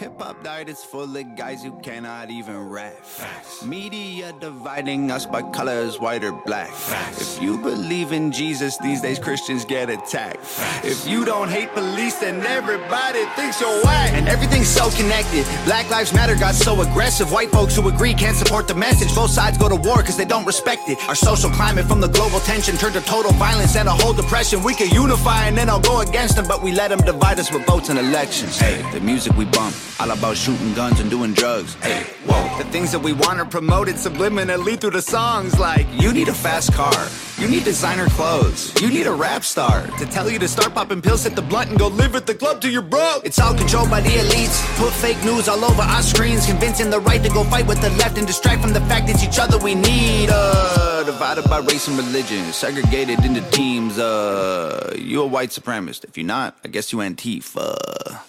Hip hop diet is full of guys who cannot even rap. Facts. Media dividing us by colors, white or black. Facts. If you believe in Jesus, these days Christians get attacked. Facts. If you don't hate police, then everybody thinks you're whack. And everything's so connected. Black Lives Matter got so aggressive. White folks who agree can't support the message. Both sides go to war because they don't respect it. Our social climate from the global tension turned to total violence and a whole depression. We could unify and then I'll go against them, but we let them divide us with votes and elections. Hey, the music we bump. All about shooting guns and doing drugs. Hey, whoa. The things that we want are promoted subliminally through the songs like, you need a fast car. You need designer clothes. You need a rap star to tell you to start popping pills, hit the blunt, and go live at the club till you're broke. It's all controlled by the elites. Put fake news all over our screens, convincing the right to go fight with the left and distract from the fact it's each other we need. Uh, divided by race and religion, segregated into teams. Uh, you a white supremacist. If you're not, I guess you Antifa.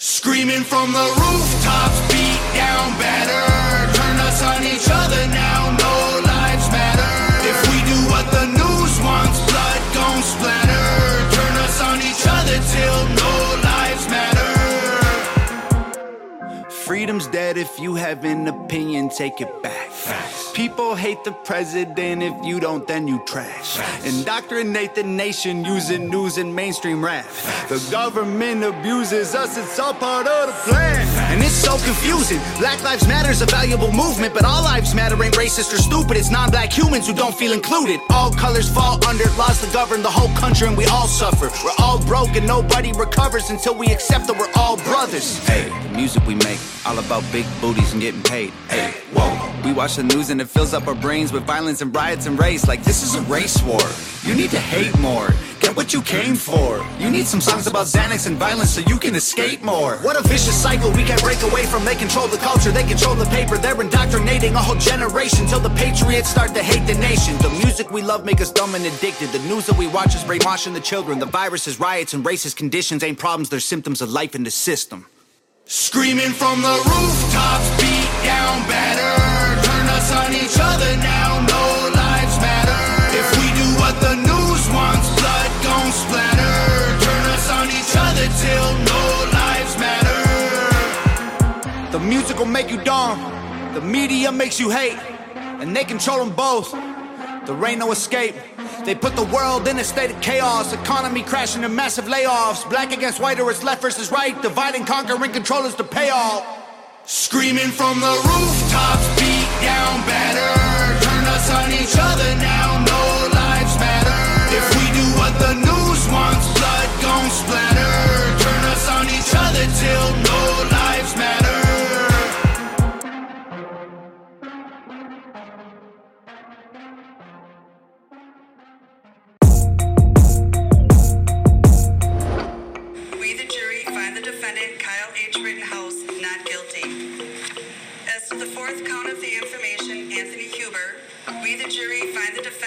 Screaming from the rooftops, beat down better. Turn us on each other now, no lives matter. If we do what the news wants, blood gon' splatter. Turn us on each other till no lives matter. Freedom's dead if you have an opinion, take it back. Facts. People hate the president, if you don't, then you trash. Facts. Indoctrinate the nation using news and mainstream rap. Facts. The government abuses us, it's all part of the plan. Facts. And it's so confusing. Black Lives Matter is a valuable movement, but all lives matter ain't racist or stupid. It's non black humans who don't feel included. All colors fall under laws that govern the whole country, and we all suffer. We're all broke, and nobody recovers until we accept that we're all brothers. Hey, the music we make, all about big booties and getting paid. Hey, whoa. We watch the news and it fills up our brains with violence and riots and race. Like this is a race war. You need to hate more. Get what you came for. You need some songs about Xanax and violence so you can escape more. What a vicious cycle we can't break away from. They control the culture, they control the paper. They're indoctrinating a whole generation till the patriots start to hate the nation. The music we love make us dumb and addicted. The news that we watch is brainwashing the children. The viruses, riots, and racist conditions ain't problems, they're symptoms of life in the system. Screaming from the rooftops, beat down better. On each other now, no lives matter. If we do what the news wants, blood gon' splatter. Turn us on each other till no lives matter. The music will make you dumb, the media makes you hate, and they control them both. There ain't no escape. They put the world in a state of chaos, economy crashing and massive layoffs. Black against white, or it's left versus right. Divide and conquer and control is the payoff. Screaming from the rooftops, beat down better. Turn us on each other now, no lives matter. If we do what the news wants, blood gon' splatter. Turn us on each other till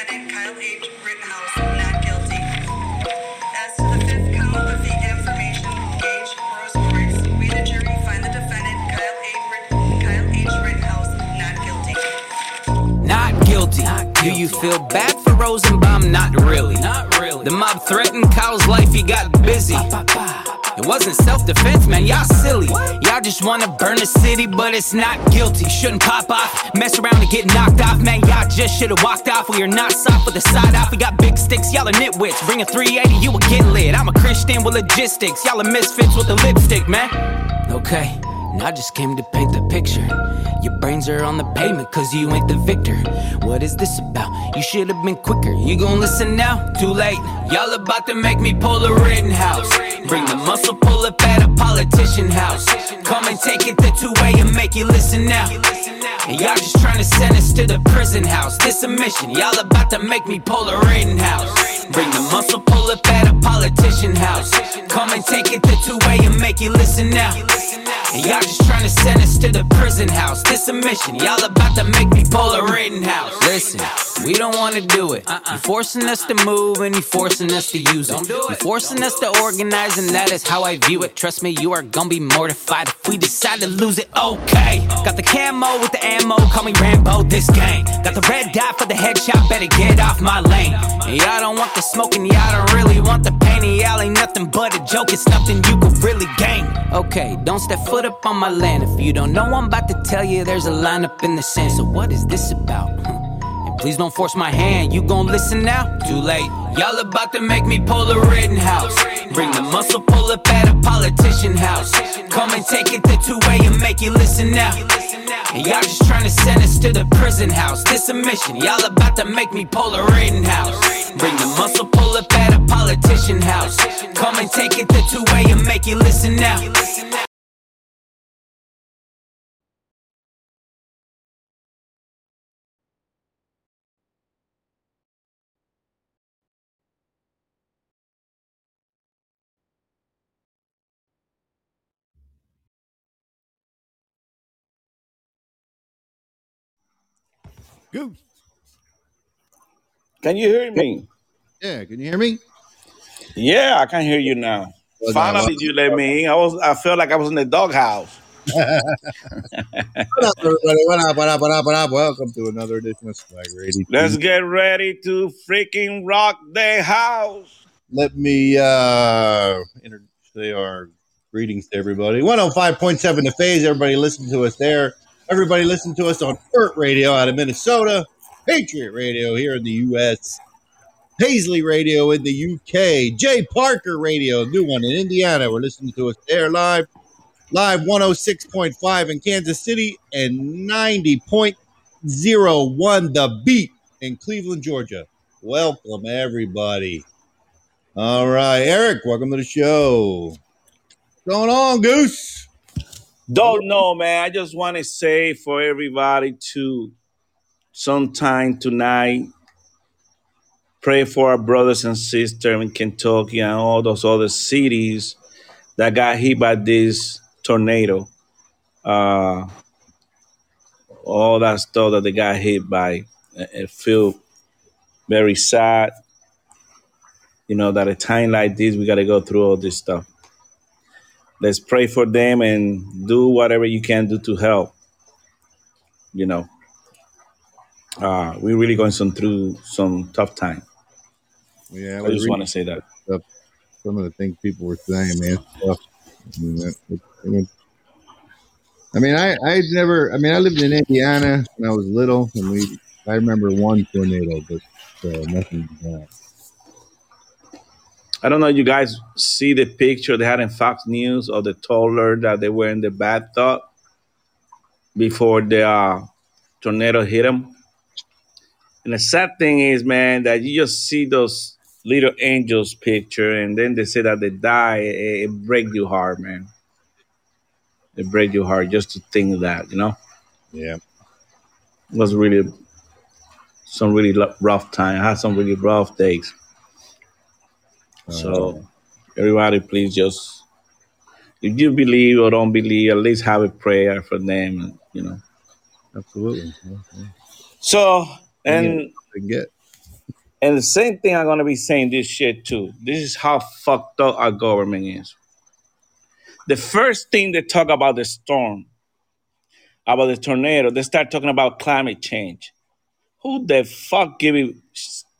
defendant, Kyle H. Rittenhouse, not guilty. As to the fifth count of the information, Gage Rosenquist, we, the jury, find the defendant, Kyle H. Rit- Kyle H. Rittenhouse, not guilty. Not guilty. Do you feel bad for Rosenbaum? Not really. Not really. The mob threatened Kyle's life, he got busy. It wasn't self defense, man. Y'all silly. Y'all just wanna burn the city, but it's not guilty. Shouldn't pop off, mess around and get knocked off, man. Y'all just should've walked off. We are not soft with the side off. We got big sticks, y'all are nitwits. Bring a 380, you will get lit. I'm a Christian with logistics. Y'all are misfits with the lipstick, man. Okay. And I just came to paint the picture. Your brains are on the pavement cause you ain't the victor. What is this about? You should have been quicker. You gon' listen now? Too late. Y'all about to make me pull a Rittenhouse. Bring the muscle pull up at a politician house. Come and take it the two way and make you listen now. And y'all just trying to send us to the prison house. This a mission. Y'all about to make me pull a Rittenhouse. Bring the muscle pull up at a politician house. Come and take it the two way and make you listen now. And y'all just trying to send us to the prison house. This a mission. Y'all about to make me pull a Rittenhouse. Listen, we don't wanna do it. You forcing us to move and you forcing us to use it. You forcing us to organize and that is how I view it. Trust me, you are gonna be mortified if we decide to lose it. Okay, got the camo with the ammo. Call me Rambo. This game got the red dot for the headshot. Better get off my lane. And y'all don't want the smoke and y'all don't really want the pain. And y'all ain't nothing but a joke. It's nothing you could really gain. Okay, don't step foot up on my land. If you don't know, I'm about to tell you there's a line up in the sand. So, what is this about? And please don't force my hand. You gon' listen now? Too late. Y'all about to make me pull a. Bring the muscle pull up at a politician house. Come and take it the two way and make you listen now. And y'all just trying to send us to the prison house. This a mission. Y'all about to make me pull a. Bring the muscle pull up at a politician house. Come and take it the two way and make you listen now. Goose. Can you hear me? Yeah, can you hear me? Yeah, I can hear you now. Well, Finally, you let me in. I was. I felt like I was in the doghouse. What up, everybody? What up? What up? What up? What up? Welcome to another edition of Swag Radio. Let's get ready to freaking rock the house. Let me uh say our greetings to everybody. 105.7 the phase. Everybody listen to us there. Everybody listen to us on Earth Radio out of Minnesota, Patriot Radio here in the US, Paisley Radio in the UK, Jay Parker Radio, new one in Indiana. We're listening to us there live. Live 106.5 in Kansas City and 90.01 the beat in Cleveland, Georgia. Welcome everybody. All right, Eric, welcome to the show. What's going on, Goose? Don't know, man. I just want to say for everybody to sometime tonight pray for our brothers and sisters in Kentucky and all those other cities that got hit by this tornado. Uh, all that stuff that they got hit by. It feel very sad. You know that a time like this we got to go through all this stuff. Let's pray for them and do whatever you can do to help. You know, uh, we're really going some through some tough time. Yeah, I just want to say that. stuff, some of the things people were saying, man. Stuff. I mean, that- it- it- I mean, I I never. I mean, I lived in Indiana when I was little, and we. I remember one tornado, but uh, nothing. Uh, I don't know. You guys see the picture they had in Fox News of the toddler that they were in the bathtub before the uh, tornado hit them. And the sad thing is, man, that you just see those little angels picture, and then they say that they die. It, it breaks your heart, man. It breaks your heart just to think that, you know. yeah, It was really some really rough time. I had some really rough days. So everybody, please just if you believe or don't believe, at least have a prayer for them. You know. absolutely. Yeah. So and I get. and the same thing I'm gonna be saying this shit too. This is how fucked up our government is. The first thing they talk about the storm, about the tornado, they start talking about climate change. Who the fuck give you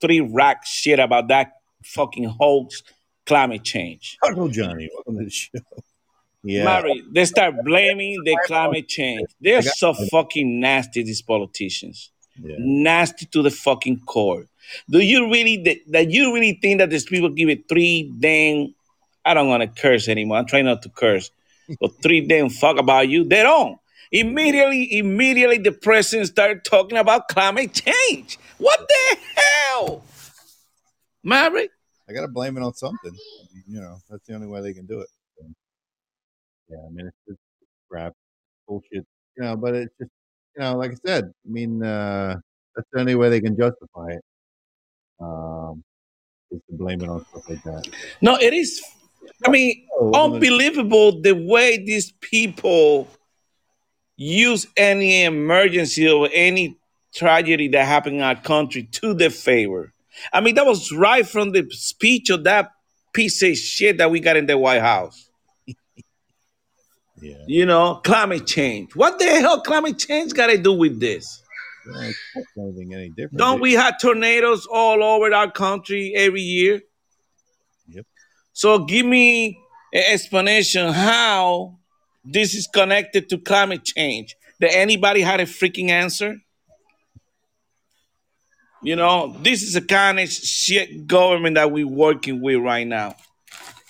three rack shit about that fucking hoax climate change? Taco Johnny, welcome to the show. Yeah, Mary, they start blaming the climate change. They're so fucking nasty, these politicians. yeah. Nasty to the fucking core. Do you really that, that you really think that these people give it three damn I don't want to curse anymore. I'm trying not to curse. But three damn fuck about you. They don't. Immediately, immediately the president started talking about climate change. What the hell? Mary? I gotta blame it on something. You know, that's the only way they can do it. Yeah, I mean, it's just crap, bullshit. You know, but it's just, you know, like I said, I mean, uh, that's the only way they can justify it. Um, is to blame it on stuff like that. No, it is I mean, Oh, welcome to- unbelievable the way these people use any emergency or any tragedy that happened in our country to their favor. I mean, that was right from the speech of that piece of shit that we got in the White House. yeah, You know, climate change. What the hell climate change got to do with this? well, anything any different. Don't we have tornadoes all over our country every year? Yep. So give me an explanation how this is connected to climate change. Did anybody had a freaking answer? You know, this is the kind of shit government that we're working with right now.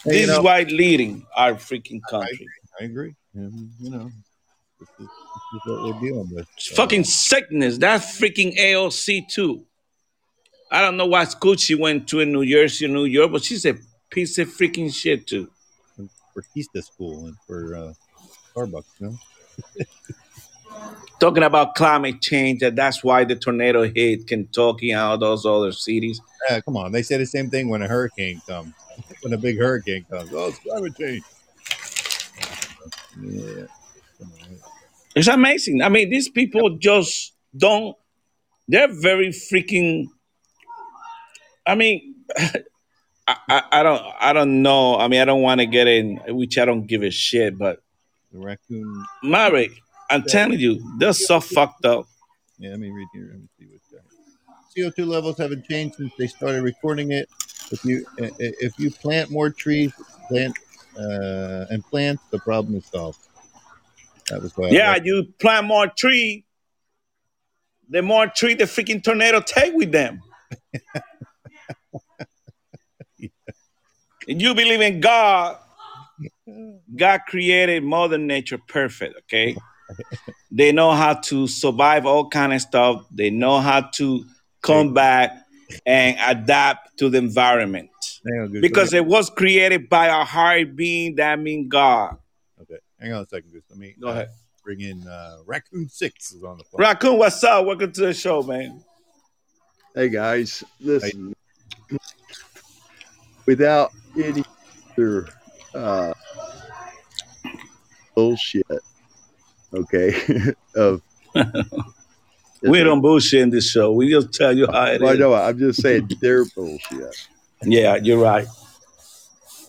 Hey, This you is why leading our freaking I country. agree. I agree. And, you know, this is, this is what we're dealing with. It's fucking sickness. That's freaking AOC too. I don't know what school she went to in New Jersey or New York, but she's a piece of freaking shit too. for Kista School and for uh, Starbucks, you know? Talking about climate change, that that's why the tornado hit Kentucky and all those other cities. Yeah, come on. They say the same thing when a hurricane comes. When a big hurricane comes. Oh, it's climate change. Yeah. It's amazing. I mean, these people just don't. They're very freaking. I mean, I, I, I don't I don't know. I mean, I don't want to get in, which I don't give a shit. But The raccoon. Marek, I'm telling you, they're so fucked up. Yeah, let me read here. Let me see what's that. CO2 levels haven't changed since they started recording it. If you if you plant more trees, plant uh, and plants, the problem is solved. That was why. Yeah, you plant more tree, the more tree the freaking tornado take with them. And you believe in God. God created Mother Nature perfect, okay? they know how to survive all kind of stuff. They know how to come back and adapt to the environment. On, Because it was created by a higher being that mean God. okay, hang on a second, Goose. Let me Go uh, ahead. bring in uh, Raccoon Six is on the phone. Raccoon, what's up? Welcome to the show, man. Hey guys, listen. Without any other uh, bullshit, okay? of We don't bullshit in this show. We just tell you how it Well, I is. know. I'm just saying they're bullshit. Yeah, you're right.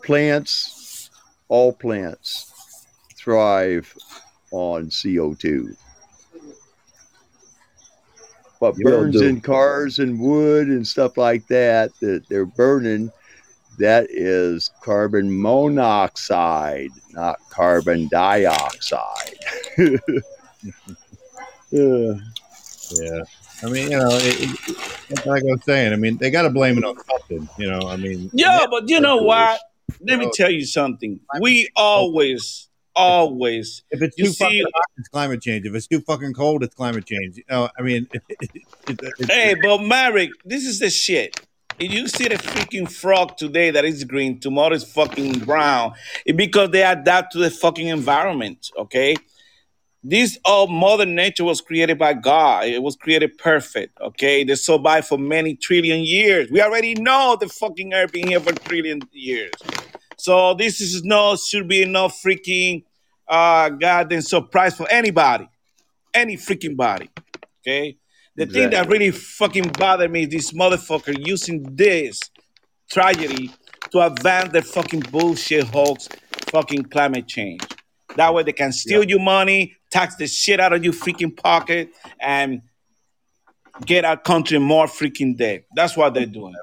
Plants, all plants, thrive on CO2. But burns in cars and wood and stuff like that that they're burning, that is carbon monoxide, not carbon dioxide. yeah. Yeah. I mean, you know, it, it, it's like I was saying. I mean, they got to blame it on something. You know, I mean, Yeah, but you know what? Let me oh. tell you something. We always, always, if it's too see- fucking hot, it's climate change. If it's too fucking cold, it's climate change. You know, I mean, it, Hey, but Marek, this is the shit. If you see the freaking frog today that is green, tomorrow is fucking brown, it's because they adapt to the fucking environment, okay? This all Mother Nature was created by God. It was created perfect, okay? They survived for many trillion years. We already know the fucking earth been here for trillion years. So this is no should be no freaking uh goddamn surprise for anybody. Any freaking body. Okay? The thing that really fucking bothered me is this motherfucker using this tragedy to advance their fucking bullshit hoax, fucking climate change. That way they can steal your money, tax the shit out of your freaking pocket, and get our country more freaking dead. That's what they're doing.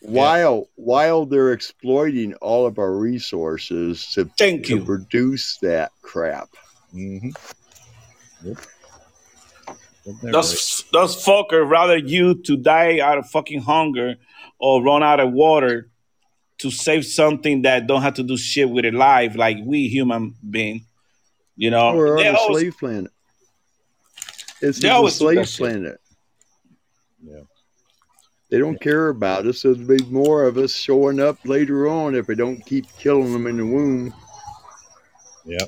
While while they're exploiting all of our resources to, Thank to you. produce that crap. Mhm. Yep. Yep, they're right. Those those fuckers rather you to die out of fucking hunger or run out of water to save something that don't have to do shit with a life like we human being. You know, We're on they a always- slave planet. This They a always do that slave shit. planet. Yeah. They don't care about us. There'll be more of us showing up later on if we don't keep killing them in the womb. Yeah.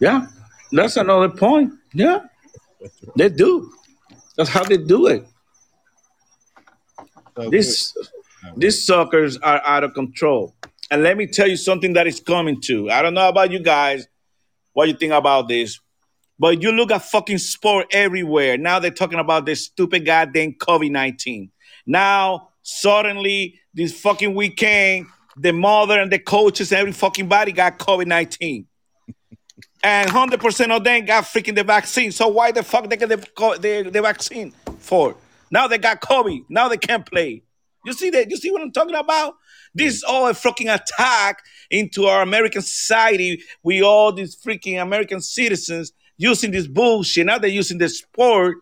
yeah, that's another point. Yeah, That's right. They do. That's how they do it. So This these suckers are out of control. And let me tell you something that is coming too. I don't know about you guys, what you think about this, but you look at fucking sport everywhere. Now they're talking about this stupid goddamn COVID 19. Now, suddenly, this fucking weekend, the mother and the coaches, and every fucking body got COVID 19. And 100% of them got freaking the vaccine. So why the fuck they get the, the, the vaccine for? Now they got COVID. Now they can't play. You see that? You see what I'm talking about? This is all a fucking attack into our American society. We all these freaking American citizens using this bullshit. Now they're using the sport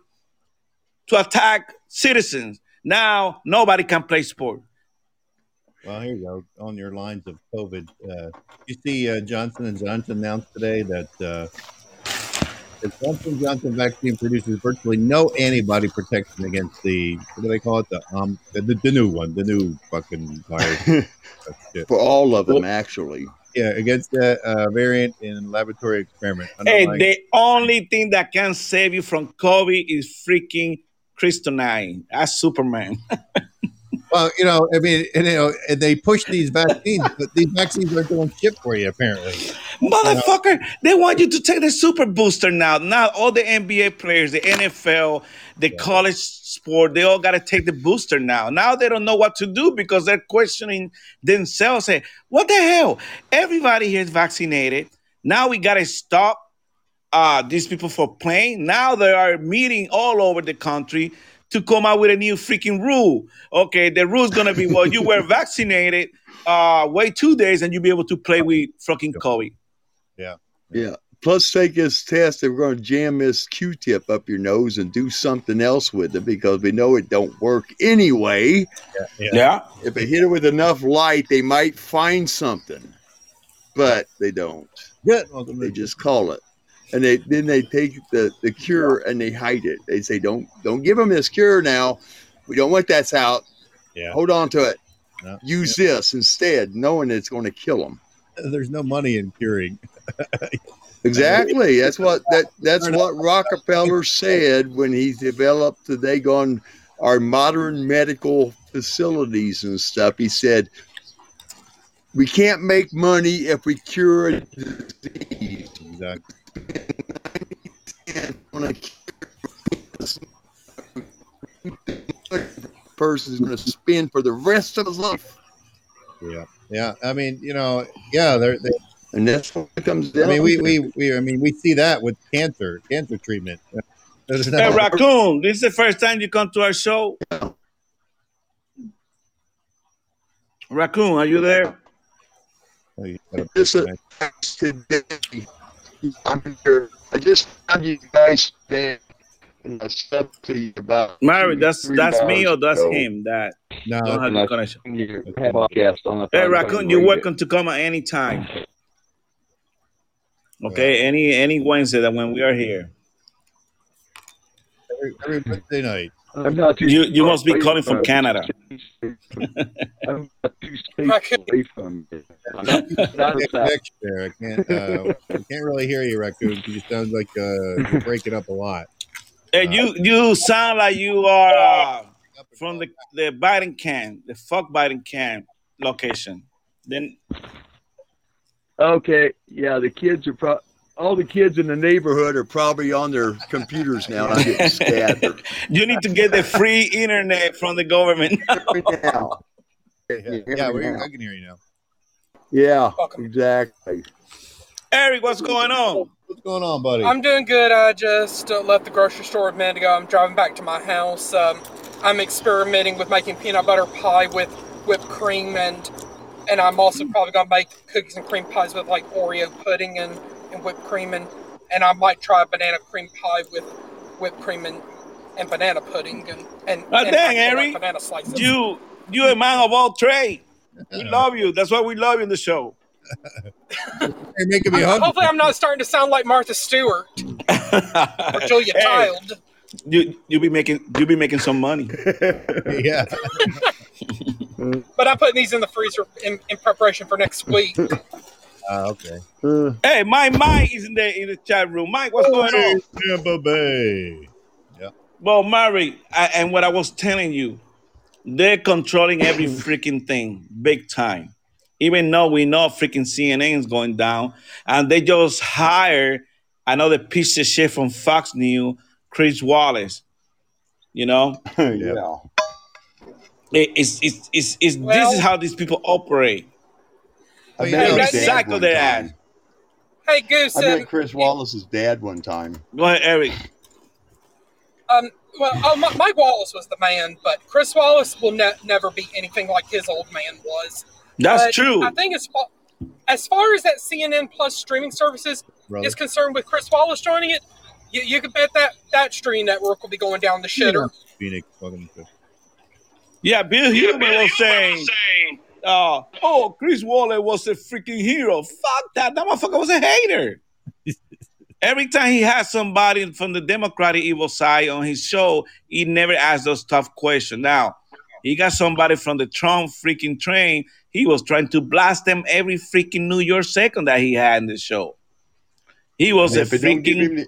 to attack citizens. Now nobody can play sport. Well, here you go. On your lines of COVID, uh, you see uh, Johnson and Johnson announced today that uh, the Johnson Johnson vaccine produces virtually no antibody protection against the what do they call it? The um the, the, the new one, the new fucking virus. For all of them, actually. yeah, against that uh, variant in laboratory experiment. Hey, Underlying- the only thing that can save you from COVID is freaking kryptonite. That's Superman. well, you know, I mean, and, you know, and they push these vaccines, but these vaccines aren't doing shit for you apparently. Motherfucker, they want you to take the super booster now. Now all the NBA players, the NFL, the college sport, they all got to take the booster now. Now they don't know what to do because they're questioning themselves. Say, what the hell? Everybody here is vaccinated. Now we got to stop uh, these people for playing. Now they are meeting all over the country to come out with a new freaking rule. Okay, the rule's gonna be well, you were vaccinated, uh, wait two days and you'll be able to play with fucking COVID. Yeah. Yeah. Plus, take this test. and we're going to jam this Q-tip up your nose and do something else with it because we know it don't work anyway. Yeah. Yeah. If they hit it with enough light, they might find something, but they don't. Good. Welcome They just call it, and they then they take the, the cure and they hide it. They say, "Don't don't give them this cure now. We don't want that's out. Yeah. Hold on to it. No. Use this instead, knowing it's going to kill them." There's no money in curing. Exactly. That's what that that's what Rockefeller said when he developed the they gone our modern medical facilities and stuff. He said we can't make money if we cure a disease. Exactly. And when a person's going to spend for the rest of his life, Yeah. Yeah. I mean, you know, yeah, they're, they and that's what it comes down. I mean, we, we, we, I mean, we see that with cancer, cancer treatment. There's no- Hey Raccoon, this is the first time you come to our show. Raccoon, are you there? Oh, you This is- today. I'm here. I just found you guys today, and I said to you about Mary, that's three that's me or that's ago. him that no, don't have the connection. Your podcast on the Hey Raccoon, you're welcome to come at any time. Okay, any any Wednesday that when we are here. every, every Wednesday night. I'm not too. You you must be calling from Canada. I'm not too states away from it. I'm not too Yeah, south. connection there. I can't, uh, I can't really hear you, Raccoon. 'cause You sound like uh, you're breaking up a lot. Hey, you you sound like you are uh, from the the Biden camp, the fuck Biden camp location. Then Okay, yeah, the kids are pro- all the kids in the neighborhood are probably on their computers now. And I'm getting scattered you need to get the free internet from the government. now. Yeah, yeah we're, I can hear you now. Yeah, exactly. Eric, what's going on? What's going on, buddy? I'm doing good. I just uh, left the grocery store a minute ago. I'm driving back to my house. Um, I'm experimenting with making peanut butter pie with whipped cream, and and I'm also probably gonna make cookies and cream pies with like Oreo pudding and, and whipped cream, and and I might try a banana cream pie with whipped cream and, and banana pudding, and and, Ah, and dang, Harry. banana slices. You you a man of all trade. We love you. That's why we love you in the show. You're me I'm- hungry. hopefully, I'm not starting to sound like Martha Stewart or Julia Hey. Child. you you be making you be making some money. yeah. But I'm putting these in the freezer in, in preparation for next week. Uh, okay. Uh, Hey, Mike Mike is in the in the chat room. Mike, what's going on? Tampa Bay. Yeah. Well, Mary, I, and what I was telling you, they're controlling every freaking thing, big time. Even though we know freaking CNN is going down, and they just hire another piece of shit from Fox News, Chris Wallace. You know, yeah. It- it's it's it's, it's Well- this is how these people operate. I Hey, met hey, his dad one time. Hey, Goose. I Um, met Chris Wallace's dad one time. Go ahead, Eric. um, well, oh, Mi- Mike Wallace was the man, but Chris Wallace will ne- never be anything like his old man was. That's But true. I think as far, as far as that CNN Plus streaming services brother. is concerned with Chris Wallace joining it, you, you can bet that that stream network will be going down the shitter. Phoenix fucking shit. Yeah, Bill Huber was saying, uh, oh, Chris Wallace was a freaking hero. Fuck that. That motherfucker was a hater. Every time he had somebody from the Democratic evil side on his show, he never asked those tough questions. Now, he got somebody from the Trump freaking train. He was trying to blast them every freaking New York second that he had in the show. He was And a if, they don't give freaking the,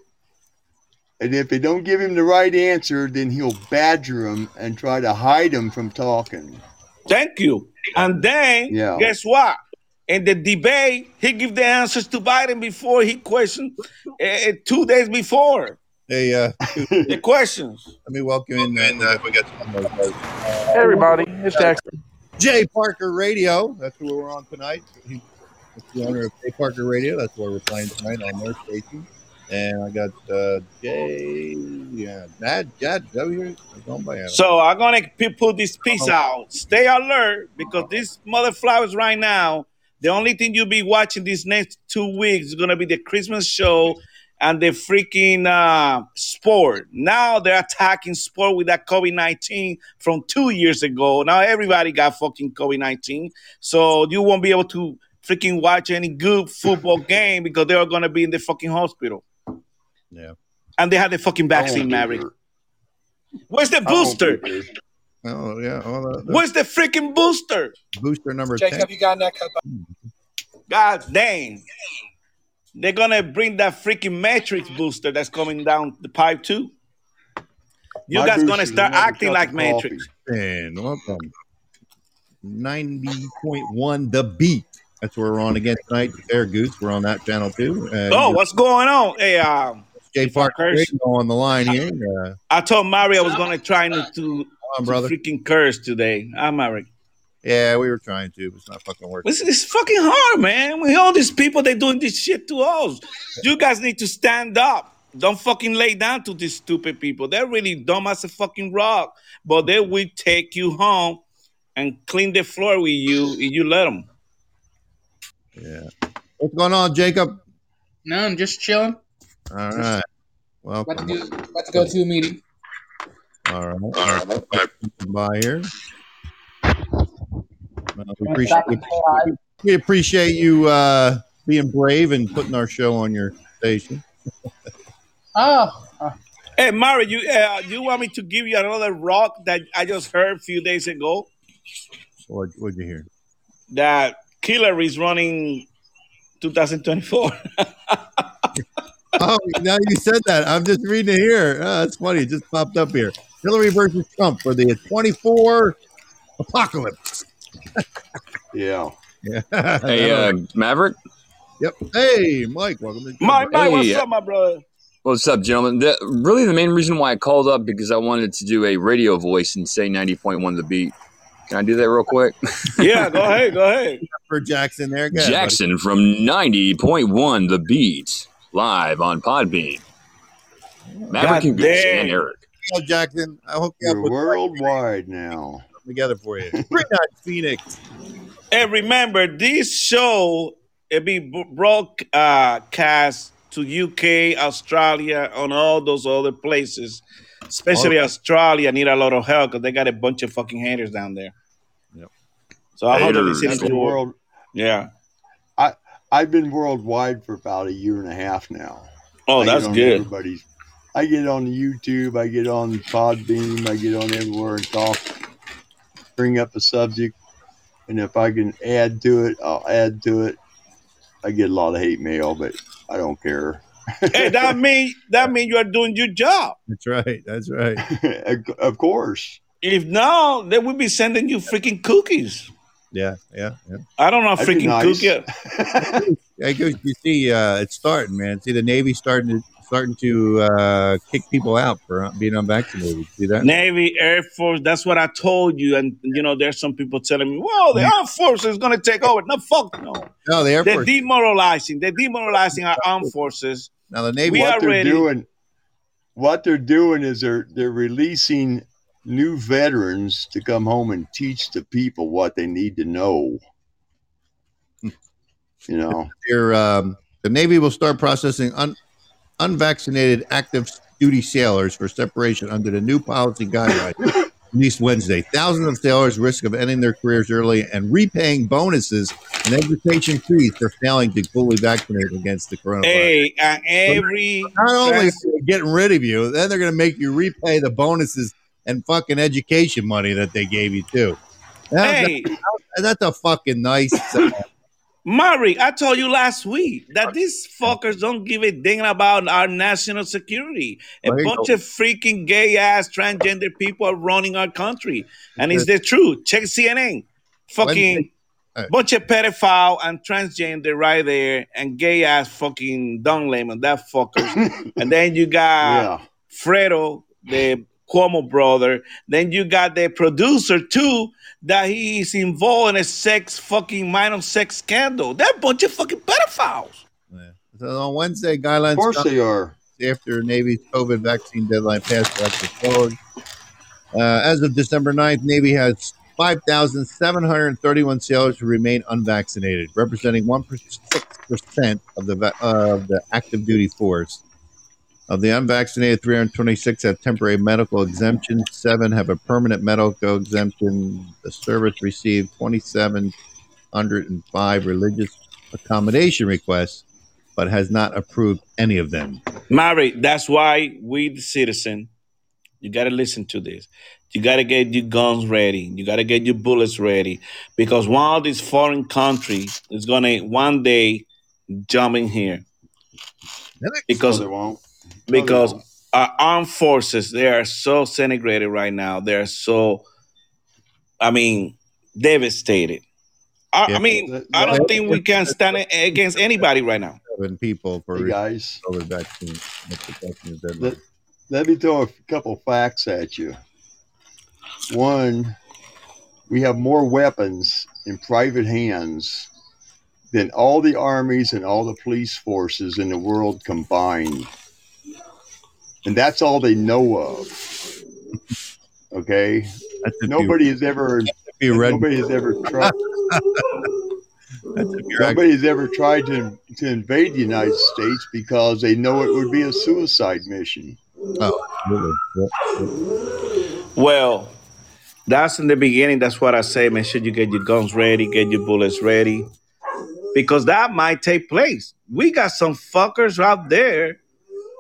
and if they don't give him the right answer, then he'll badger him and try to hide him from talking. Thank you. And then Yeah. guess what? In the debate, he give the answers to Biden before he questioned uh, two days before Hey, uh, the questions. let me welcome in. Uh, we got some of those, Hey everybody, it's Jackson. Jay Parker Radio. That's who we're on tonight. He's the owner of Jay Parker Radio. That's where we're playing tonight on their station. And I got uh, Jay, yeah, Dad, Dad, W. So I'm gonna p- put this piece out. Stay alert because these mother flowers right now. The only thing you'll be watching these next two weeks is gonna be the Christmas show and the freaking uh, sport. Now they're attacking sport with that COVID nineteen from two years ago. Now everybody got fucking COVID nineteen, so you won't be able to freaking watch any good football game because they're gonna be in the fucking hospital. Yeah. And they had the fucking vaccine, Mary. Where's the booster? Oh yeah. The, the Where's the freaking booster? booster number Jake, ten. you got that cup. God dang. They're gonna bring that freaking Matrix booster that's coming down the pipe too. You My guys gonna start acting like Matrix. And welcome. Ninety point one, the beat. That's where we're on again tonight. Air Goose. We're on that channel too. And Oh, what's going on? Hey, um, Jay if I Parker on the line here. Uh, I told Mario I was gonna try not to, come on, to brother. freaking curse today. I'm Mario. Yeah, we were trying to, but it's not fucking working. It's, is fucking hard, man. We all these people they doing this shit to us. You guys need to stand up. Don't fucking lay down to these stupid people. They're really dumb as a fucking rock, but they will take you home and clean the floor with you if you let them. Yeah. What's going on, Jacob? No, I'm just chilling. All right. About to Welcome. do, about to go to a meeting. All right. All right. By here. Well, we appreciate stop and say hi? we appreciate you uh, being brave and putting our show on your station. Oh, uh, Hey, Mario, you uh, you want me to give you another rock that I just heard a few days ago? What what'd you hear? That Killer is running 2024. Oh, now you said that. I'm just reading it here. Oh, that's funny. It just popped up here. Hillary versus Trump for the 24 apocalypse. Yeah. Yeah. Hey, uh, Maverick, yep. Hey, Mike. Welcome to the My, my, what's up, my brother? what's up, gentlemen? The, really, the main reason why I called up because I wanted to do a radio voice and say 90.1 the beat. Can I do that real quick? Yeah, go ahead, go ahead. for Jackson there. Go ahead. Jackson from 90.1 the beat, live on Podbean. Maverick and Goose and Eric. Well, Jackson, I hook you up You're with worldwide now. together for you. Bring that Phoenix. And remember, this show it be b- broadcast to UK, Australia, on all those other places. Especially Australia need a lot of help because they got a bunch of fucking haters down there. Yep. So I hope that Haters. they I've listen been to world. Yeah. I've been worldwide for about a year and a half now. Oh, that's on good. Everybody's. I get on YouTube. I get on Podbean. I get on everywhere and talk. Bring up a subject, and if I can add to it, I'll add to it. I get a lot of hate mail, but I don't care. hey, that mean that mean you are doing your job. That's right. That's right. of course. If not, they would be sending you freaking cookies. Yeah, yeah, yeah. I don't know That'd be freaking nice. cookie. I go, you see, uh, it's starting, man. See, the Navy starting to starting to uh, kick people out for being unvaccinated. See that? Navy, Air Force, that's what I told you. And you know, there's some people telling me, well, the Air Force is gonna take over. No, fuck no. No, the Air force They're Force. demoralizing. They're demoralizing our armed forces. now the Navy. We what are they're ready. doing what they're doing is they're they're releasing new veterans to come home and teach the people what they need to know You know, Here, um, the Navy will start processing un- unvaccinated active duty sailors for separation under the new policy guidelines released Wednesday. Thousands of sailors risk of ending their careers early and repaying bonuses and education fees for failing to fully vaccinate against the coronavirus. Hey, and every Not only are they getting rid of you, then they're going to make you repay the bonuses and fucking education money that they gave you too. That's, hey, that's a fucking nice. uh, Mari, I told you last week that these fuckers don't give a damn about our national security. A There bunch go. of freaking gay ass transgender people are running our country. And it's the truth. Check CNN. Fucking Hey. bunch of pedophile and transgender right there and gay ass fucking Don Lemon, that fuckers. and then you got yeah. Fredo, the Cuomo brother. Then you got the producer too, that he is involved in a sex fucking minor sex scandal. That bunch of fucking pedophiles. So on Wednesday, guidelines Of course they are. after Navy's COVID vaccine deadline passed elected forward. Uh, as of December 9th, Navy has 5,731 sailors who remain unvaccinated, representing 1% of the, uh, of the active duty force. Of the unvaccinated, 326 have temporary medical exemption, seven have a permanent medical exemption. The service received 2,705 religious accommodation requests, but has not approved any of them. Mary, that's why we the citizen, you gotta listen to this. You gotta get your guns ready. You gotta get your bullets ready. Because one of these foreign countries is gonna one day jump in here. Because they won't. No, they because won't. our armed forces they are so disintegrated right now. They're so, I mean, devastated. I, Yeah. I mean, I don't think we can stand against anybody right now. seven people for Hey guys, COVID vaccine. Vaccine let, let me throw a couple facts at you. One, we have more weapons in private hands than all the armies and all the police forces in the world combined. And that's all they know of. Okay? Nobody has ever You, if nobody has ever tried that's if nobody's ever tried to to invade the United States because they know it would be a suicide mission. oh, absolutely. Yeah. Well, that's in the beginning. That's what I say. Make sure you get your guns ready, get your bullets ready, because that might take place. We got some fuckers out there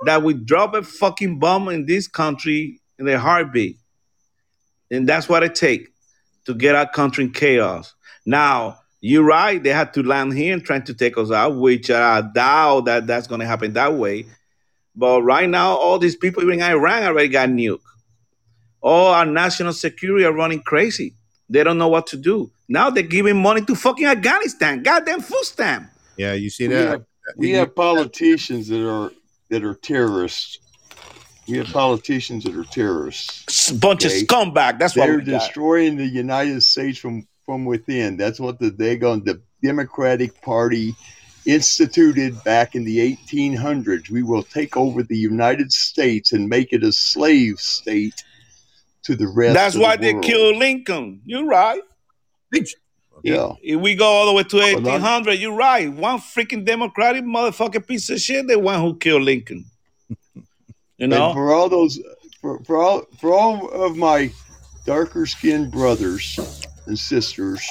that we drop a fucking bomb in this country in a heartbeat, and that's what it takes to get our country in chaos. Now, you're right. They had to land here and trying to take us out, which I doubt that that's going to happen that way. But right now, all these people in Iran already got nuked all our national security are running crazy. They don't know what to do. Now they're giving money to fucking Afghanistan. Goddamn food stamp. Yeah, you see We that? have, we have politicians that are that are terrorists. We have politicians that are terrorists. S- Bunch Okay. of scumbag. That's what They're we got. destroying the United States from from within. That's what the they going the Democratic Party instituted back in the 1800s. We will take over the United States and make it a slave state to the rest. That's of why the they killed Lincoln. You're right. Yeah. If we go all the way to 1800, you're right. One freaking Democratic motherfucking piece of shit, the one who killed Lincoln. You And know? for all those, for, for all for all of my darker skinned brothers and sisters,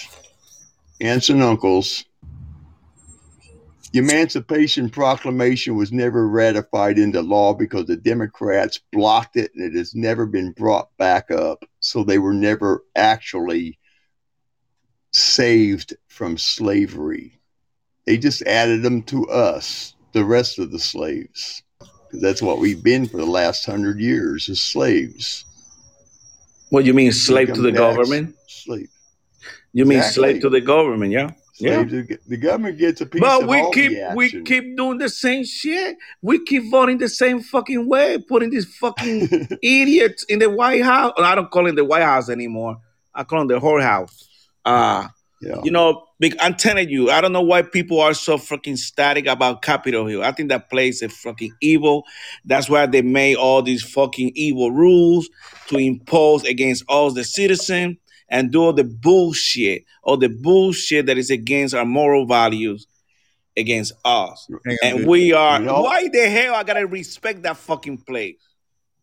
aunts and uncles, the Emancipation Proclamation was never ratified into law because the Democrats blocked it, and it has never been brought back up. So they were never actually saved from slavery. They just added them to us, the rest of the slaves. that's what we've been for the last hundred years as slaves. What you mean, slave to the government? Slave. You mean Exactly. slave to the government, yeah? Yeah. To, the government gets a piece But of we keep we keep doing the same shit. We keep voting the same fucking way, putting these fucking idiots in the White House. I don't call it the White House anymore. I call it the whorehouse. Uh yeah. you know, big, I'm telling you, I don't know why people are so fucking static about Capitol Hill. I think that place is fucking evil. That's why they made all these fucking evil rules to impose against all the citizen, and do all the bullshit, all the bullshit that is against our moral values. against us, Hang and dude. we are. You know- Why the hell I gotta respect that fucking place?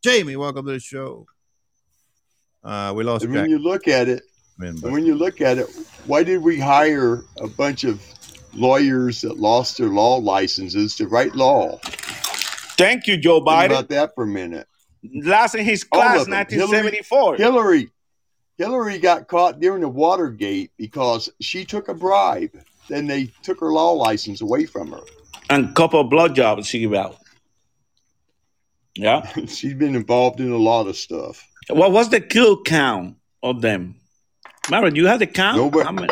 Jamie, welcome to the show. Uh, we lost And Jack. when you look at it, Man, but and when you look at it, why did we hire a bunch of lawyers that lost their law licenses to write law? Thank you, Joe Biden. Think Biden. about that for a minute. Last in his class, 1974. Hillary, Hillary got caught during the Watergate because she took a bribe. Then they took her law license away from her. and couple of blood jobs she gave out. Yeah. She's been involved in a lot of stuff. What was the kill count of them? Remember, you have the count? Nobody- How many-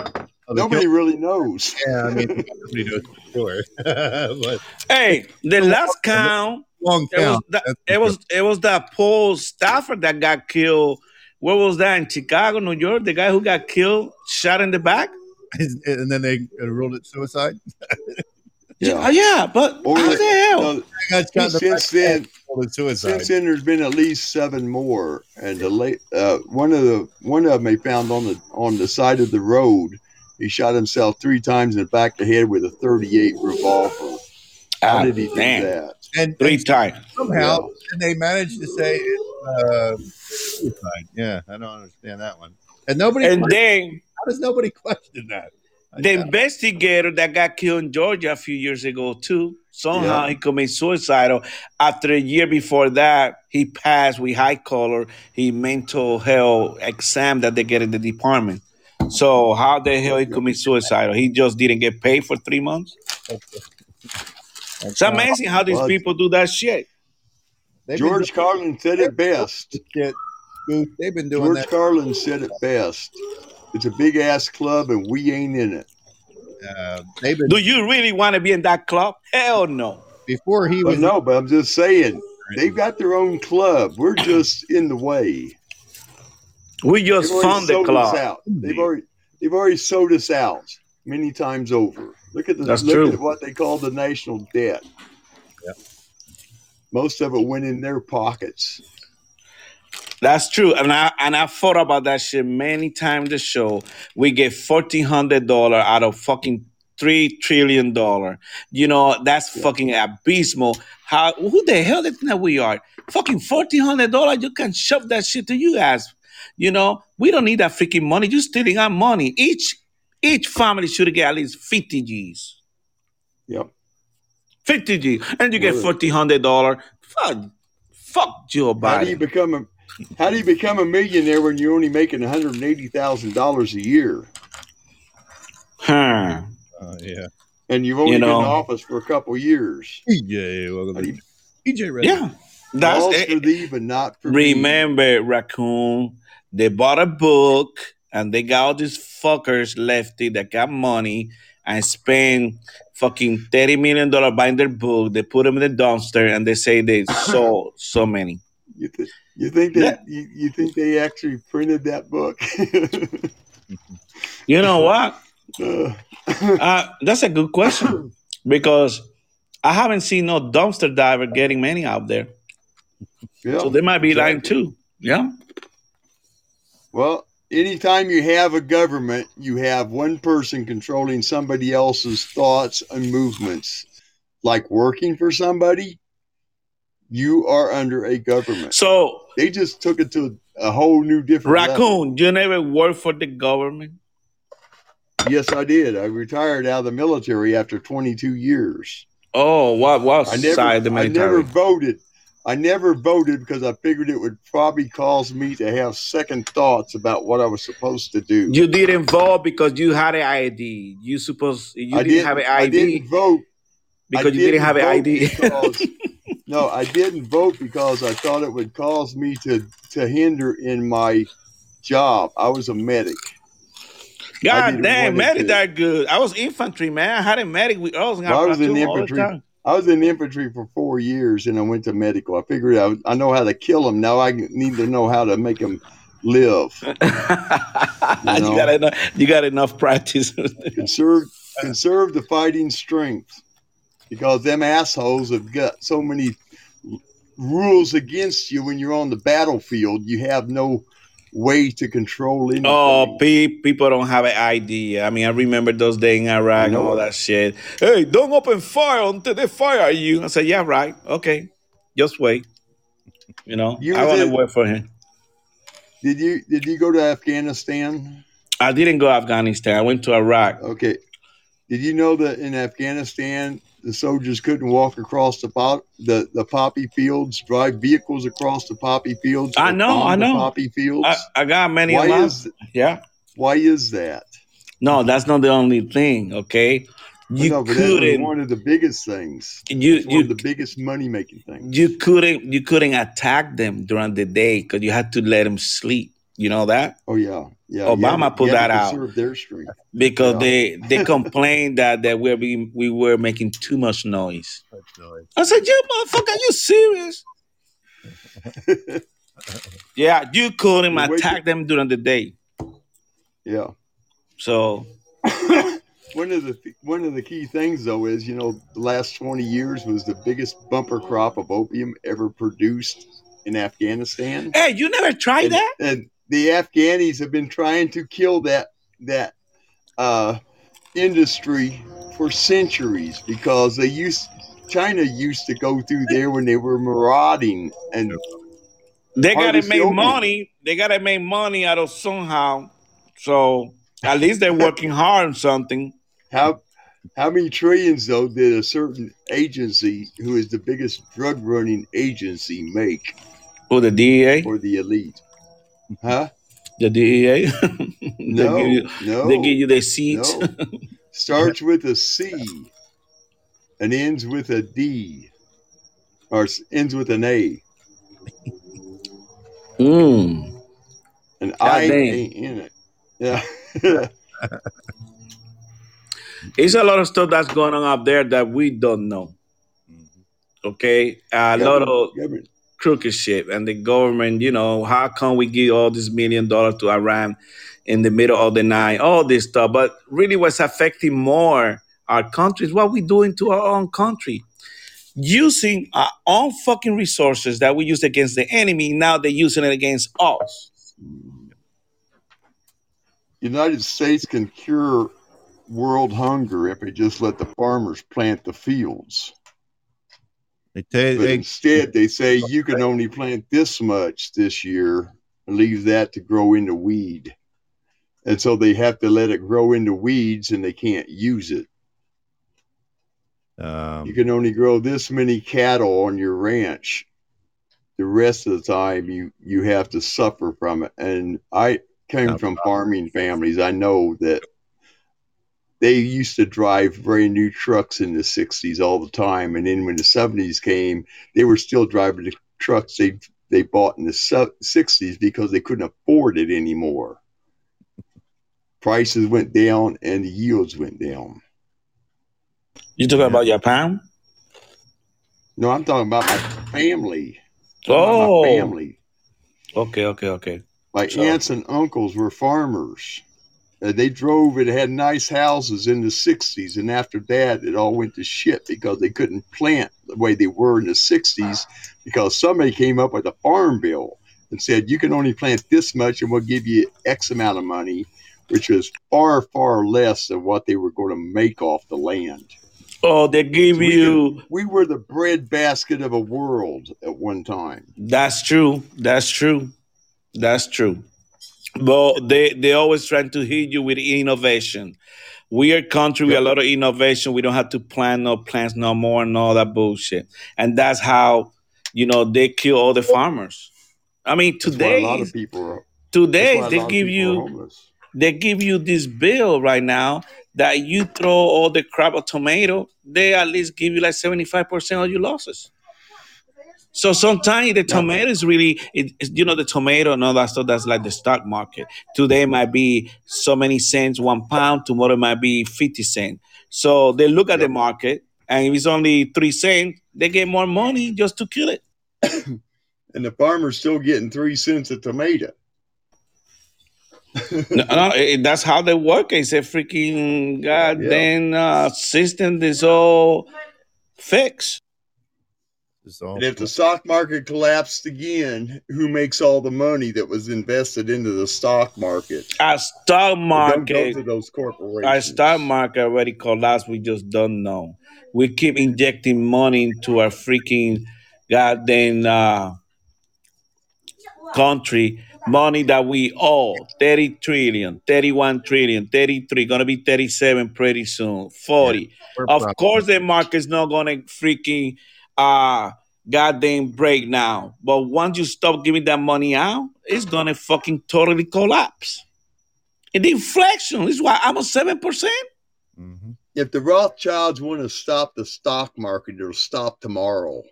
Oh, Nobody killed- really knows. yeah, I mean, nobody knows for sure. but Hey, the last count, long it was count. that, That's it was it was that Paul Stafford that got killed. Where was that in Chicago, New York? The guy who got killed, shot in the back. and then they uh, ruled it suicide. Yeah, yeah, but Or how the hell? no, That the Since then- ruled. Since then, there's been at least seven more, and the late uh, one of the one of them they found on the on the side of the road. He shot himself three times in the back of the head with a 38 revolver. How Ah, did he do damn. that? and, Three and times. somehow and they managed to say uh, suicide. Yeah, I don't understand that one. And nobody. And questioned- then how does nobody question that? The investigator that got killed in Georgia a few years ago too. Somehow Yeah. he committed suicide. After a year before that, he passed with high color. He mental health exam that they get in the department. So how the hell he commit suicide? He just didn't get paid for three months. It's amazing how these people do that shit. They've George Carlin said it best. doing shit. Dude, They've been doing George that. Carlin said it best. It's a big ass club, and we ain't in it. Uh, they've been Do you really want to be in that club? Hell no. before he But was. no, but I'm just saying they've got their own club. We're just in the way. We just They've found the club. out. They've already they've already sold us out many times over. Look at the That's look true. at what they call the national debt. Most of it went in their pockets. That's true, and I and I thought about that shit many times. The show we get fourteen hundred dollar out of fucking three trillion dollar. You know that's fucking abysmal. How who the hell is that we are? Fucking fourteen hundred dollar. You can shove that shit to you ass. You know we don't need that freaking money. You stealing our money. Each each family should get at least fifty G's. Yep. Fifty G, and you get fourteen hundred dollar. Fuck, fuck Joe How do you become a how do you become a millionaire when you're only making one hundred and eighty thousand dollars a year Huh. Uh, yeah. and you've only You been in office for a couple of years? PJ, welcome How do to you, PJ Ready. Yeah, that's Balls it. for thee, but not for me. Remember, raccoon, they bought a book and they got all these fuckers lefty that got money and spend fucking thirty million dollar buying their book. They put them in the dumpster and they say they sold so many. You, th- you think that you, you think they actually printed that book? You know what? Uh, Uh, that's a good question because I haven't seen no dumpster diver getting many out there. yeah. So they might be lying too. Yeah. Well, anytime you have a government, you have one person controlling somebody else's thoughts and movements. Like working for somebody, you are under a government. So They just took it to a whole new different level. raccoon, you never work for the government. Yes, I did. I retired out of the military after 22 years. Oh, what what I never, side the I never voted. I never voted because I figured it would probably cause me to have second thoughts about what I was supposed to do. You didn't vote because you had an ID. You supposed you I didn't, didn't have an ID. I didn't vote because I you didn't have an vote ID. no, I didn't vote because I thought it would cause me to to hinder in my job. I was a medic. God damn, medic to. that good. I was infantry man. I had a medic with us. Well, I was in infantry. I was in infantry for four years, and I went to medical. I figured I, I know how to kill them. Now I need to know how to make them live. you, know? got enough. You got enough practice. Conserve conserve the fighting strength, because them assholes have got so many rules against you when you're on the battlefield. You have no way to control anything. Oh, pe- people don't have an idea. I mean, I remember those days in Iraq and all that shit. Hey, don't open fire until they fire you. I said, yeah, right. Okay, just wait. You know, You I want to wait for him. Did you did you go to Afghanistan? I didn't go to Afghanistan. I went to Iraq. Okay. Did you know that in Afghanistan the soldiers couldn't walk across the pop, the, the poppy fields, drive vehicles across the poppy fields? I know, I know. poppy fields. I, I got many why of them. is Yeah. why is that? No, that's not the only thing. Okay, you no, couldn't. one of the biggest things. You you of the biggest money making things. you couldn't you couldn't attack them during the day because you had to let them sleep. You know that Oh yeah, yeah. Obama you had to- put you that out. Their strength. because Yeah. they they complained that that we we we were making too much noise. I said, "Yeah, motherfucker, are you serious?" yeah, you couldn't The way attack them during the day. Yeah. So One of the one of the key things though is you know the last twenty years was the biggest bumper crop of opium ever produced in Afghanistan. hey, you never tried and, that? and the Afghanis have been trying to kill that that uh, industry for centuries because they used China used to go through there when they were marauding and They gotta make opium. money. They gotta make money out of somehow. So at least they're working hard on something. How how many trillions though did a certain agency who is the biggest drug running agency make Oh, the DEA, for the elite? Huh? the DEA. they No, give you, no, they give you the seats. no. Starts with a C and ends with a D, or ends with an A. Mm. An I damn. ain't in it. Yeah. It's a lot of stuff that's going on up there that we don't know. Okay, a lot of government- crooked shit, and the government. You know, how come we give all this million dollars to Iran in the middle of the night? All this stuff, but really, what's affecting more our country is what we doing to our own country. Using our own fucking resources that we use against the enemy, now they're using it against us. United States can cure world hunger if it just let the farmers plant the fields. They tell But they, instead, they say you can only plant this much this year and leave that to grow into weed. And so they have to let it grow into weeds and they can't use it. um, You can only grow this many cattle on your ranch. The rest of the time, you, you have to suffer from it. And I came No from farming families. I know that they used to drive brand new trucks in the 60s all the time. And then when the 70s came, they were still driving the trucks they, they bought in the 60s because they couldn't afford it anymore. Prices went down and the yields went down. You talking about your pound? No, I'm talking about my family. Oh, my family. okay, okay, okay. My So- aunts and uncles were farmers. Uh, they drove and had nice houses in the 60s. And after that, it all went to shit because they couldn't plant the way they were in the 60s because somebody came up with a farm bill and said, you can only plant this much and we'll give you X amount of money, which was far, far less than what they were going to make off the land. Oh, they give So we you. We were the breadbasket of a world at one time. That's true. That's true. That's true. But they they always trying to hit you with innovation. We are a country with a lot of innovation. We don't have to plant no plants no more and all that bullshit. And that's how you know they kill all the farmers. I mean, today a lot of people are, today they give you they give you this bill right now that you throw all the crap of tomato, they at least give you like 75% of your losses. So sometimes the tomato is really, it, you know, the tomato and all that stuff, that's like the stock market. Today might be so many cents, one pound, tomorrow might be 50 cents. So they look at the market, and if it's only three cents, they get more money just to kill it. And the farmer's still getting three cents a tomato. no, no, it- that's how they work. It's a freaking goddamn uh, system that's all fixed. This And if the stock market collapsed again, who makes all the money that was invested into the stock market? Our stock It don't go market, to those our corporations. stock market already collapsed. We just don't know. We keep injecting money into our freaking goddamn uh, country. Money that we owe 30 trillion, 31 trillion, 33, gonna be 37 pretty soon, 40. we're Of probably- course, the market's not gonna freaking uh goddamn break now. But once you stop giving that money out, it's gonna fucking totally collapse. And the inflation is why I'm a seven percent. Mhm. If the Rothschilds want to stop the stock market, it'll stop tomorrow.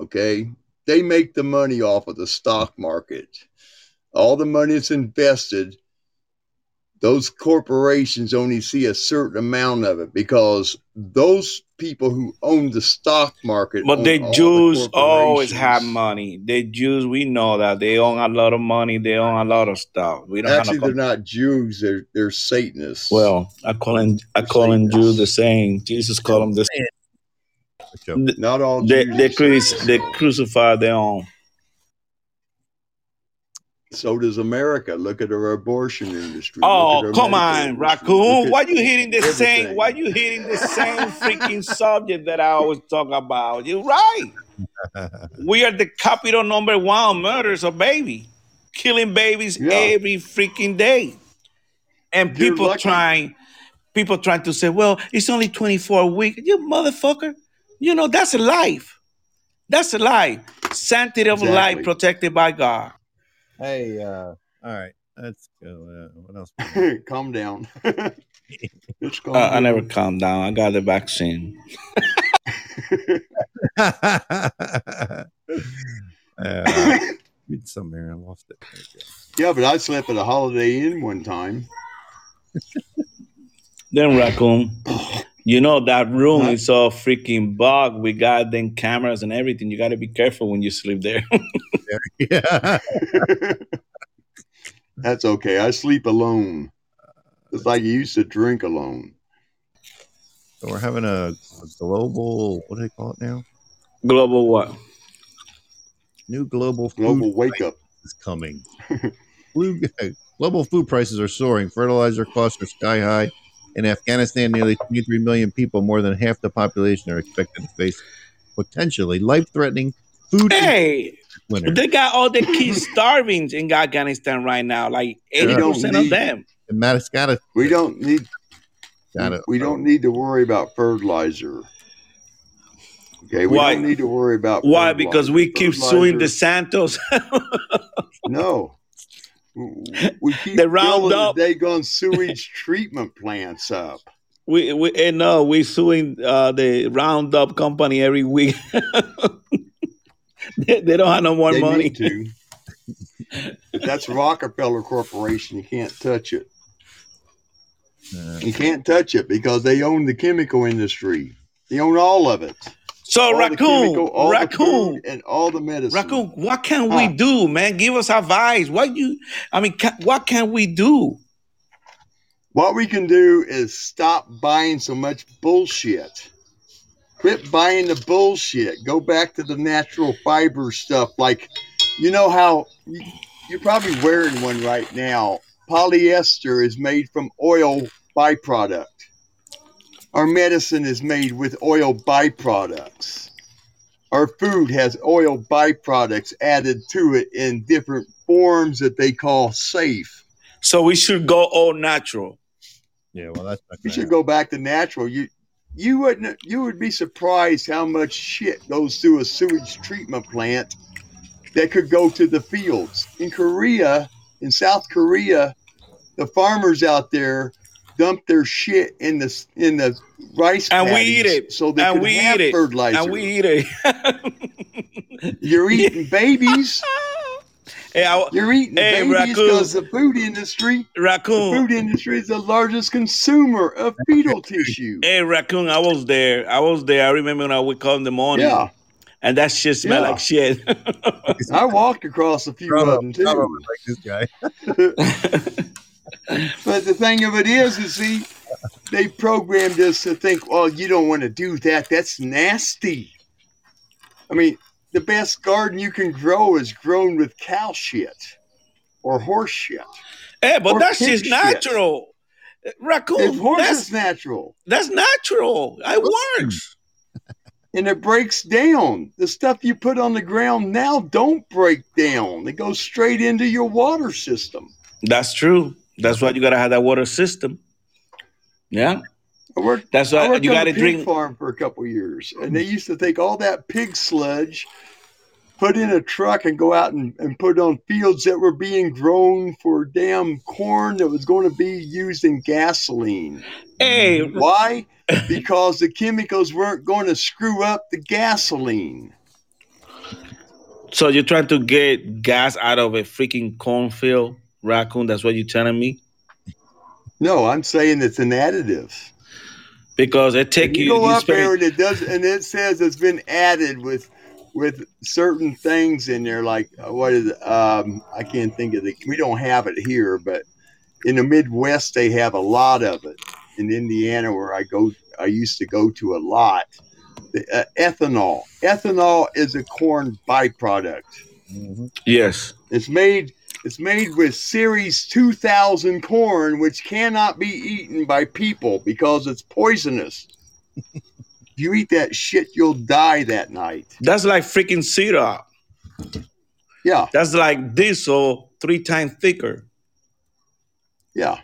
Okay? They make the money off of the stock market. All the money that's invested, those corporations only see a certain amount of it because those people who own the stock market. But own the all Jews always have money. The Jews, we know that they own a lot of money. They own a lot of stuff. We don't Actually, have they're not Jews. They're they're Satanists. Well, I call them. I call them Jews the same. Jesus called them the Good joke. not all They Jews. they, are cruci- they crucify their own. So does America. Look at our abortion industry. Oh, come on, industry. raccoon! Why you hitting the same? everything. Why you hitting the same freaking subject that I always talk about? You're right. We are the capital number one murders of baby, killing babies Yeah. every freaking day, and You're people lucky. trying, people trying to say, "Well, it's only 24 weeks." You motherfucker! You know that's a life. That's a life. Sanctity of life protected by God. Hey, uh, all right, let's go. Uh, what else? Calm down. It's calm Uh, I never down. calm down. I got the vaccine. uh, read something here. I lost it. There you go. yeah, but I slept at a Holiday Inn one time. Then raccoon, you know that room Huh? is all freaking bug with goddamn cameras and everything. You got to be careful when you sleep there. Yeah. That's okay. I sleep alone. It's like you used to drink alone. So we're having a, a global. What do they call it now? Global what? New global food Global wake up. is coming. Food- global food prices are soaring. Fertilizer costs are sky high. In Afghanistan, nearly 23 million people, more than half the population, are expected to face potentially life-threatening food Hey, winter. they got all the kids starving in Afghanistan right now. Like eighty percent of need- them. And Madagascar We don't need got it. we don't need to worry about fertilizer. Okay, we Why? don't need to worry about Why? fertilizer. Because we keep suing the Santos. No. We keep The building Roundup. the Dagon sewage treatment plants up. we we eh, no, we suing uh, the Roundup company every week. they, they don't have no more they money. need to. That's Rockefeller Corporation. You can't touch it. Uh, You can't touch it because they own the chemical industry. They own all of it. So all the raccoon, chemical, all the raccoon, food, and all the medicine. raccoon. What can Huh. we do, man? Give us advice. What you? I mean, ca- what can we do? What we can do is stop buying so much bullshit. Quit buying the bullshit. Go back to the natural fiber stuff. Like, you know how you- you're probably wearing one right now. Polyester is made from oil byproduct. Our medicine is made with oil byproducts. Our food has oil byproducts added to it in different forms that they call safe. So we should go all natural. yeah, well, that's not We gonna should go back to natural. You you wouldn't you would be surprised how much shit goes through a sewage treatment plant that could go to the fields. In Korea, in South Korea, the farmers out there dump their shit in the in the rice And we eat it. so they And we have eat it. fertilizer. And we eat it. You're eating babies. hey, I, You're eating Hey, babies raccoon. because the food industry, raccoon, the food industry is the largest consumer of fetal tissue. Hey, raccoon. I was there. I was there. I remember when I wake up in the morning. Yeah. And that shit smell Yeah. like shit. I walked across a few Bravo, of them too. bravo, like this guy. But the thing of it is, is see, they programmed us to think, "Oh, you don't want to do that. That's nasty." I mean, the best garden you can grow is grown with cow shit or horse shit. Hey, but that's just shit. natural. Eh, Raccoon, If horse that's, is natural that's natural. It works. and it breaks down, the stuff you put on the ground now don't break down. It goes straight into your water system. That's true. That's why you gotta have that water system. Yeah, I worked, that's I worked you gotta pig drink. farm for a couple years, and they mm. used to take all that pig sludge, put in a truck, and go out and, and put it on fields that were being grown for damn corn that was going to be used in gasoline. Hey, Why? Because the chemicals weren't going to screw up the gasoline. so you're trying to get gas out of a freaking cornfield, raccoon? That's what you're telling me? No, I'm saying it's an additive. Because it take you, you. go you up spend- there and it does, and it says it's been added with with certain things in there. Like uh, what is it? Um, I can't think of it. We don't have it here, but in the Midwest they have a lot of it. In Indiana, where I go, I used to go to a lot. The, uh, ethanol. Ethanol is a corn byproduct. yes. It's made it's made with Series 2000 corn, which cannot be eaten by people because it's poisonous. if you eat that shit, you'll die that night. That's like freaking syrup. Yeah, That's like diesel three times thicker. yeah.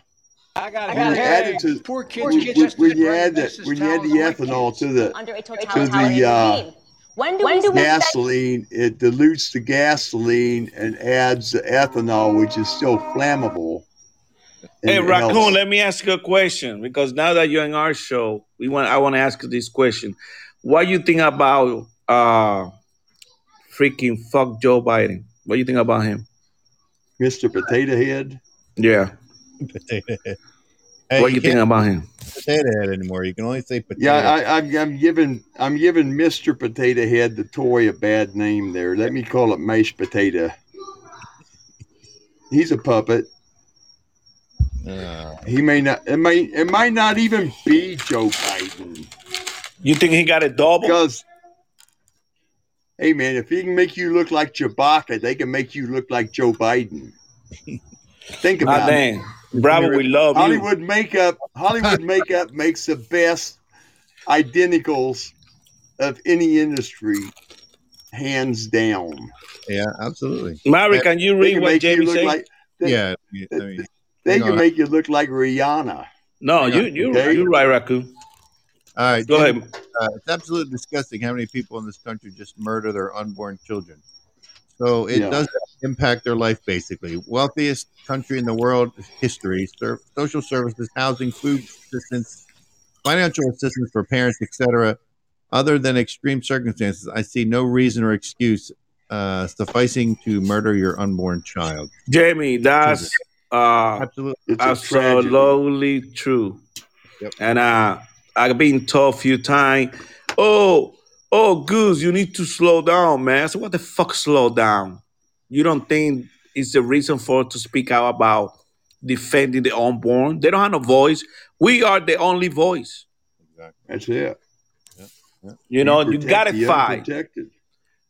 I got When you add it to Poor kids when, when- when you add that when you add the Towers on my ethanol to the under a to the uh, regime. When do we start gasoline, it dilutes the gasoline and adds the ethanol, which is still flammable. Hey, it raccoon, helps. let me ask you a question because now that you're in our show, we want I want to ask you this question: What do you think about uh freaking fuck Joe Biden? What do you think about him? Mr. Potato Head. Yeah, Potato head. Hey, what you, think can't about him? say potato head anymore. You can only say potato. Yeah, I, I'm, I'm giving I'm giving Mr. Potato Head the toy a bad name there. Let me call it mashed potato. He's a puppet. Uh, He may not. It may. It might not even be Joe Biden You think he got a double? because. Hey man, if he can make you look like Chewbacca, they can make you look like Joe Biden. Think about it. Dang, Bravo, we love you. Hollywood makeup. Hollywood makeup makes the best identicals of any industry, hands down. yeah, absolutely. Mary, can you They read can what make Jamie said? like they, Yeah, I mean, they can on. make you look like Rihanna. no, you you Okay. you're right, raccoon. all right. Go Jamie, ahead. Uh, it's absolutely disgusting how many people in this country just murder their unborn children. So it Yeah. does impact their life basically. Wealthiest country in the world history, ser- social services, housing, food assistance, financial assistance for parents, etc. Other than extreme circumstances, I see no reason or excuse uh, sufficing to murder your unborn child. Jamie, that's uh Absolutely. a absolutely true. Yep. And uh, I've been told a few times, oh, oh, Goose, you need to slow down, man. So what the fuck slow down? You don't think it's the reason for to speak out about defending the unborn? They don't have no voice. We are the only voice. Exactly. That's it. You know, you gotta fight.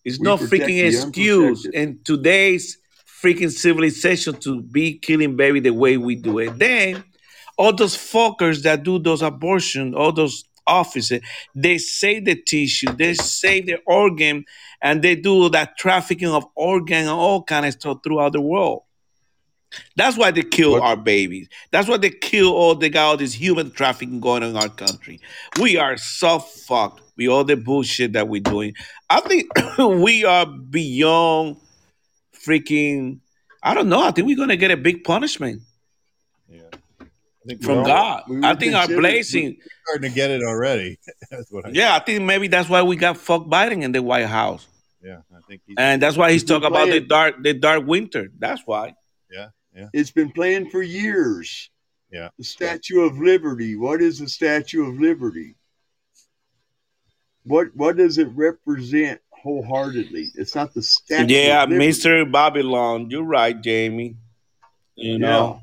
It's We no freaking excuse unprotected. in today's freaking civilization to be killing baby the way we do it. Then all those fuckers that do those abortion, all those officers, they save the tissue, they save the organ, and they do that trafficking of organ and all kind of stuff throughout the world. That's why they kill What- our babies. That's why they kill all they got all this human trafficking going on in our country. We are so fucked with all the bullshit that we're doing. I think we are beyond freaking. I don't know. I think we're gonna get a big punishment think from all God. we I think our consider- blessing. starting to get it already. That's what I Yeah, I think maybe that's why we got fuck Biden in the White House, Yeah, I think he's, and that's why he's He's talking about the dark, the dark winter. That's why. yeah, yeah. It's been playing for years. Yeah. The Statue of Liberty. What is the Statue of Liberty? What what does it represent wholeheartedly? It's not the statue. Yeah, of Liberty. Mystery Babylon. You're right, Jamie. You know,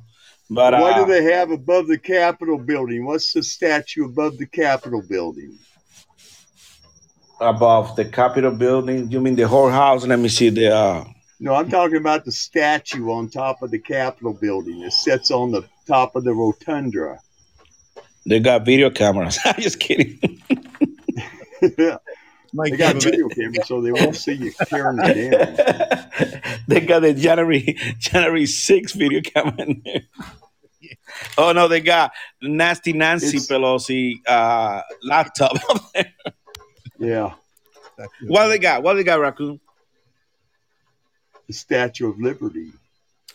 but what uh, do they have above the Capitol building? What's the statue above the Capitol building? above the Capitol building. You mean the whole house? Let me see the. Uh, No, I'm talking about the statue on top of the Capitol building. It sits on the top of the rotunda. they got video cameras. I'm just kidding. they got video cameras, so they won't see you tearing it down. they got the January January 6 video camera in there. Oh no, they got nasty Nancy It's- Pelosi uh, laptop up there. Yeah, What they got? What they got, Raccoon? the Statue of Liberty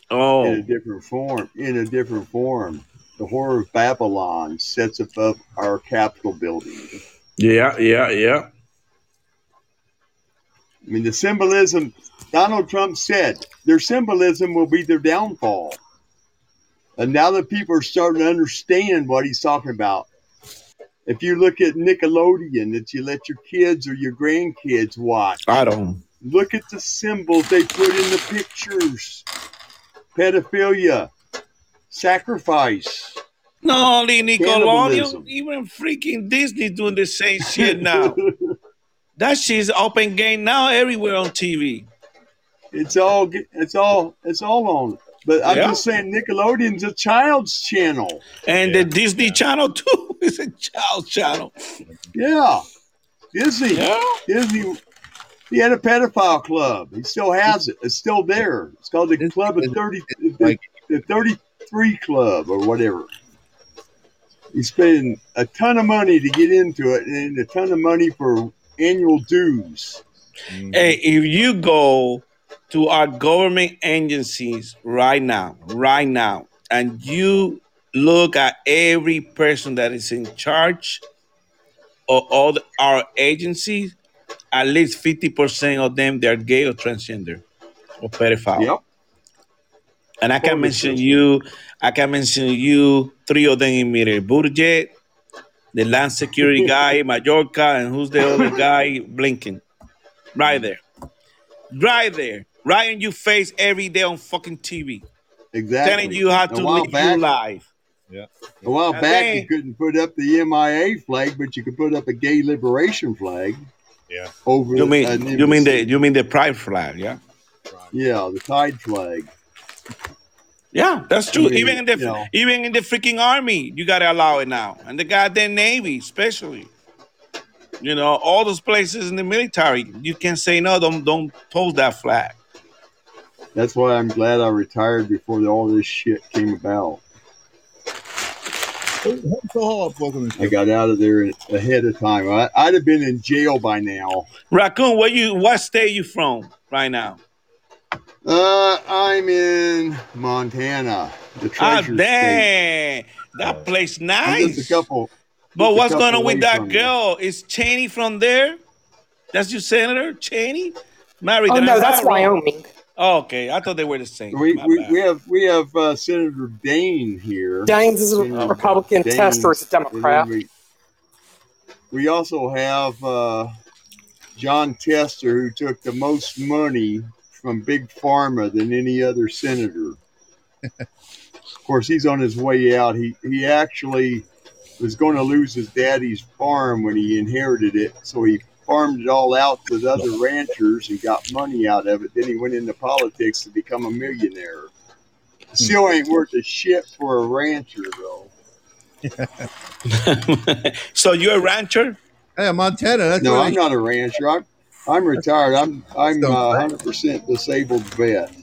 Oh. in a different form. In a different form, the Whore of Babylon sets above our Capitol building. yeah, yeah, yeah. I mean, the symbolism. Donald Trump said their symbolism will be their downfall. And now that people are starting to understand what he's talking about, if you look at Nickelodeon that you let your kids or your grandkids watch, I don't. look at the symbols they put in the pictures pedophilia, sacrifice. No, only Nickelodeon, even freaking Disney doing the same shit now. that shit's open game now everywhere on TV. It's all it's all it's all on. But I'm Yeah. just saying Nickelodeon's a child's channel. And Yeah, the Disney Channel too is a child's channel. Yeah. Disney. Yeah. Disney he had a pedophile club. He still has it. It's still there. It's called the It's- Club of Thirty the, like- the Thirty Three Club or whatever. He spent a ton of money to get into it and a ton of money for annual dues. Hey, if you go to our government agencies right now, right now, and you look at every person that is in charge of all the, our agencies, at least 50% of them they're gay or transgender or pedophile. Yep. And I can mention you, I can mention you three of them immediately. Buttigieg, the land security guy, Mayorkas, and who's the other guy? Blinken. Right there. Right there. Right in your face every day on fucking TV. Exactly. Telling you how to live back, your life. Yeah. A while And back, then- you couldn't put up the MIA flag, but you could put up a gay liberation flag. Yeah. Over You mean an you mean the you mean the pride flag, yeah? yeah the pride flag. Yeah, that's true. I mean, even in the you know. even in the freaking army, you gotta allow it now. And the goddamn navy, especially. You know, all those places in the military, you can say no, don't don't post that flag. That's why I'm glad I retired before all this shit came about. I got out of there ahead of time. I, I'd have been in jail by now. Raccoon, where you what state you from right now? Uh, I'm in Montana, the Ah, treasure state. dang. That place I'm nice. just a couple. But what's going on with that from you. girl? Is Cheney from there? That's your senator, Cheney? Married? Oh no, that's that wrong? Wyoming. Oh, okay, I thought they were the same. We, we, we have we have uh, Senator Dane here. Daines is a Yeah. Republican. Daines, Tester is a Democrat. We, we also have uh, Jon Tester, who took the most money from Big Pharma than any other senator. of course, he's on his way out. He he actually was going to lose his daddy's farm when he inherited it, so he farmed it all out to the other ranchers and got money out of it. Then he went into politics to become a millionaire. Still ain't worth a shit for a rancher, though. so you're a rancher? Hey, Montana. That's No, I'm not a rancher. I'm I'm retired. I'm I'm Still uh, 100% disabled vet.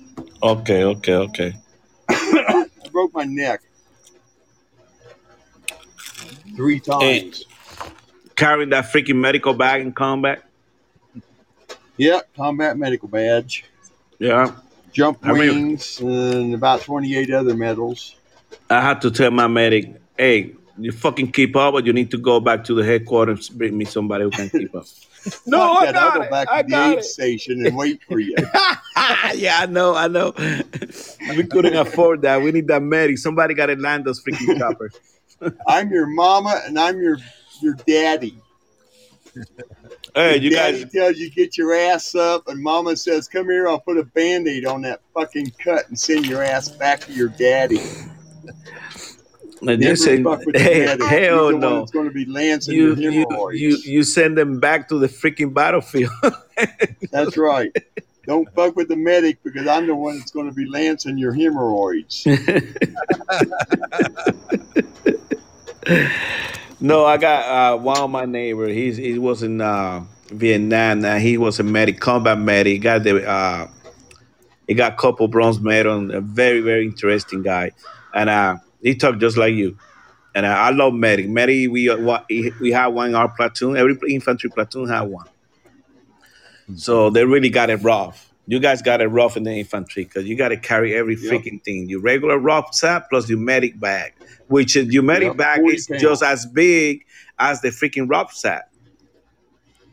Okay, okay, okay. I broke my neck three times. Carrying that freaking medical bag in combat. Yep, combat medical badge, Yeah. jump I mean- wings, and about 28 other medals. I had to tell my medic, hey, you fucking keep up, but you need to go back to the headquarters, bring me somebody who can keep up. no, Fuck I that. I'll got go it. back I to the aid it. station and wait for you. yeah, I know, I know. we couldn't afford that. We need that medic. Somebody got to land those freaking choppers. I'm your mama and I'm your your daddy. Hey, Your you daddy guys, tells you get your ass up, and mama says, "Come here, I'll put a band-aid on that fucking cut and send your ass back to your daddy." And Never you say, fuck with hey. He's hell no. It's going to be lancing You, your you, hemorrhoids. you, you send them back to the freaking battlefield. That's right. Don't fuck with the medic because I'm the one that's going to be lancing your hemorrhoids. no, I got uh, one of my neighbor. He's he was in uh, Vietnam. Now he was a medic, combat medic. He got the uh, he got couple bronze medal. A very very interesting guy, and uh, he talked just like you. And uh, I love medic. Medic, we uh, we have one in our platoon. Every infantry platoon have one. So they really got it rough. You guys got it rough in the infantry because you got to carry every Yep. freaking thing. Your regular rucksack plus your medic bag, which is your medic Yep, bag is pounds. just as big as the freaking rucksack.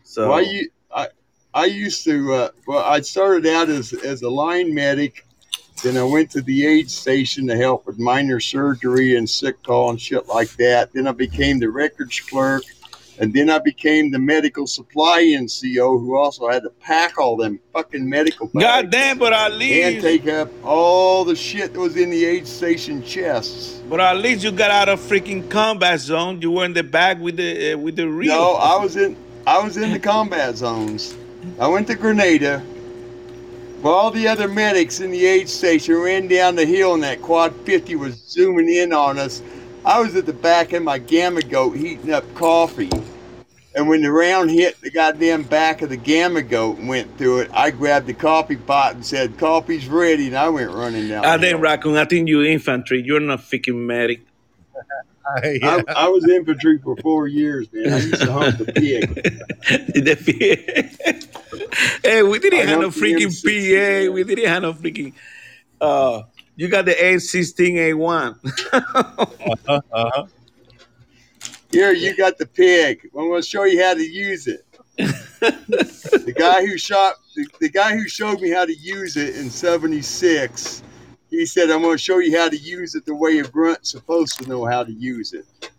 So Well, you, I, I used to. Uh, well, I started out as as a line medic. Then I went to the aid station to help with minor surgery and sick call and shit like that. Then I became the records clerk, and then I became the medical supply NCO, who also had to pack all them fucking medical bags God damn, but at and take up all the shit that was in the aid station chests. but at least you got out of freaking combat zone. You were in the back with the uh, with the real. No, I was in I was in the combat zones. I went to Grenada. While all the other medics in the aid station ran down the hill and that quad 50 was zooming in on us, I was at the back of my Gama Goat heating up coffee. And when the round hit the goddamn back of the Gama Goat and went through it, I grabbed the coffee pot and said, Coffee's ready, and I went running down. I the think hill. raccoon. I think you infantry. You're not freaking medic. I, I was infantry for four years, man. I used to hunt the pig. The hey, we didn't I have no freaking M60, PA. We didn't have no freaking. Uh, you got the A16 A1. Uh-huh, uh-huh. Here, you got the pig. I'm going to show you how to use it. the guy who shot, the, the guy who showed me how to use it in '76, he said, "I'm going to show you how to use it the way a grunt's supposed to know how to use it."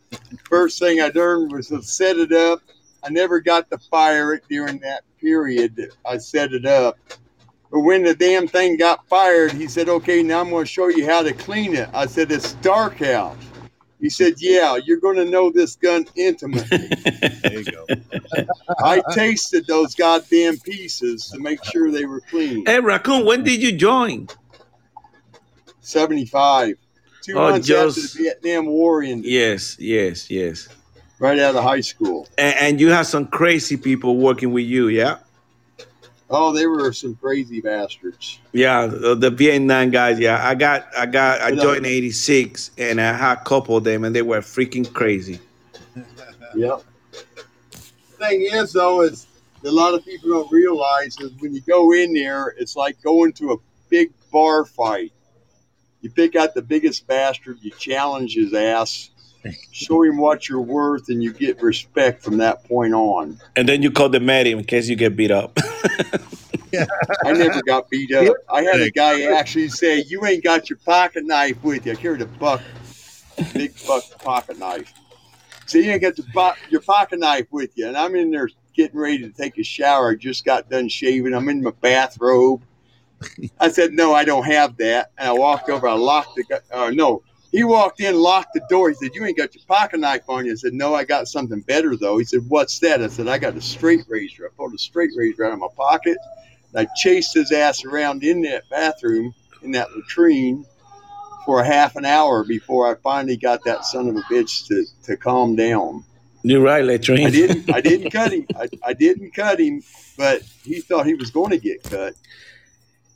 First thing I learned was to set it up. I never got to fire it during that period that I set it up. But when the damn thing got fired, he said, "Okay, now I'm going to show you how to clean it." I said, "It's dark out." He said, "Yeah, you're going to know this gun intimately." There you go. I tasted those goddamn pieces to make sure they were clean. hey, raccoon, when did you join? 75. Two Oh, months just- after the Vietnam War ended, Yes, yes, yes. right out of high school. And, and you have some crazy people working with you, yeah? Oh, they were some crazy bastards. Yeah, the, the Vietnam guys. Yeah, I got, I got, I joined '86, and I had a couple of them, and they were freaking crazy. Yep. The thing is, though, is a lot of people don't realize is when you go in there, it's like going to a big bar fight. You pick out the biggest bastard, you challenge his ass, show him what you're worth, and you get respect from that point on. And then you call the medic in case you get beat up. I never got beat up. I had a guy actually say, "You ain't got your pocket knife with you." I carried a buck, big buck pocket knife. So you ain't got your, po- your pocket knife with you, and I'm in there getting ready to take a shower. I just got done shaving. I'm in my bathrobe. I said, "No, I don't have that." And I walked over. I locked the. Uh, no, he walked in, locked the door. He said, "You ain't got your pocket knife on you." I said, "No, I got something better though." He said, "What's that?" I said, "I got a straight razor." I pulled a straight razor out of my pocket. And I chased his ass around in that bathroom, in that latrine, for a half an hour before I finally got that son of a bitch to, to calm down. You're right, Latrine. I didn't I didn't cut him. I, I didn't cut him, but he thought he was going to get cut.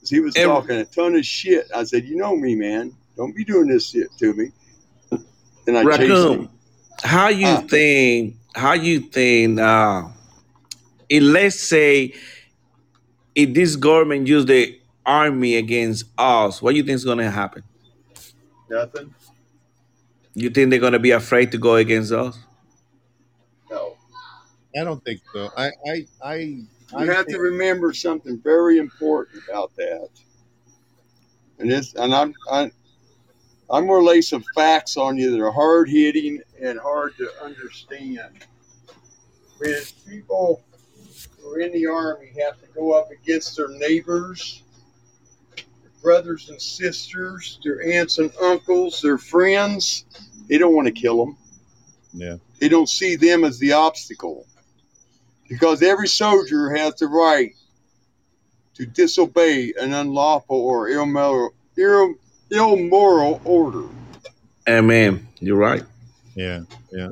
He was Every- talking a ton of shit. I said, "You know me, man. Don't be doing this shit to me." And I chased Raccoon, him. how you Ah. think? How you think? Uh, if let's say, if this government use the army against us, what do you think is gonna happen? Nothing. You think they're gonna be afraid to go against us? No. I don't think so. I, I, I, You I have think- to remember something very important about that. And this, and I'm, I'm, I'm going to lay some facts on you that are hard hitting and hard to understand. When people who are in the army have to go up against their neighbors, their brothers and sisters, their aunts and uncles, their friends, They don't want to kill them. Yeah. They don't see them as the obstacle. Because every soldier has the right to disobey an unlawful or immoral, ill, moral order. Amen. You're right. Yeah. Yeah.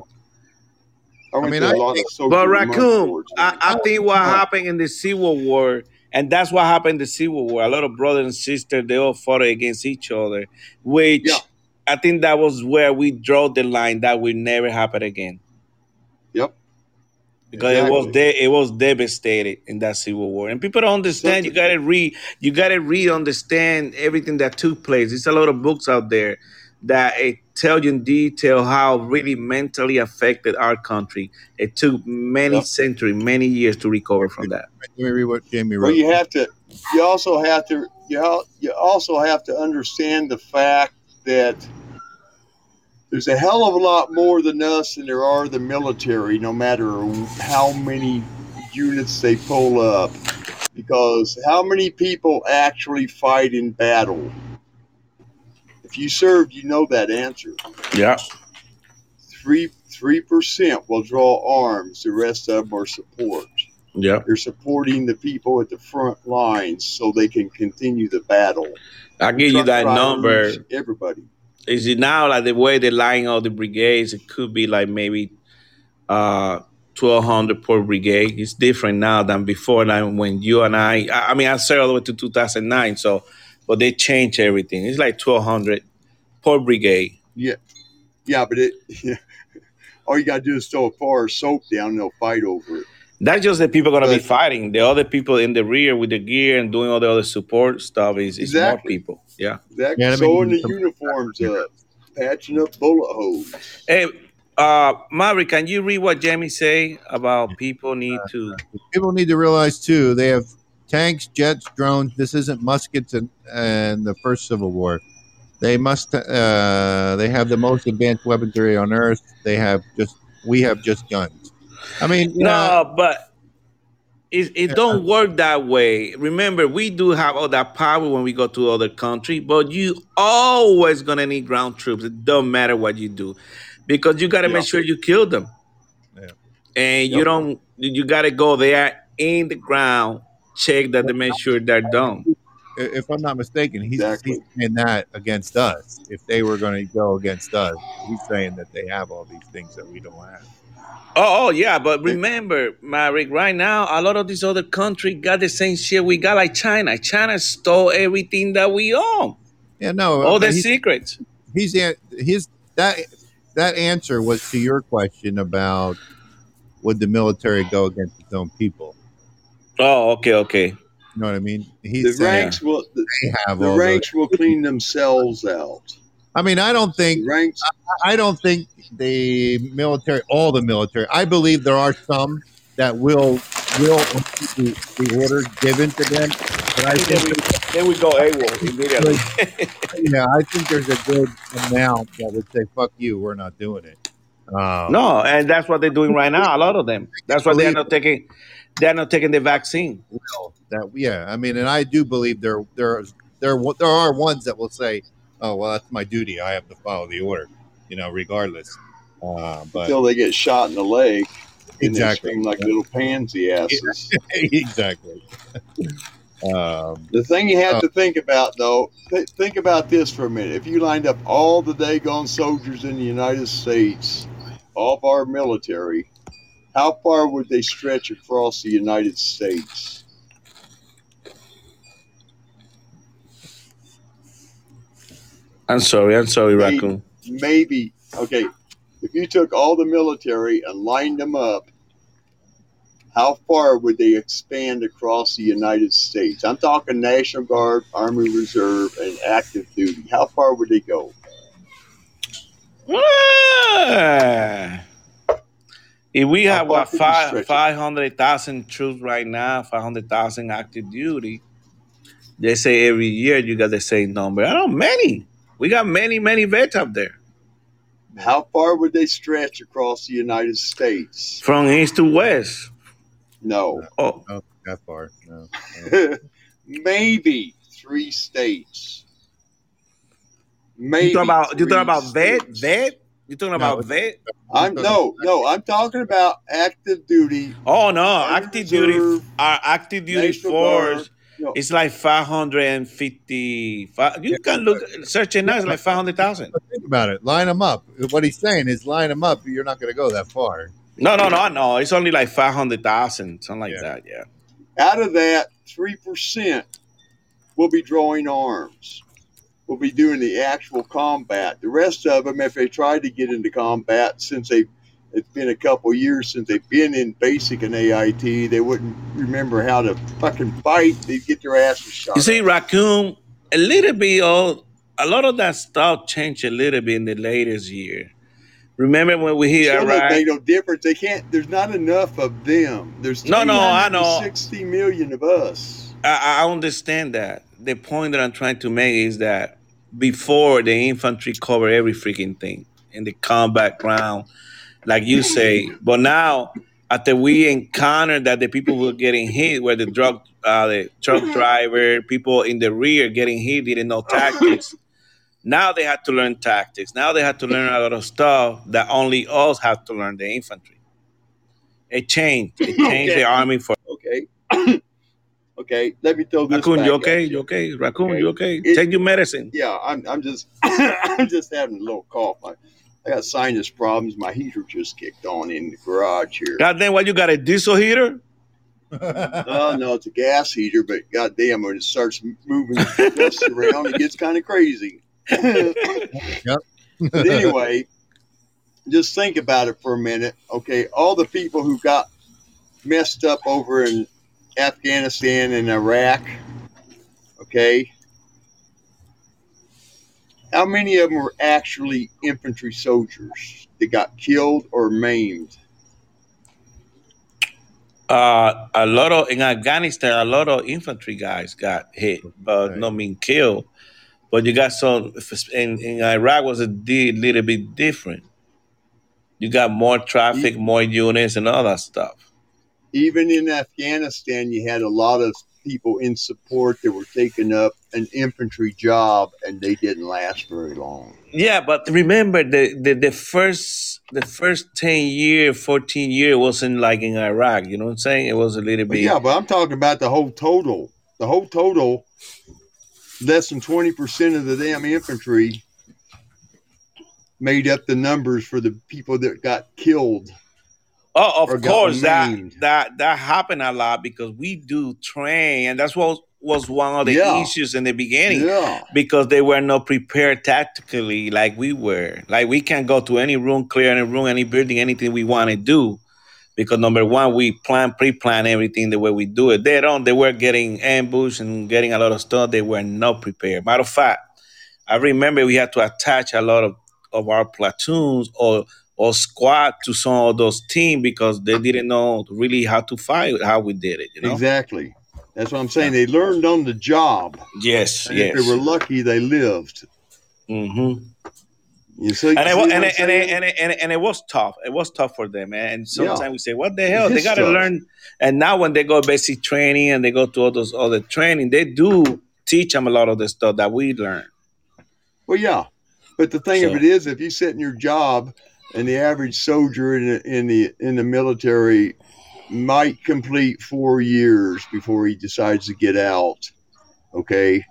I, went mean, I a I lot of think- But month raccoon. I, I think what happened in the Civil War, and that's what happened in the Civil War. A lot of brothers and sisters they all fought against each other, which Yeah. I think that was where we draw the line that will never happen again. Yep. Because it was Exactly. de- it was devastated in that Civil War, and people don't understand. You gotta read, you gotta read, understand everything that took place. There's a lot of books out there that it tell you in detail how really mentally affected our country. It took many Yep. centuries, many years to recover from that. Let me read what Jamie Well, you have to. You also have to. You you also have to understand the fact that there's a hell of a lot more than us than there are the military. No matter how many units they pull up, because how many people actually fight in battle? If you served, you know that answer. Yeah. Three three percent will draw arms. The rest of them are support. Yeah. They're supporting the people at the front lines so they can continue the battle. I'll give you that number. Everybody. Is it now like the way they're lying all the brigades? It could be like maybe uh, 1,200 per brigade. It's different now than before. Like when you and I, I I mean, I served all the way to 2009. So, but they changed everything. It's like 1,200 per brigade. Yeah, yeah, but it. Yeah. all you gotta do is throw a bar of soap down, and they'll fight over it. That's just the people gonna be fighting. The other people in the rear with the gear and doing all the other support stuff is, is more people. Yeah. That Yeah, I mean, sewing the uniforms up, patching up bullet holes. Hey, uh, Maverick, can you read what Jamie say about people need to? People need to realize too. They have tanks, jets, drones. This isn't muskets and, and the first Civil War. They must. Uh, they have the most advanced weaponry on Earth. They have just. We have just guns. I mean, yeah, No, but it, it don't work that way. Remember, we do have all that power when we go to other country, but you always gonna need ground troops. It don't matter what you do, because you gotta Yeah. make sure you kill them. Yeah. And you don't. You gotta go there in the ground, check that they make sure they're done. if I'm not mistaken, he's, Exactly. he's saying that against us. If they were going to go against us, he's saying that they have all these things that we don't have. Oh, oh yeah, but remember, Maverick, right now, a lot of these other countries got the same shit we got, like China. China stole everything that we own, Yeah, no. all the secrets. he's his that that answer was to your question about would the military go against its own people? Oh, okay, okay. You know what I mean? The saying ranks will. They have the all ranks will clean themselves out. Those. I mean, I don't think ranks. I don't think the military, all the military. I believe there are some that will will implement the orders given to them, but I Then we, think then we go AWOL immediately. yeah, I think there's a good amount that would say "fuck you," we're not doing it. Um, no, and that's what they're doing right now. A lot of them. That's why they're not taking. They're not taking the vaccine. will that yeah i mean and i do believe there there there there are ones that will say oh well that's my duty i have to follow the order you know regardless uh, but until they get shot in the leg Exactly. like little pansy asses. exactly um, The thing you have Oh. to think about, though, th- think about this for a minute. If you lined up all the Dagon soldiers in the United States, all of our military, how far would they stretch across the United States? I'm sorry. I'm sorry, Maybe. raccoon. Maybe, okay, if you took all the military and lined them up, how far would they expand across the United States? I'm talking National Guard, Army Reserve, and active duty. How far would they go? Ah. If we How have what five five hundred thousand troops right now, five hundred thousand active duty. They say every year you got the same number. I don't know many. We got many, many vets up there. How far would they stretch across the United States? From east to west. No. Oh, not that far no, no. Maybe three states. Maybe you talk about you three talk about vet, vet? You talking about it's- vet? I'm no, no. I'm talking about active duty. Oh no, active duty. Reserve, Our active duty National force. Guard. No. It's like five hundred and fifty. You can look search it now. It's like five hundred thousand. Think about it. Line them up. What he's saying is line them up. You're not going to go that far. No, no, no, no. It's only like five hundred thousand, something like Yeah. that. Yeah. Out of that, three percent will be drawing arms. Will be doing the actual combat. The rest of them, if they tried to get into combat, since they it's been a couple years since they've been in basic and AIT, they wouldn't remember how to fucking fight. They'd get their asses shot. You see, raccoon, a little bit. Oh, a lot of that stuff changed a little bit in the latest year. Remember when we hit Still don't make no difference. They can't. There's not enough of them. There's No, no, I know. 60 million of us. I, I understand that. The point that I'm trying to make is that before the infantry cover every freaking thing in the combat ground, like you say, but now after we encountered that the people were getting hit were the drug, uh, the truck driver, people in the rear getting hit didn't know tactics. Now they had to learn tactics. Now they had to learn a lot of stuff that only us have to learn the infantry. It changed. It changed Okay. the army for Okay. okay. Let me throw this. Raccoon, you okay? you. You okay? Raccoon, Okay. you okay? It- Take your medicine. Yeah, I'm. I'm just. I'm just having a little cough. I, I got sinus problems. My heater just kicked on in the garage here. God damn, what you got a diesel heater? Oh no, it's a gas heater, but goddamn, when it starts moving dust around, it gets kind of crazy. But anyway, just think about it for a minute. Okay, all the people who got messed up over in Afghanistan and Iraq. Okay, how many of them were actually infantry soldiers that got killed or maimed? Uh, a lot of in Afghanistan, a lot of infantry guys got hit, but Right. not mean killed. But you got some in, in Iraq was a di- little bit different. You got more traffic, more units, and all that stuff. even in Afghanistan, you had a lot of people in support that were taking up an infantry job and they didn't last very long. Yeah, but remember the, the, the first the first ten year, fourteen year wasn't like in Iraq. You know what I'm saying? It was a little But bit. yeah, but I'm talking about the whole total. The whole total, less than 20% of the damn infantry made up the numbers for the people that got killed. Oh, of course that that that happened a lot because we do train, and that's what was one of the Yeah. issues in the beginning Yeah. because they were not prepared tactically like we were. Like we can go to any room, clear any room, any building, anything we want to do. Because number one, we plan, pre-plan everything the way we do it. They don't. They were getting ambushed and getting a lot of stuff. They were not prepared. Matter of fact, I remember we had to attach a lot of, of our platoons or or squad to some of those teams because they didn't know really how to fight, how we did it. You know? Exactly. That's what I'm saying. They learned on the job. Yes, And yes. if they were lucky, they lived. hmm You see, and it, see and, it, and, it, and, it, and, it, and it was tough. It was tough for them, man. And sometimes Yeah. we say, "What the hell?" It They got to learn. And now, when they go basic training and they go to all those other training, they do teach them a lot of the stuff that we learn. Well, yeah, but the thing of it is, if you sit in your job, and the average soldier in the, in the in the military might complete four years before he decides to get out. Okay,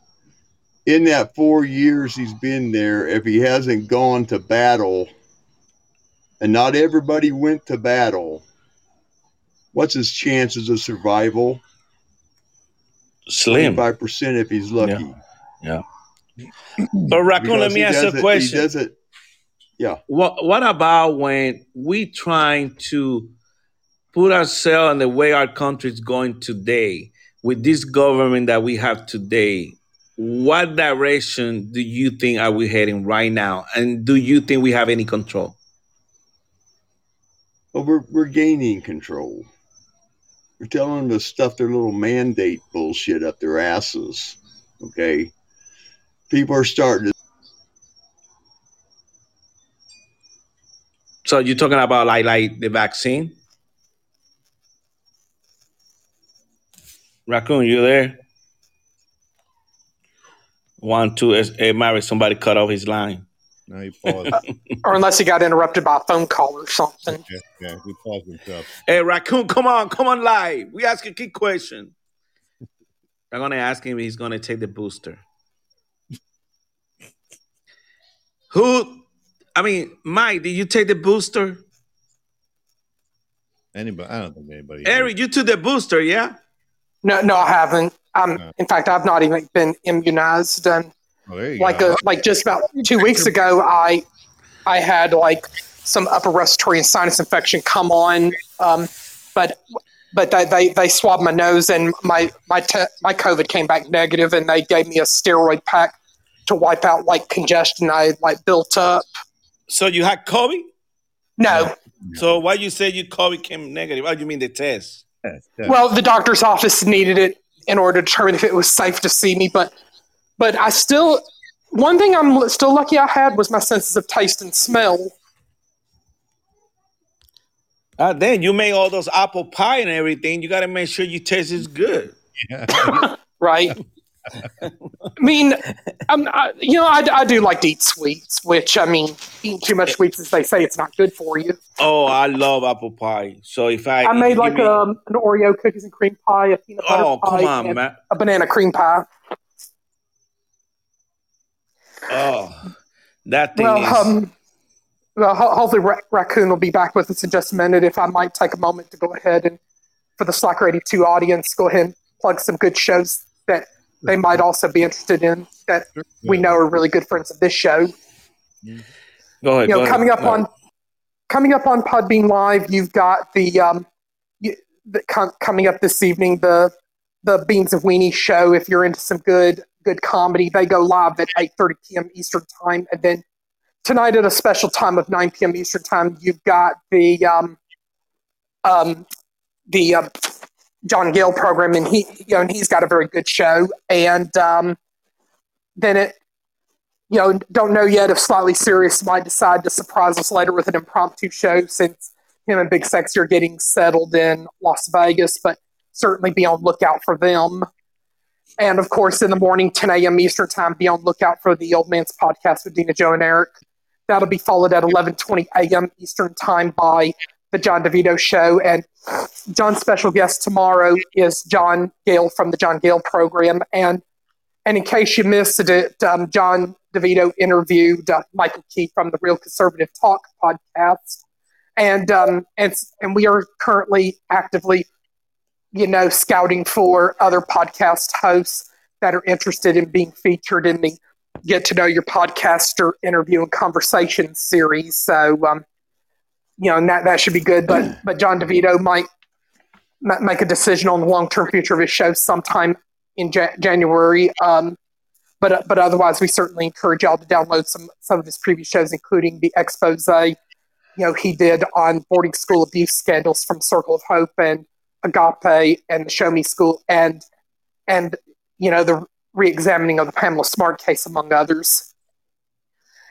in that four years he's been there, if he hasn't gone to battle, and not everybody went to battle, what's his chances of survival? Slim. Five percent if he's lucky. Yeah. But raccoon, let me ask you a question. He does it. Yeah. What What about when we trying to put ourselves in the way our country is going today with this government that we have today? What direction do you think are we heading right now? And do you think we have any control? Well, we're, we're gaining control. We're telling them to stuff their little mandate bullshit up their asses. Okay. People are starting to. So you're talking about like like the vaccine? Raccoon, you there? One, two, eh, Mary, somebody cut off his line. No, he paused. or unless he got interrupted by a phone call or something. yeah, yeah, he paused himself. Hey, Raccoon, come on, come on live. We ask a key question. I'm gonna ask him if he's gonna take the booster. Who? I mean, Mike, did you take the booster? Anybody? I don't think anybody. Eric, you took the booster, yeah? No, no, I haven't. Um, No. in fact, I've not even been immunized. And Oh, like go. a, like just about two weeks ago, I I had like some upper respiratory and sinus infection come on, um, but but they, they they swabbed my nose and my my te- my COVID came back negative, and they gave me a steroid pack to wipe out like congestion I like built up. So you had COVID? No, So why you say you COVID came negative? Oh, you mean the test? Yeah, yeah. well, the doctor's office needed it in order to determine if it was safe to see me, but but I still one thing I'm still lucky I had was my senses of taste and smell. Ah, then you make all those apple pie and everything. You got to make sure you taste is good. right? I mean, I'm, I, you know, I, I do like to eat sweets, which I mean, eating too much sweets, as they say, it's not good for you. Oh, I love apple pie. So if I, I if made like me- um, an Oreo cookies and cream pie, a peanut butter oh pie, come on, a banana cream pie. Oh, that thing Well, is. um, well, ho- hopefully Ra- Raccoon will be back with us in just a minute. If I might take a moment to go ahead and, for the Slacker 82 audience, go ahead and plug some good shows that they might also be interested in that we know are really good friends of this show. go ahead. you go know, ahead. coming up on coming up on Podbean Live, you've got the um, you, the com- coming up this evening the the Beans of Weenie show. If you're into some good good comedy, they go live at 8:30 p.m. Eastern time, and then tonight at a special time of 9 p.m. Eastern time, you've got the um, um, the uh, John Gill program, and he you know and he's got a very good show, and um, then it you know, don't know yet if Slightly Serious might decide to surprise us later with an impromptu show since him and Big Sexy are getting settled in Las Vegas, but certainly be on lookout for them. And of course, in the morning, 10 a.m. Eastern Time, be on lookout for the Old Man's Podcast with Dina, Joe, and Eric. That'll be followed at 11:20 a.m. Eastern Time by the John DeVito Show. And John's special guest tomorrow is John Gale from the John Gale Program. And and in case you missed it, um, John DeVito interviewed uh, Michael Key from the Real Conservative Talk podcast, and um, and and we are currently actively, you know, scouting for other podcast hosts that are interested in being featured in the Get to Know Your Podcaster interview and conversation series. So, um, you know, and that that should be good. But but John DeVito might ma- make a decision on the long term future of his show sometime in Ja- January. Um, but but otherwise, we certainly encourage y'all to download some some of his previous shows, including the expose you know he did on boarding school abuse scandals from Circle of Hope and Agape and the Show Me School and and you know the re-examining of the Pamela Smart case, among others.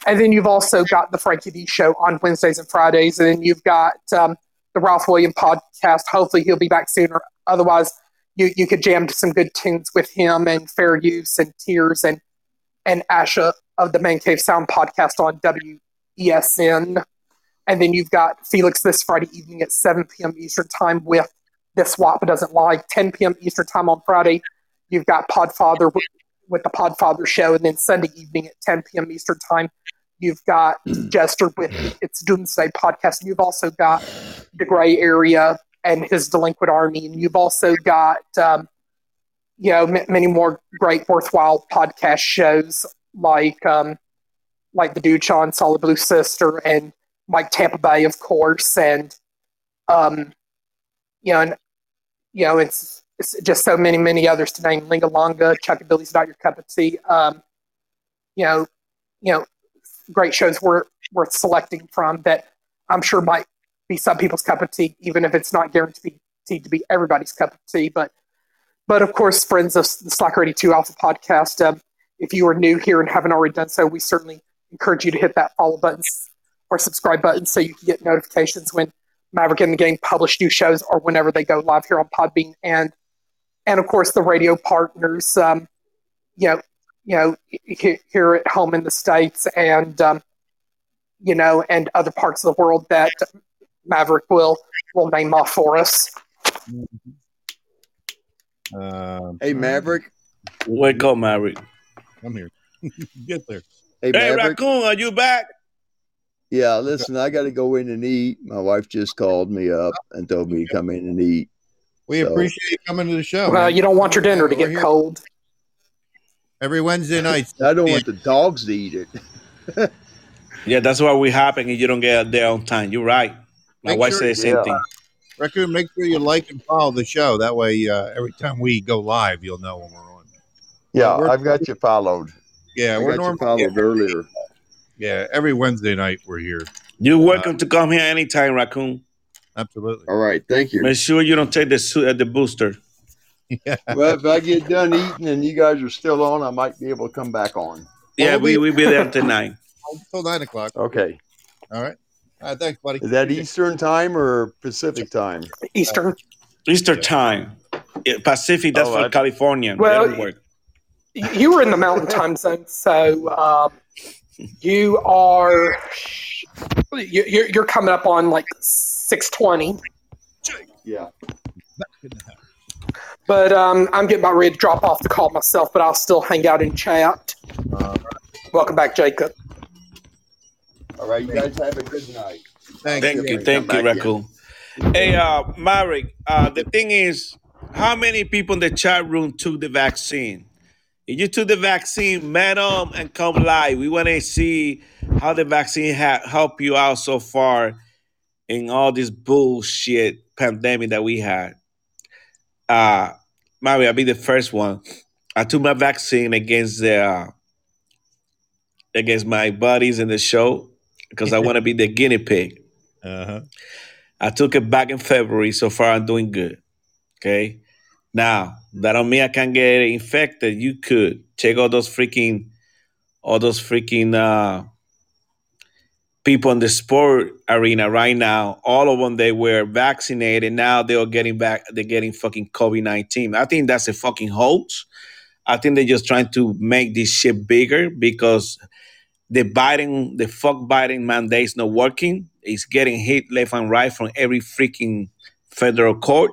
And then you've also got the Frankie D show on Wednesdays and Fridays, and then you've got um, the Ralph William podcast. Hopefully, he'll be back sooner. Otherwise, you you could jam to some good tunes with him and Fair Use and Tears and and Asha of the Man Cave Sound podcast on WESN. And then you've got Felix this Friday evening at 7 p.m. Eastern Time with This WAP Doesn't Lie. 10 p.m. Eastern Time on Friday, you've got Podfather with, with the Podfather Show. And then Sunday evening at 10 p.m. Eastern Time, you've got Jester with its Doomsday podcast. And you've also got The Gray Area and his Delinquent Army. And you've also got, um, you know, m- many more great, worthwhile podcast shows like um, like the Sean Solid Blue Sister and Mike Tampa Bay, of course, and um, you know, and you know, it's, it's just so many, many others to name. Linga Longa, Chucky Billy's Not Your Cup of Tea. Um, you know, you know, great shows worth worth selecting from that I'm sure might be some people's cup of tea, even if it's not guaranteed to be everybody's cup of tea. But but of course, friends of the Slacker 82 Alpha podcast, um, if you are new here and haven't already done so, we certainly encourage you to hit that follow button or subscribe button so you can get notifications when Maverick and the Gang publish new shows or whenever they go live here on Podbean and and of course the radio partners, um, you know, you know, here at home in the states and um, you know, and other parts of the world that Maverick will will name off for us. Um, Hey, Maverick. Wake up, Maverick. I'm here. Get there. Hey, Hey, Raccoon, are you back? Yeah, listen, I got to go in and eat. My wife just called me up and told me to come in and eat. We So- appreciate you coming to the show. well, man. you don't want your dinner to We're get here cold. Every Wednesday night. I don't want the dogs to eat it. Yeah, that's why we happen and you don't get there on time. You're right. My Make wife sure- said the same yeah. thing. Raccoon, make sure you like and follow the show. That way, uh, every time we go live, you'll know when we're on. Yeah, We're- I've got you followed. Yeah, I we're got you normally followed earlier. yeah every Wednesday night we're here. You're welcome to come here anytime, Raccoon. Absolutely. All right, thank you. Make sure you don't take the suit at the booster. Yeah. Well, if I get done eating and you guys are still on, I might be able to come back on. Yeah, Well, we we- we be there tonight. Until nine o'clock. Okay. All right. All right. Thanks, buddy. Is that Eastern time or Pacific time? Eastern. Easter time. Yeah, Pacific, that's Oh, for I- California. Well, They don't work. you were in the mountain time zone, so um, you are you, you're, you're coming up on like six twenty. Yeah. But um, I'm getting about ready to drop off the call myself, but I'll still hang out in chat. Welcome back, Jacob. All right, you guys have a good night. Thanks. Thank you, Come thank you, back in. Raccoon. Hey, uh, Maverick, uh, the thing is, how many people in the chat room took the vaccine? If you took the vaccine, man them and come live. We want to see how the vaccine ha- helped you out so far in all this bullshit pandemic that we had. Uh, Maverick, I'll be the first one. I took my vaccine against the uh, against my buddies in the show because I want to be the guinea pig. Uh-huh. I took it back in February. So far, I'm doing good. Okay. Now, that don't mean I can't get infected. You could take all those freaking, all those freaking uh, people in the sport arena right now. All of them, they were vaccinated. Now they're getting back. They're getting fucking COVID nineteen. I think that's a fucking hoax. I think they're just trying to make this shit bigger because the Biden, the fuck Biden mandate's not working. It's getting hit left and right from every freaking federal court.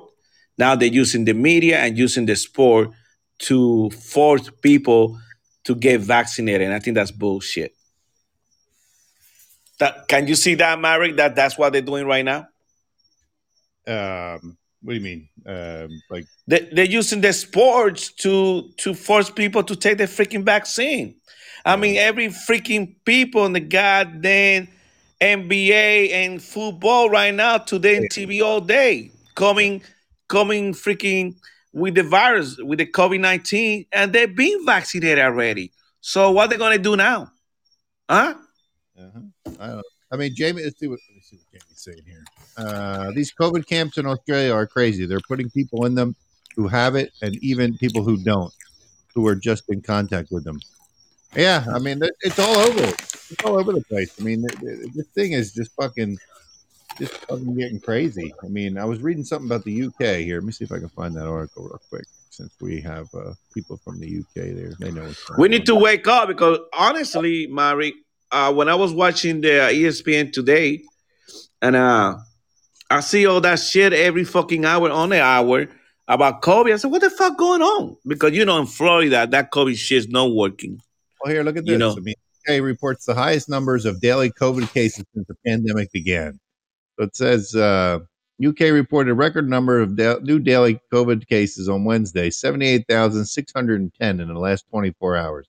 Now they're using the media and using the sport to force people to get vaccinated. And I think that's bullshit. That, can you see that, Marek? That that's what they're doing right now. Um, what do you mean? Um, like They, they're using the sports to to force people to take the freaking vaccine. I mean, every freaking people in the goddamn NBA and football right now today on TV all day coming coming freaking with the virus with the COVID nineteen, and they've been vaccinated already. So what they gonna do now? Huh? Uh-huh. I, don't, I mean, Jamie. Let's see what, let me see what Jamie's saying here. Uh, these COVID camps in Australia are crazy. They're putting people in them who have it, and even people who don't, who are just in contact with them. Yeah, I mean, it's all over. It's all over the place. I mean, th- th- this thing is just fucking, just fucking getting crazy. I mean, I was reading something about the UK here. Let me see if I can find that article real quick. Since we have uh, people from the UK there, they know We on. need to wake up because honestly, Mari, uh, when I was watching the ESPN today, and uh, I see all that shit every fucking hour on the hour about COVID. I said, "What the fuck going on?" Because you know, in Florida, that COVID shit's not working. Well, here, look at this. You know. I mean, UK reports the highest numbers of daily COVID cases since the pandemic began. So it says uh, UK reported a record number of da- new daily COVID cases on Wednesday, 78,610 in the last 24 hours.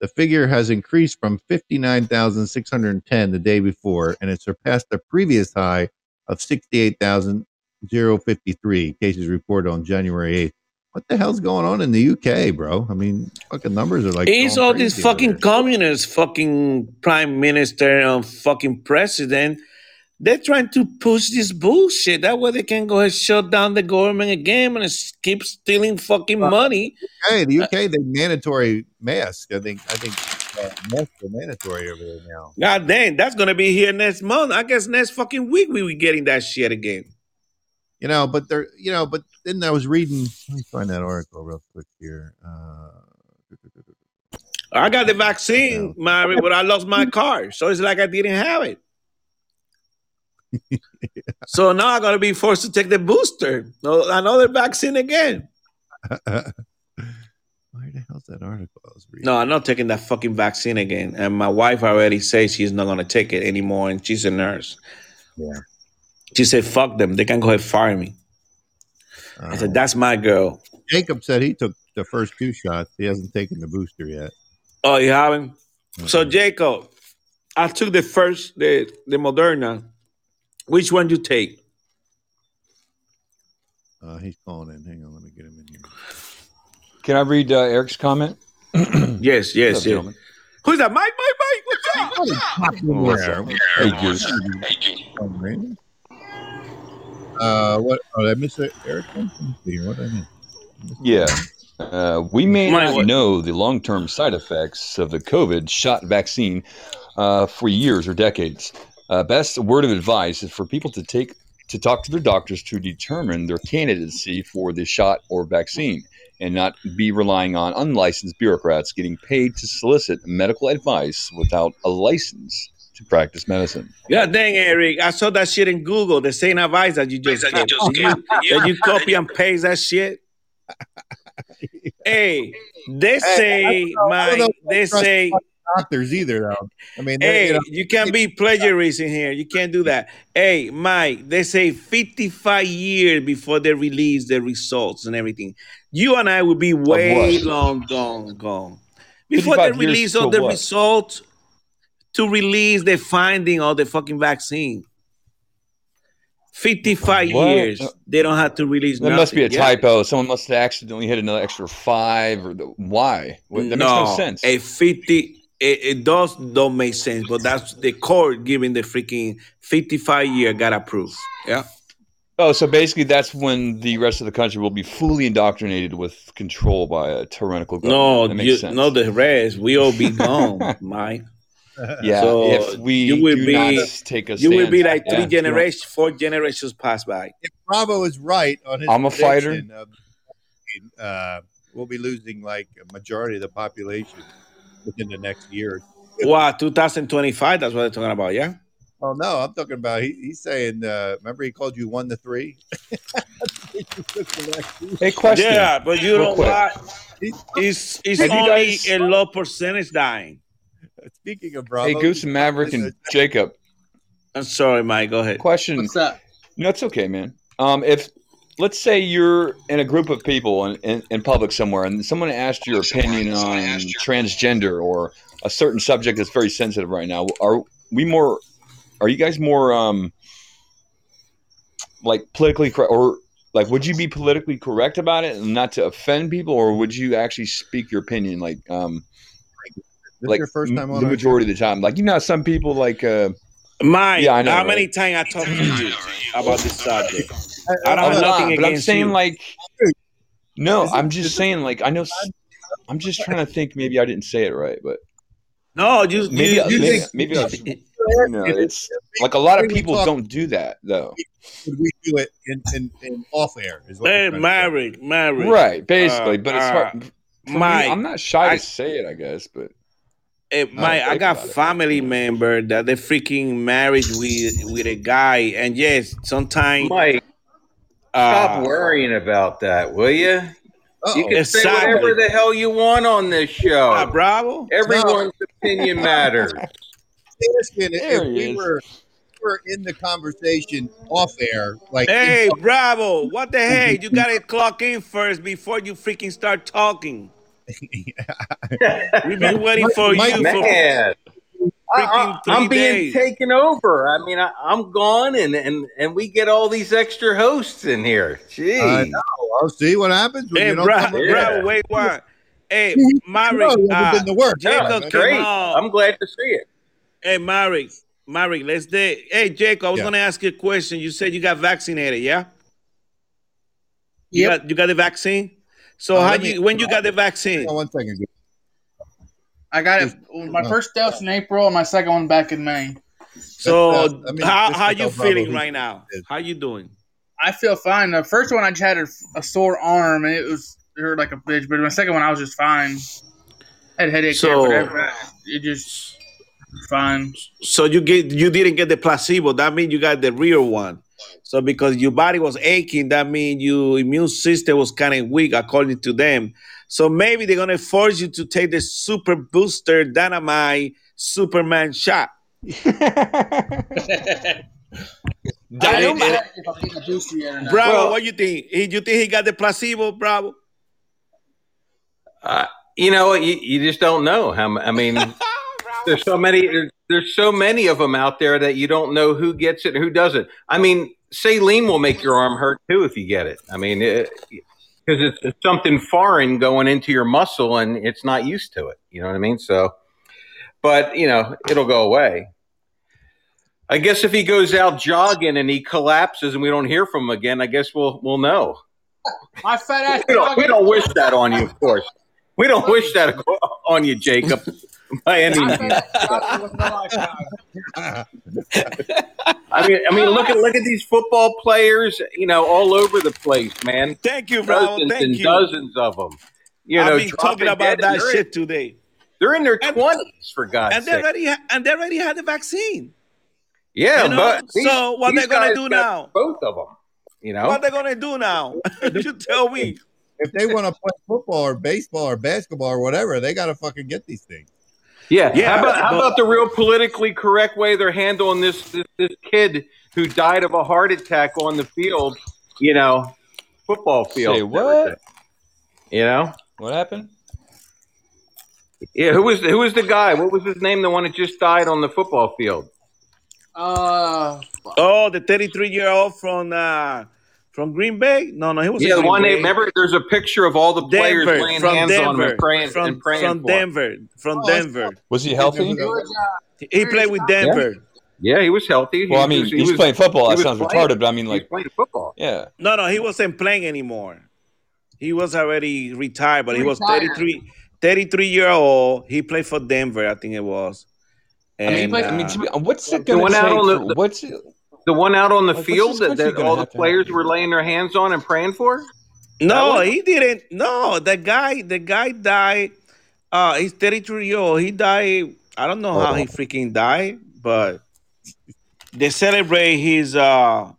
The figure has increased from 59,610 the day before, and it surpassed the previous high of 68,053 cases reported on January 8th. What the hell's going on in the UK, bro? I mean, fucking numbers are like. it's all these fucking there. communist fucking prime minister and fucking president. They're trying to push this bullshit. That way they can go ahead and shut down the government again and keep stealing fucking money. Hey, the UK, they mandatory mask. I think. I think uh, masks are mandatory over there now. God damn, that's gonna be here next month. I guess next fucking week we will be getting that shit again. You know, but they're. You know, but then I was reading. Let me find that article real quick here. Uh, I got the vaccine, Mary, but I lost my car, so it's like I didn't have it. So now I'm gonna be forced to take the booster, another vaccine again. Where the hell's that article I was reading? No, I'm not taking that fucking vaccine again. And my wife already says she's not gonna take it anymore, and she's a nurse. Yeah. She said, "Fuck them. They can go ahead and fire me." I said, oh. "That's my girl." Jacob said he took the first two shots. He hasn't taken the booster yet. Oh, you haven't? So Jacob, I took the first the the Moderna. Which one do you take? Uh, he's calling in. Hang on, let me get him in here. Can I read uh, Eric's comment? Yes, yes, yes. Who's that? Mike, Mike, Mike. What's up? What's up? Hey, Goose. Uh, what? Oh, did I miss it? Eric? Let see. What did I miss? Yeah. Uh, we may Mike, not what- know the long term side effects of the COVID shot vaccine uh, for years or decades. Uh, best word of advice is for people to take to talk to their doctors to determine their candidacy for the shot or vaccine and not be relying on unlicensed bureaucrats getting paid to solicit medical advice without a license to practice medicine. Yeah, dang, Eric. I saw that shit in Google. The same advice that you just gave. Did you, did you copy and paste that shit? hey, they say, my, they say, doctors either, though. I mean, Hey, you know, you can't be plagiarism here. You can't do that. Hey, Mike, they say 55 years before they release the results and everything. You and I will be way what? long gone, gone. Before they release all the what? results, to release the finding of the fucking vaccine. 55 What? years. They don't have to release That must be a nothing. Yeah. typo. Someone must have accidentally hit another extra five or the, why? Well, That makes no sense. A 50 it, it does don't make sense, but that's the court giving the freaking 55 year got approved. Yeah. Oh, so basically, that's when the rest of the country will be fully indoctrinated with control by a tyrannical government. No, that you, no, the rest. We all be gone, Mike. yeah, so if we you will do be- not take a You will be like three you know, generations, four generations pass by. if Bravo is right on his I'm a fighter. Of, uh, we'll be losing like a majority of the population within the next year. Wow, 2025. That's what they're talking about. Yeah. Oh no, I'm talking about. He, he's saying. Uh, remember, he called you one to three. Hey, question. Yeah, but you Real know quick. what? It's it's Have you only guys- a low percentage dying. Speaking of Bravo, Hey, Goose and Maverick and Jacob. I'm sorry, Mike. Go ahead. Question. What's that? No, it's okay, man. Um, if let's say you're in a group of people in, in, in public somewhere, and someone asked your opinion on transgender or a certain subject that's very sensitive right now, are we more? Are you guys more um, like politically correct, or like would you be politically correct about it and not to offend people, or would you actually speak your opinion like um, this like your first time on the our majority of the time? Like you know, some people like uh, Mike, Yeah, I know, how right? many times I talked to you about this subject? I, I don't I'm have not, nothing but I'm saying you. like no, it- I'm just saying like I know. I'm just trying to think. Maybe I didn't say it right, but No, you maybe you, you maybe, think- maybe I, you know, it's like a lot of people don't do that though. We do it in, in, in off air? Is what Hey, you're trying to say. Maverick, Maverick. Right, basically, Uh, but it's uh, hard. for me, Mike, I'm not shy I- to say it, I guess, but Hey, Mike, I think got about it. family member that they freaking married with with a guy, and yes, sometimes Mike, uh, stop worrying about that, will you? Uh-oh. You can say Exactly. whatever the hell you want on this uh, show. Bravo. Everyone's opinion matters. Asking if There he we is. were, were in the conversation off air, like Hey, in- Bravo, what the heck? You gotta clock in first before you freaking start talking. We've been waiting for Mike- you for Man, I, freaking am being days. taken over. I mean, I, I'm gone, and, and and we get all these extra hosts in here. Gee, I know. I'll see what happens when Hey, you don't Bra- come up- Yeah. Wait one. Hey, Maverick, No, you haven't uh, been to work. Jacob, Yeah, come great. on. I'm glad to see it. Hey, Maverick, Maverick, let's do. Hey, Jacob, I was Yeah. gonna ask you a question. You said you got vaccinated, yeah? You got you got the vaccine. So Uh, how let me- you when you got the vaccine? On one second. I got it. My uh, first dose in April, and my second one back in May. So uh, I mean, how just how you feeling who- right now? is. How you doing? I feel fine. The first one, I just had a, a sore arm, and it was it hurt like a bitch. But my second one, I was just fine. I had headache, So- there, but after that, it just fine. So you get you didn't get the placebo. That means you got the real one. So because your body was aching, that means your immune system was kind of weak, according to them. So maybe they're gonna force you to take the super booster dynamite Superman shot. I don't eh, know eh, if I'm getting a booster uh, yet or not. Bravo, Well- what you think? He, you think he got the placebo, Bravo? Uh, you know, you, you just don't know. How, m- I mean, there's so many. There's, there's so many of them out there that you don't know who gets it and who doesn't. I mean, saline will make your arm hurt too if you get it. I mean, because it's, it's something foreign going into your muscle and it's not used to it. You know what I mean? So, but you know, it'll go away. I guess if he goes out jogging and he collapses and we don't hear from him again, I guess we'll we'll know. My fat ass. We don't, we don't wish that on you, of course. We don't wish that on you, Jacob, by any means. fat ass jogging with no lifestyle. I mean, I mean, look at look at these football players, you know, all over the place, man. Thank you, Bravo. Dozens Thank and you. dozens of them. You I've know, been dropping talking about that shit In, today. they're in their twenties, for God's And they already ha- and they already had the vaccine. Yeah, you know, but these- so what they're gonna do now? Both of them. You know, What they're gonna do now? you tell me. If they want to play football or baseball or basketball or whatever, they got to fucking get these things. Yeah. Yeah, How about, how about the real politically correct way they're handling this, this this kid who died of a heart attack on the field? You know, football field. Say what? You know. What happened? Yeah. Who was who was the guy? What was his name? The one that just died on the football field. Uh, Oh, the 33 year old from uh from Green Bay? No, no, he was Yeah, the one. Bay. They, remember, there's a picture of all the players Denver, laying from hands on him Denver, and praying from, and praying from for him. Denver, from Oh, Denver. Was he healthy? it uh, He played with Denver. Yeah, he was healthy. Well, He I mean, was- he was- playing football. That sounds playing. retarded, but I mean, He was like, playing football. yeah. No, no, he wasn't playing anymore. He was already retired, but he was 33, 33 year old. He played for Denver, I think it was. I mean, he And, played- I mean, uh, to be, what's it The going one to out take? on the- for- the- what's it? The one out on the Like, field that, that all the players have? were laying their hands on and praying for. No, he didn't. No, the guy, the guy died. Uh, he's 33 year old. He died. I don't know how he freaking died, but they celebrate his. Uh,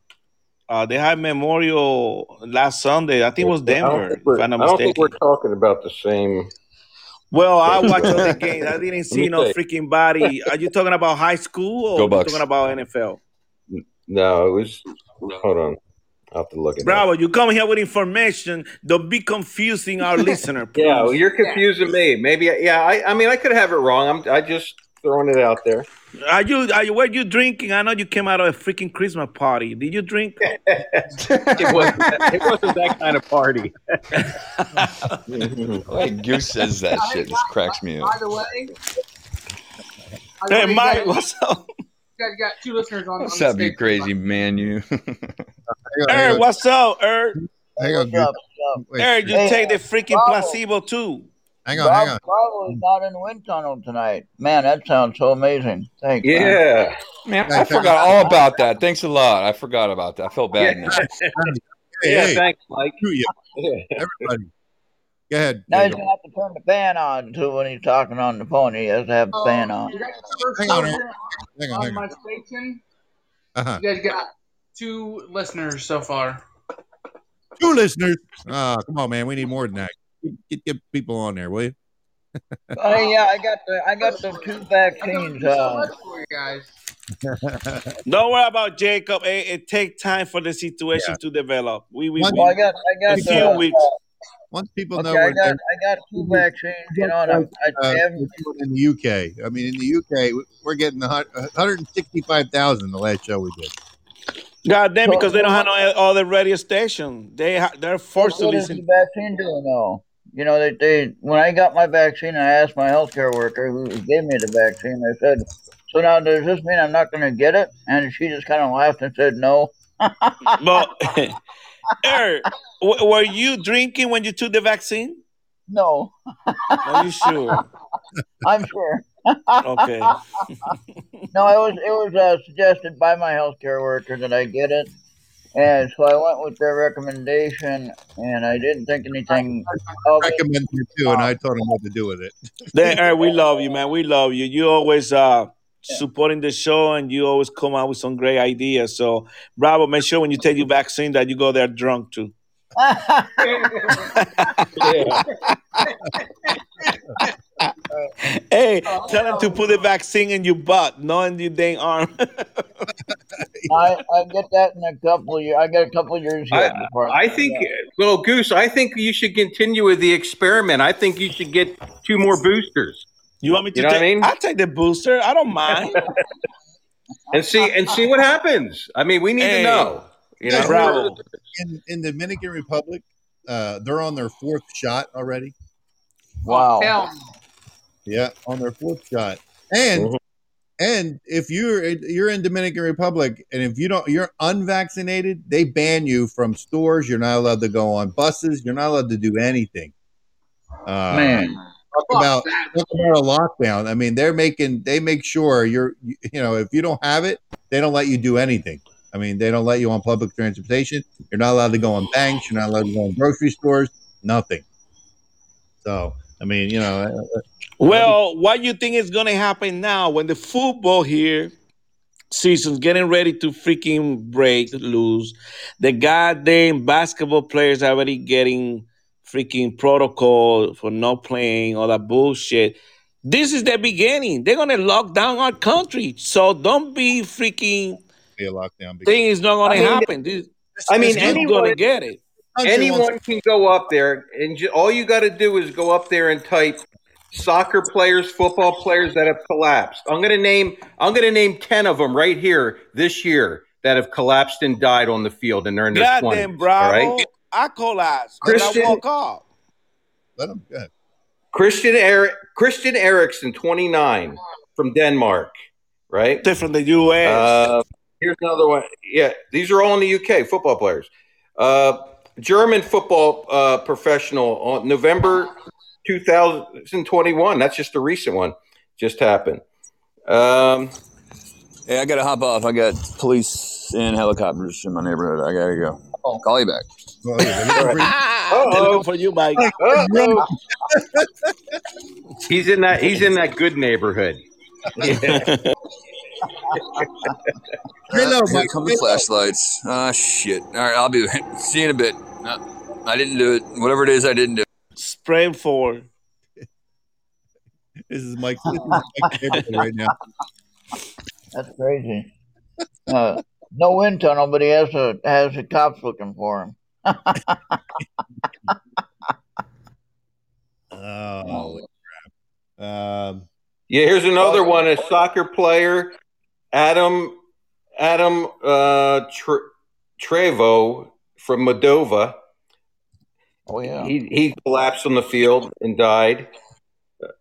uh, they had memorial last Sunday. I think it was Denver, if I'm not mistaken. Think we're talking about the same. Well, I watched all the games. I didn't see no think. freaking body. Are you talking about high school or Go you talking about NFL? No, it was. Hold on, I'll have to look at Bravo, you come here with information. Don't be confusing our listener. Please. Yeah, well, you're confusing me. Maybe, yeah. I, I mean, I could have it wrong. I'm, I just throwing it out there. Are you? Are you? Were you drinking? I know you came out of a freaking Christmas party. Did you drink? It wasn't. It wasn't that kind of party. Like Goose says that shit just cracks me up. by the way, by Hey, Mike, what's up? You got two listeners on. What's on up, the you stage. crazy man? You. Hang on, Er, what's up, Er? hang on, What's up? dude. Wait, Er, you Hey, take the freaking Bravo. placebo too. hang on, hang Rob on. Bravo is not in the wind tunnel tonight. Man, that sounds so amazing. Thanks. Yeah. Man, I forgot all about that. Thanks a lot. I forgot about that. I felt bad now. Hey, yeah. hey, Thanks, Mike. screw you, everybody. Go ahead. Now he's gonna have to turn the fan on too when he's talking on the phone. He has to have the fan on. You guys are the first Hang on. Hang on, on hang my station. Uh-huh. You guys got two listeners so far. Two listeners. Oh, come on, man. We need more than that. Get, get people on there, will you? Oh yeah, I got the I got the two vaccines. so Uh, much for you guys. Don't worry about Jacob. It, it takes time for the situation to develop. We we, One- well, I got I got a few the, weeks. Once people know okay, I where got I got two vaccines. You know, and I'm, I, I uh, haven't. in the UK. I mean, in the UK, we're getting a 165,000 the last show we did. God damn, because they don't have no other radio station. They ha- they're forced to What is the listen. vaccine doing though? You know, they, they when I got my vaccine, I asked my healthcare worker who gave me the vaccine. I said, "So now does this mean I'm not going to get it?" And she just kind of laughed and said, "No." But er, w- were you drinking when you took the vaccine? No, Are you sure? I'm sure. Okay. No, it was it was uh, suggested by my healthcare worker that I get it. And so I went with their recommendation, and I didn't think anything of it. recommend you too, and I told him what to do with it. Then, Eric, we love you, man. We love you. You always uh supporting the show, and you always come out with some great ideas. So, bravo! Make sure when you take your vaccine that you go there drunk too. Hey, tell him to oh. put the vaccine in your butt, not in your dang arm. I, I get that in a couple of years. I got a couple of years yet I, before I think, well, Goose, I think you should continue with the experiment. I think you should get two more boosters. You want me to You know what I take? mean? I'll take the booster. I don't mind. and see and see what happens. I mean, we need Hey. to know. You know, Bravo. In in the Dominican Republic, uh, they're on their fourth shot already. Wow. Hell, Yeah, on their fourth shot, and Mhm. and if you're you're in Dominican Republic, and if you don't you're unvaccinated, they ban you from stores. You're not allowed to go on buses. You're not allowed to do anything. Uh, Man. Talk about talk about a lockdown. I mean, they're making they make sure you're you you know if you don't have it, they don't let you do anything. I mean, they don't let you on public transportation. You're not allowed to go on banks. You're not allowed to go in grocery stores. Nothing. So, I mean, you know, uh, Well, what you think is going to happen now when the football here season's getting ready to freaking break loose? The goddamn basketball players already getting freaking protocol for not playing all that bullshit. This is the beginning. They're gonna lock down our country. So don't be freaking be a lockdown. because- thing is not gonna I mean, happen. This, I mean, this dude's anyone- gonna get it. Anyone can go up there, and ju- all you got to do is go up there and type soccer players, football players that have collapsed. I'm going to name. I'm going to name ten of them right here this year that have collapsed and died on the field, and they're in their Goddamn, twenties. bravo. All right. I collapse. But I Christian- walk off. Let them go ahead. Christian Eric, Christian Eriksen, 29, from Denmark. Right. They're from the U.S. Uh, here's another one. Yeah, these are all in the UK football players. Uh, German football uh, professional on November 2021. That's just a recent one. Just happened. Um, Hey, I gotta hop off. I got police and helicopters in my neighborhood. I gotta go. Call you back. Well, yeah, looking for- they're looking for you, Mike. uh-oh. he's in that. He's in that good neighborhood. Hello, Uh, here Mike. come the flashlights. Ah, shit. All right, I'll be see you in a bit. No, I didn't do it. Whatever it is, I didn't do. it. Spray for. This is Mike. This is Mike's right now. That's crazy. Uh, no wind tunnel, but he has a has the cops looking for him. Oh, crap. Um, Yeah, here's another one. A soccer player, Adam Adam uh, Tre- Trevo from Moldova. Oh yeah. He he collapsed on the field and died.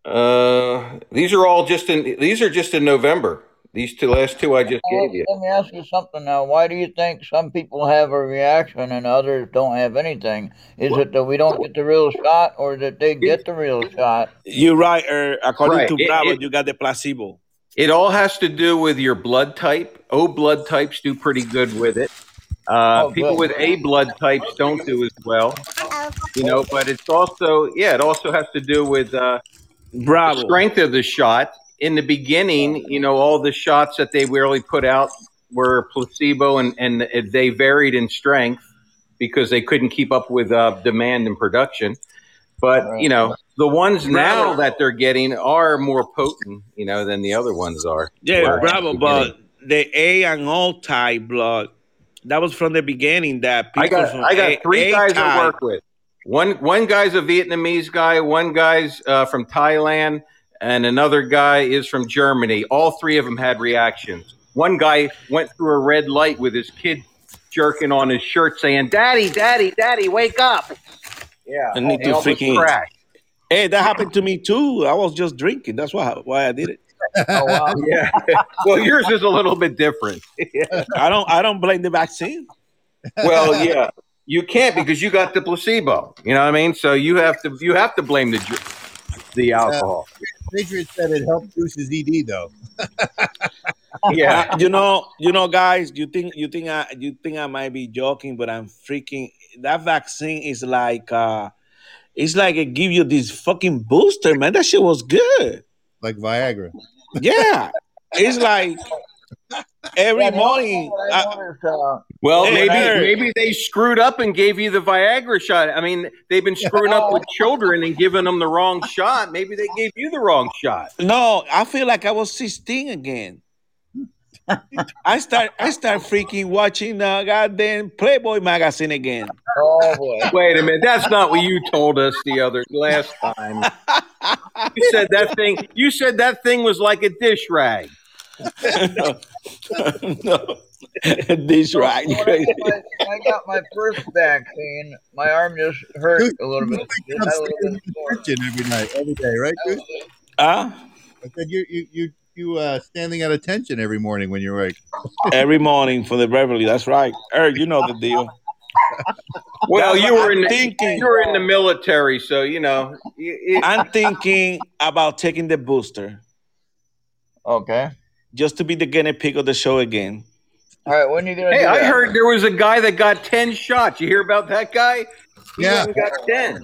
Uh, these are all just in. These are just in November. These two last two I just Well, gave you. Let me ask you something now. Why do you think some people have a reaction and others don't have anything? Is it that we don't get the real shot, or that they get the real shot? You're right. Er, according Right. to It- Bravo, it- you got the placebo. It all has to do with your blood type. O blood types do pretty good with it. Uh, Oh, people good. with A blood types don't do as well. You know, but it's also yeah, it also has to do with uh, Bravo. strength of the shot. In the beginning, you know, all the shots that they really put out were placebo, and and they varied in strength because they couldn't keep up with uh, demand and production. But you know, the ones now that they're getting are more potent, you know, than the other ones are. Yeah, Bravo. the But the A and type blood, that was from the beginning. That people I got from I got A- three guys I work with. One one guy's a Vietnamese guy, one guy's uh, from Thailand, and another guy is from Germany. All three of them had reactions. One guy went through a red light with his kid jerking on his shirt, saying, "Daddy, Daddy, Daddy, wake up!" Yeah, I need to almost freaking- crashed. Hey, that happened to me too. I was just drinking. That's why why I did it. Oh wow. Yeah. well, yours is a little bit different. I don't I don't blame the vaccine. well, yeah, you can't because you got the placebo. You know what I mean? So you have to you have to blame the dr- the alcohol. Patriots said it helped Goose's ED though. yeah, you know, you know, guys. You think you think I you think I might be joking, but I'm freaking. That vaccine is like uh it's like it give you this fucking booster, man. That shit was good. Like Viagra. Yeah, it's like every Yeah, morning. only thing I I- noticed, uh, Well, Hey, maybe Eric. maybe they screwed up and gave you the Viagra shot. I mean, they've been screwing up with children and giving them the wrong shot. Maybe they gave you the wrong shot. no, I feel like I was 16 again. I start I start freaking watching uh, goddamn Playboy magazine again. oh boy. Wait a minute, that's not what you told us the other last time. You said that thing. You said that thing was like a dish rag. No, this right. When I, crazy. I- got my first vaccine, my arm just hurt a little bit. It had a little bit of sore. Every night, every day, right? Goose? Huh? I said you you you you uh standing at attention every morning when you're like Every morning for the Beverly. That's right. Eric, you know the deal. Well, That's you were I'm in the, thinking. you were in the military, so you know. you- you- I'm thinking about taking the booster Okay. Just to be the guinea pig of the show again. All right. When are you gonna hey, do I that? heard there was a guy that got ten shots. You hear about that guy? He Yeah. went and got ten.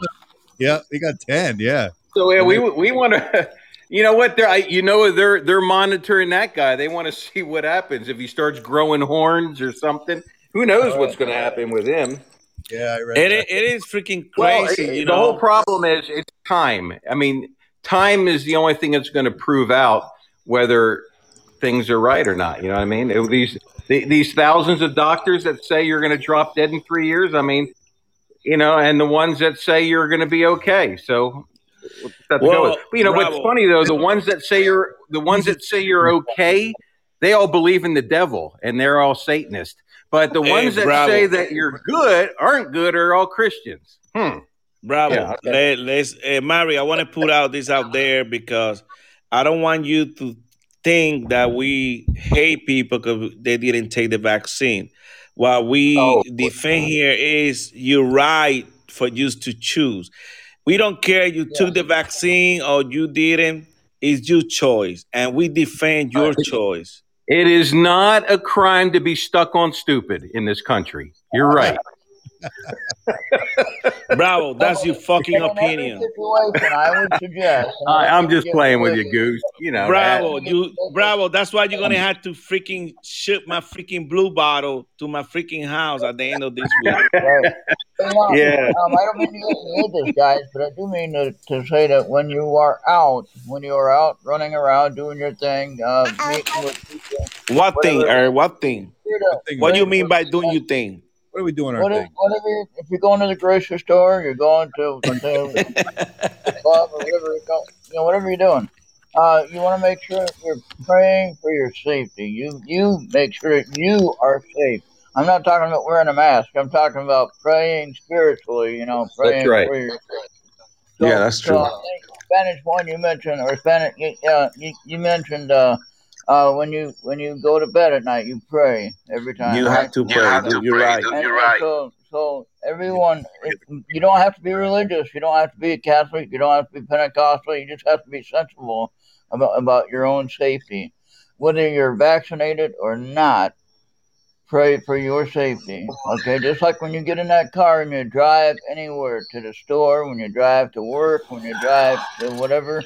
Yeah, he got ten, yeah. So yeah, we we want to. You know what? They're I- you know they're they're monitoring that guy. They want to see what happens if he starts growing horns or something. Who knows what's going to happen with him? Yeah, I read It, that. i- it is freaking Well, crazy, it- you the whole problem is it's time. I mean, time is the only thing that's going to prove out whether things are right or not. You know what I mean? It- these these thousands of doctors that say you're going to drop dead in three years. I mean, you know, and the ones that say you're going to be okay. So. we'll just have to go Well, But, you know what's funny though? The ones that say you're the ones that say you're okay, they all believe in the devil and they're all Satanists. But the Hey, ones that Bravo. say that you're good aren't good are all Christians. Hmm. Bravo. Yeah, okay. Let, let's, uh, Mary, I want to put out this out there because I don't want you to think that we hate people because they didn't take the vaccine. What we Oh. defend here is your right for you to choose. We don't care you took the vaccine or you didn't. It's your choice, and we defend your choice. It is not a crime to be stuck on stupid in this country. You're right. Bravo, that's your fucking opinion. I would suggest. and I, I I'm just playing with you, Goose. You know, Bravo, that- you bravo. That's why you're gonna have to freaking ship my freaking blue bottle to my freaking house at the end of this week. Right. But, no, Yeah. Um, I don't mean to get into this, guys, but I do mean to, to say that when you are out, when you are out running around doing your thing, uh, meeting with people, What thing, Whatever. Eric? What thing? you're Thing, What do you mean by doing your thing? What are we doing our What if, what if, you, if you're going to the grocery store, you're going to, to the club or whatever you're know, whatever you're doing, uh, you want to make sure you're praying for your safety. You you make sure that you are safe. I'm not talking about wearing a mask. I'm talking about praying spiritually. You know, praying right. for your. Yeah, that's so true. I Spanish one you mentioned, or Spanish, yeah, you, you mentioned uh, uh, when you when you go to bed at night, you pray every time. You right? have to pray. dude. You're right. And- and So, so everyone, it, you don't have to be religious. You don't have to be a Catholic. You don't have to be Pentecostal. You just have to be sensible about about your own safety, whether you're vaccinated or not. Pray for your safety. Okay, just like when you get in that car and you drive anywhere to the store, when you drive to work, when you drive to whatever.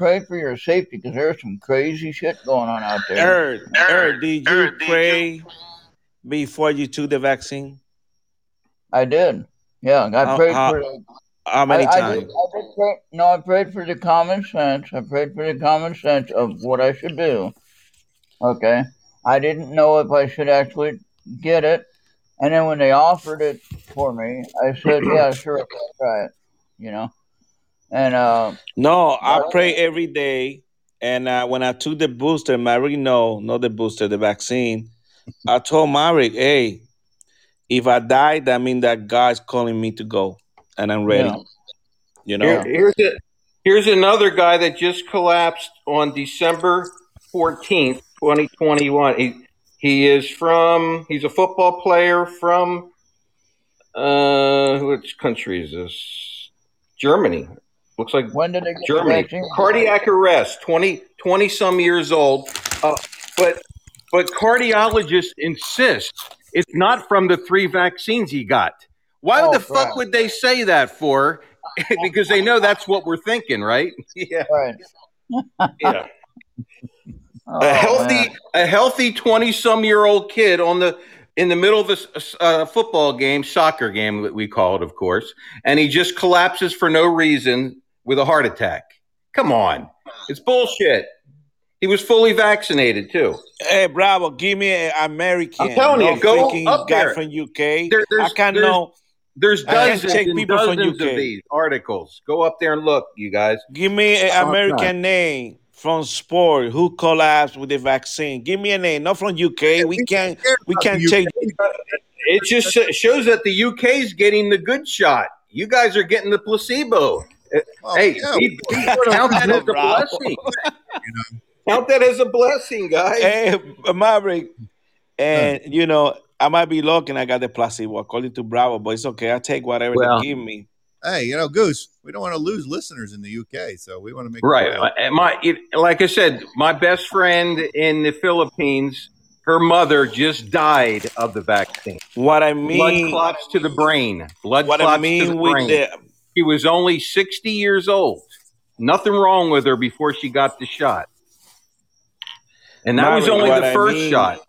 Pray for your safety because there's some crazy shit going on out there. Er, Eric, Eric, er, did you pray before you took the vaccine? I did. Yeah, I How- prayed how- for the How many I, I times? did, I did pray, no, I prayed for the common sense. I prayed for the common sense of what I should do. Okay. I didn't know if I should actually get it. And then when they offered it for me, I said, yeah, sure, I'll try it. You know? And, uh, No, I Well- pray every day. And uh, when I took the booster, Mary, no, not the booster, the vaccine, I told Mary, hey, if I die, that means that God's calling me to go and I'm ready. Yeah. You know? Here- here's a, here's another guy that just collapsed on December fourteenth, twenty twenty one. He he is from he's a football player from uh which country is this? Germany. Looks like when did they get the Germany. vaccine? Cardiac arrest, 20, 20 some years old. Uh, but but cardiologists insist it's not from the three vaccines he got. Why Oh, the fuck crap. would they say that for? because they know that's what we're thinking, right? Yeah. Right. Yeah. Oh, a healthy, man. a healthy twenty-some-year-old kid on the in the middle of a, uh, football game, soccer game that we call it, of course, and he just collapses for no reason with a heart attack. Come on, it's bullshit. He was fully vaccinated too. Hey, Bravo, give me an American. I'm telling you, no go up guy there. from UK. There- I can't there's- know. There's dozens check people from dozens of UK. these articles. Go up there and look, you guys. Give me an Oh, American God. name from sport who collapsed with the vaccine. Give me a name, not from UK. We can't. We can't take. It just shows that the UK is getting the good shot. You guys are getting the placebo. Hey, yeah, be- be- count that as a Bravo. blessing. Count that as a blessing, guys. Hey, Maverick, and you know I might be lucky and I got the placebo according to Bravo, but it's okay. I take whatever Well- they give me. Hey, you know, Goose, we don't want to lose listeners in the UK, so we want to make Right. sure- My, it, like I said, my best friend in the Philippines, her mother just died of the vaccine. What I mean, Blood clots to the brain. Blood what clots I to the with brain. the She was only 60 years old. Nothing wrong with her before she got the shot. And that was only what the I first mean- shot.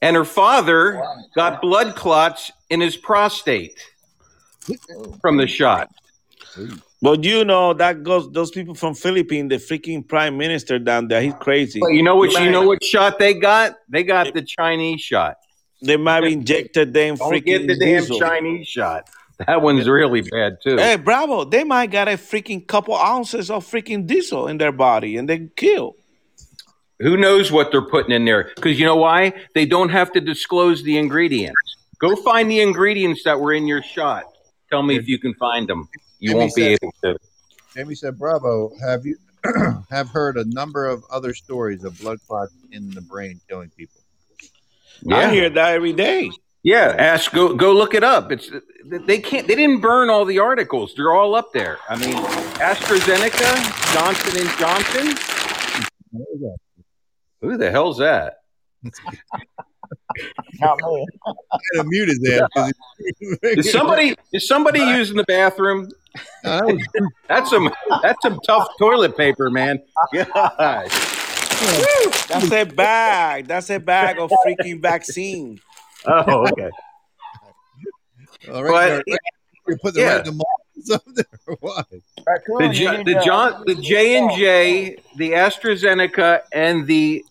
And her father got blood clots in his prostate from the shot. But you know that goes those people from Philippines, the freaking prime minister down there, he's crazy. But you know what? You know what shot they got? They got the Chinese shot. They might have injected them Don't freaking get the damn diesel. Chinese shot. That one's really bad too. Hey, bravo! They might got a freaking couple ounces of freaking diesel in their body and they kill. Who knows what they're putting in there? Because you know why? They don't have to disclose the ingredients. Go find the ingredients that were in your shot. Tell me if you can find them. You Jamie won't be said- able to. Jamie said, "Bravo, have you have heard a number of other stories of blood clots in the brain killing people?" I hear that every day. Yeah, ask go go look it up. It's they can't they didn't burn all the articles. They're all up there. I mean, AstraZeneca, Johnson and Johnson. Who the hell's that? Not me. I had to mute his ass. 'cause he- Is somebody is somebody using the bathroom? That's some that's some tough toilet paper, man. Gosh. That's a bag. That's a bag of freaking vaccine. Oh, okay. All right, But- you put the yeah. right amount something or what? The J, the John the J and J, the AstraZeneca, and the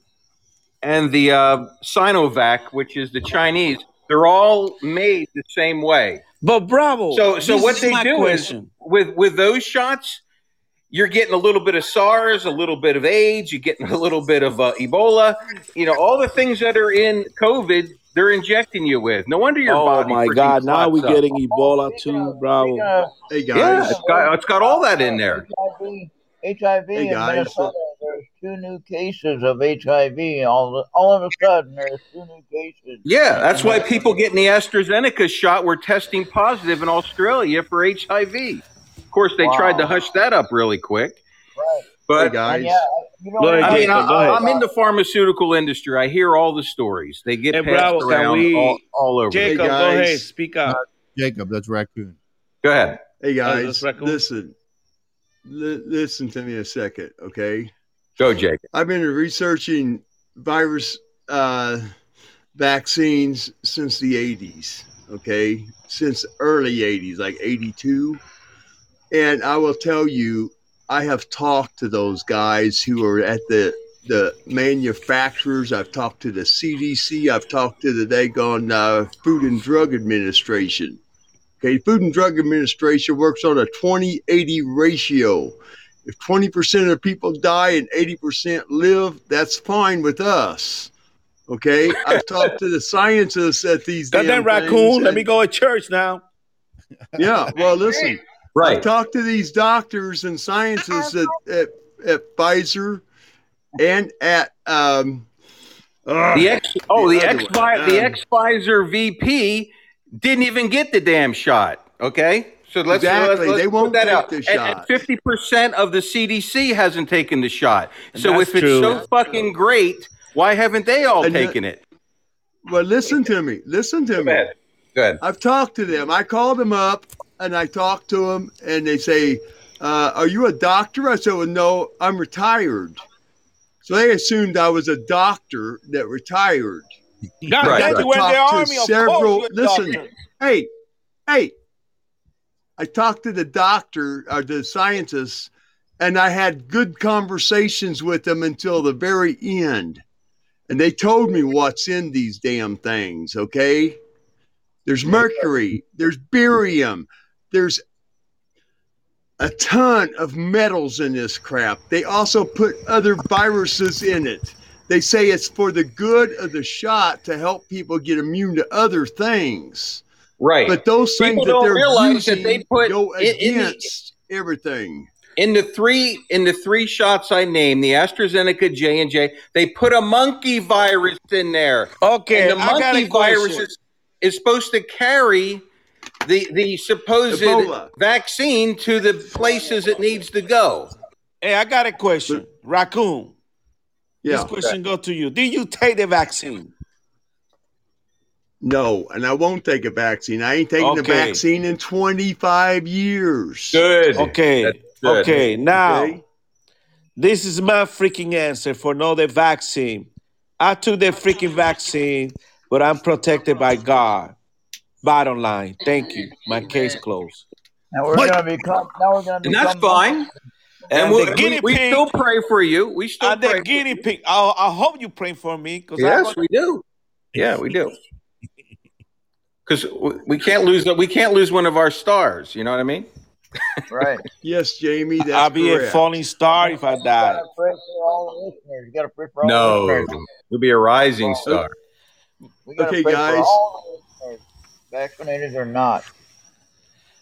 and the uh, Sinovac, which is the Chinese, they're all made the same way. But bravo. So so this what is they do question. is with with those shots, you're getting a little bit of SARS, a little bit of AIDS, you're getting a little bit of uh, Ebola. You know all the things that are in COVID, they're injecting you with. No wonder your Oh body. Oh my God! Now we're clots up. getting Ebola oh, too, bravo. Hey Yeah, guys, it's got it's got all that in there. HIV, HIV Hey, in guys. Minnesota. There's two new cases of HIV. All all of a sudden, there's two new cases. Yeah, that's why uh, people getting the AstraZeneca shot were testing positive in Australia for HIV. Of course, they tried to hush that up really quick. Right. hey But guys. And yeah, you know, ahead, I mean, Jacob. I, I'm in the pharmaceutical industry. I hear all the stories. They get Hey, passed Bravo, can around we- all, all over. Jacob, go guys. ahead. Speak up. Jacob, that's raccoon. Go ahead. Hey guys, raccoon. listen. Li- listen to me a second, okay? Go, Jacob. I've been researching virus uh, vaccines since the 80s, okay? Since early 80s, like 82. And I will tell you, I have talked to those guys who are at the the manufacturers. I've talked to the CDC. I've talked to the Dagon uh, Food and Drug Administration. Okay, Food and Drug Administration works on a 20 80 ratio. If 20% of people die and 80% live, that's fine with us. Okay, I've talked to the scientists at these. Got damn that raccoon. things, Let and- me go to church now. Yeah, well, listen. Right. I've talked to these doctors and scientists at, at, at Pfizer and at um, The ex oh the other ex one. the Um, ex Pfizer VP didn't even get the damn shot. Okay, so let's Exactly. let's, let's They put won't that take out. the And- fifty percent of the CDC hasn't taken the shot. So That's if it's true. so fucking great, Why haven't they all And the- taken it? Well, listen to me. Listen to me. ahead. Good. I've talked to them. I called them up and I talk to them, and they say, uh, "Are you a doctor?" I said, "Well, no, I'm retired." So they assumed I was a doctor that retired. Right, damn, right. you the army. Of several- course, you're a listen. doctor. Hey, hey! I talked to the doctor, or the scientists, and I had good conversations with them until the very end. And they told me what's in these damn things, okay? There's mercury, there's barium, there's a ton of metals in this crap. They also put other viruses in it. They say it's for the good of the shot to help people get immune to other things. Right. But those things that they're realize that using they put go in- in the- against everything. in the three in the three shots I named, the AstraZeneca, J and J, they put a monkey virus in there. Okay, and the I got monkey a virus is, is supposed to carry the the supposed Ebola. vaccine to the places it needs to go. Hey, I got a question. Raccoon. Yeah. This question go to you. Did you take the vaccine? No, and I won't take a vaccine. I ain't taking the Okay. vaccine in 25 years. Good. Okay. Good. Okay. Now, Okay? this is my freaking answer for no the vaccine. I took the freaking vaccine, but I'm protected by God. Bottom line. Thank you. My case closed. Now we're What? gonna become. Now we're gonna And become. that's fine. And, And we'll, we, guinea we pig- still pray for you. We still I'm pray. the for guinea you. pig. I, I hope you pray for me because Yes, we do. Yeah, we do. Because we can't lose we can't lose one of our stars. You know what I mean? Right. Yes, Jamie, that's I'll be a falling star if I You die. gotta pray for all the listeners. You gotta pray for all the No, you'll be a rising star. Okay, pray guys. for all the listeners, vaccinated or not.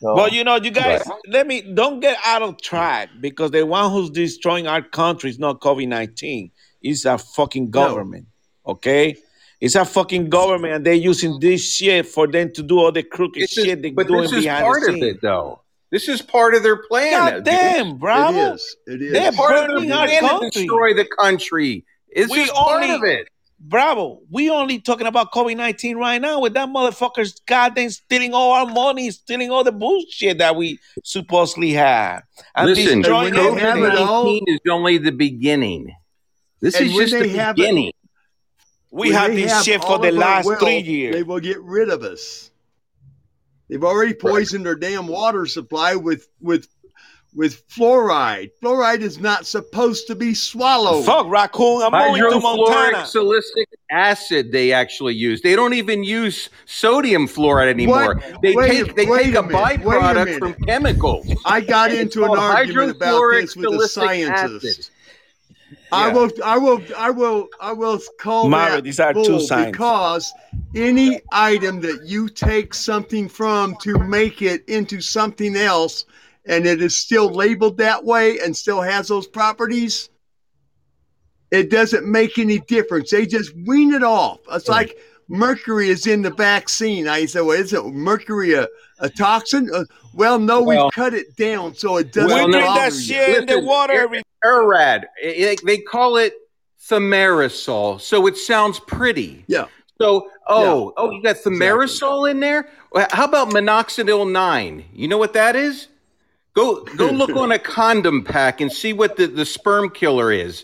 So, Well, you know, you guys, let me don't get out of track because the one who's destroying our country is not COVID nineteen. It's a fucking government. Okay, it's a fucking government, and they're using this shit for them to do all the crooked This is- shit they're but doing this is behind part the of it, though. This is part of their plan. God damn, bravo! It is. It is. They're Part of burning their our plan to destroy the country. It's We just part only- of it. Bravo, we only talking about COVID nineteen right now with that motherfucker's goddamn stealing all our money, stealing all the bullshit that we supposedly have, and Listen, destroying when they have everything. it all- COVID-19 is only the beginning. This And is just they the have it- beginning. We have had this have shit for the last wealth, three years. They will get rid of us. They've already poisoned their damn water supply with with with fluoride. Fluoride is not supposed to be swallowed. Fuck raccoon, I'm moving to Montana. Hydrofluoric silicic acid they actually use. They don't even use sodium fluoride anymore. What? They Wait take they take a a, minute, wait a byproduct from chemicals. I got into an argument about hydrofluoric this with a silicic scientist. acid. I will, I will, I will, I will call Mario, that these are two bull signs. because any item that you take something from to make it into something else, and it is still labeled that way and still has those properties, it doesn't make any difference. They just wean it off. It's like mercury is in the vaccine. I said, well, is it mercury a, a toxin? Uh, well, no, Well- we've cut it down so it doesn't Well, we no, drink that bother you. shit in the water Ir- every Irrad. They, they call it thimerosal, so it sounds pretty. Yeah. So, oh, oh, you got thimerosal in there? How about minoxidil nine? You know what that is? Go go look on a condom pack and see what the, the sperm killer is,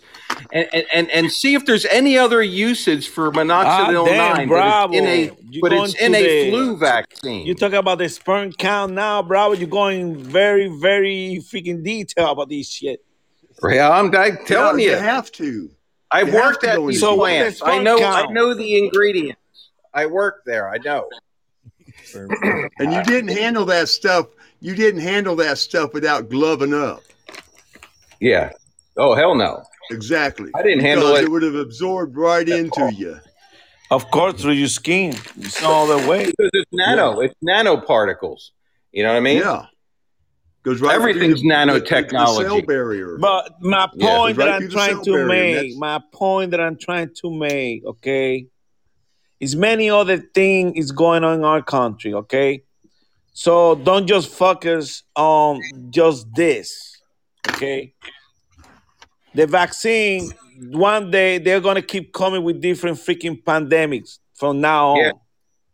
and, and and and see if there's any other usage for minoxidil Ah, damn, nine. bravo. But it's in a You but it's in a the- flu vaccine. You talk about the sperm count now, bro. You're going very, very freaking detail about this shit. yeah, I'm, I'm telling Yeah, you, you have to. I've You worked at go these So plants. is I sperm know. I know the ingredients. I work there. I know. And you didn't handle that stuff. You didn't handle that stuff without gloving up. Yeah. Oh hell no. Exactly. I didn't handle Because it. It would have absorbed right into you. Of course, through your skin. It's no other way. Because it's nano. It's nanoparticles. You know what I mean? Yeah. Goes right through Everything's the- the- the- nanotechnology. The cell barrier. But my Yeah, point goes right that I'm trying to make, my point that I'm trying to make, okay, is many other thing is going on in our country, okay? So don't just focus on just this, okay? The vaccine, one day they're gonna keep coming with different freaking pandemics from now on. Yeah.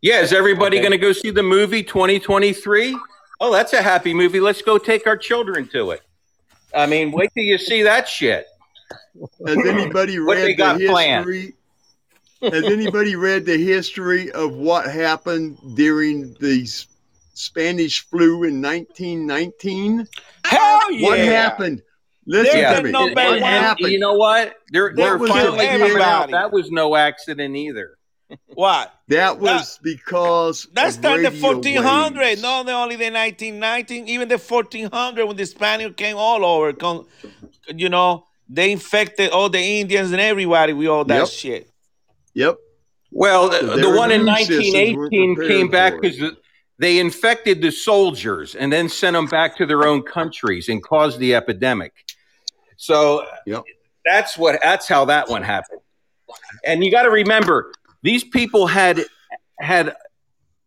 Yeah, is everybody Okay. going to go see the movie 2023? Oh, that's a happy movie. Let's go take our children to it. I mean, wait till you see that shit. Has anybody read they got the planned? history? Has anybody read the history of what happened during the S- Spanish flu in 1919? Hell yeah! What happened? Listen Yeah. to me. no what better And- one. and happened? you know what? They're, What they're was finally out that was no accident either. What? that was because That's of not the 1400. waves. No, only the 1919. Even the 1400 when the Spaniards came all over. Con, you know, they infected all the Indians and everybody with all that Yep. shit. Yep. Well, the, So the their one in immune systems weren't 1918 came back because they infected the soldiers and then sent them back to their own countries and caused the epidemic. So Yep. that's what that's how that one happened. And you got to remember, these people had had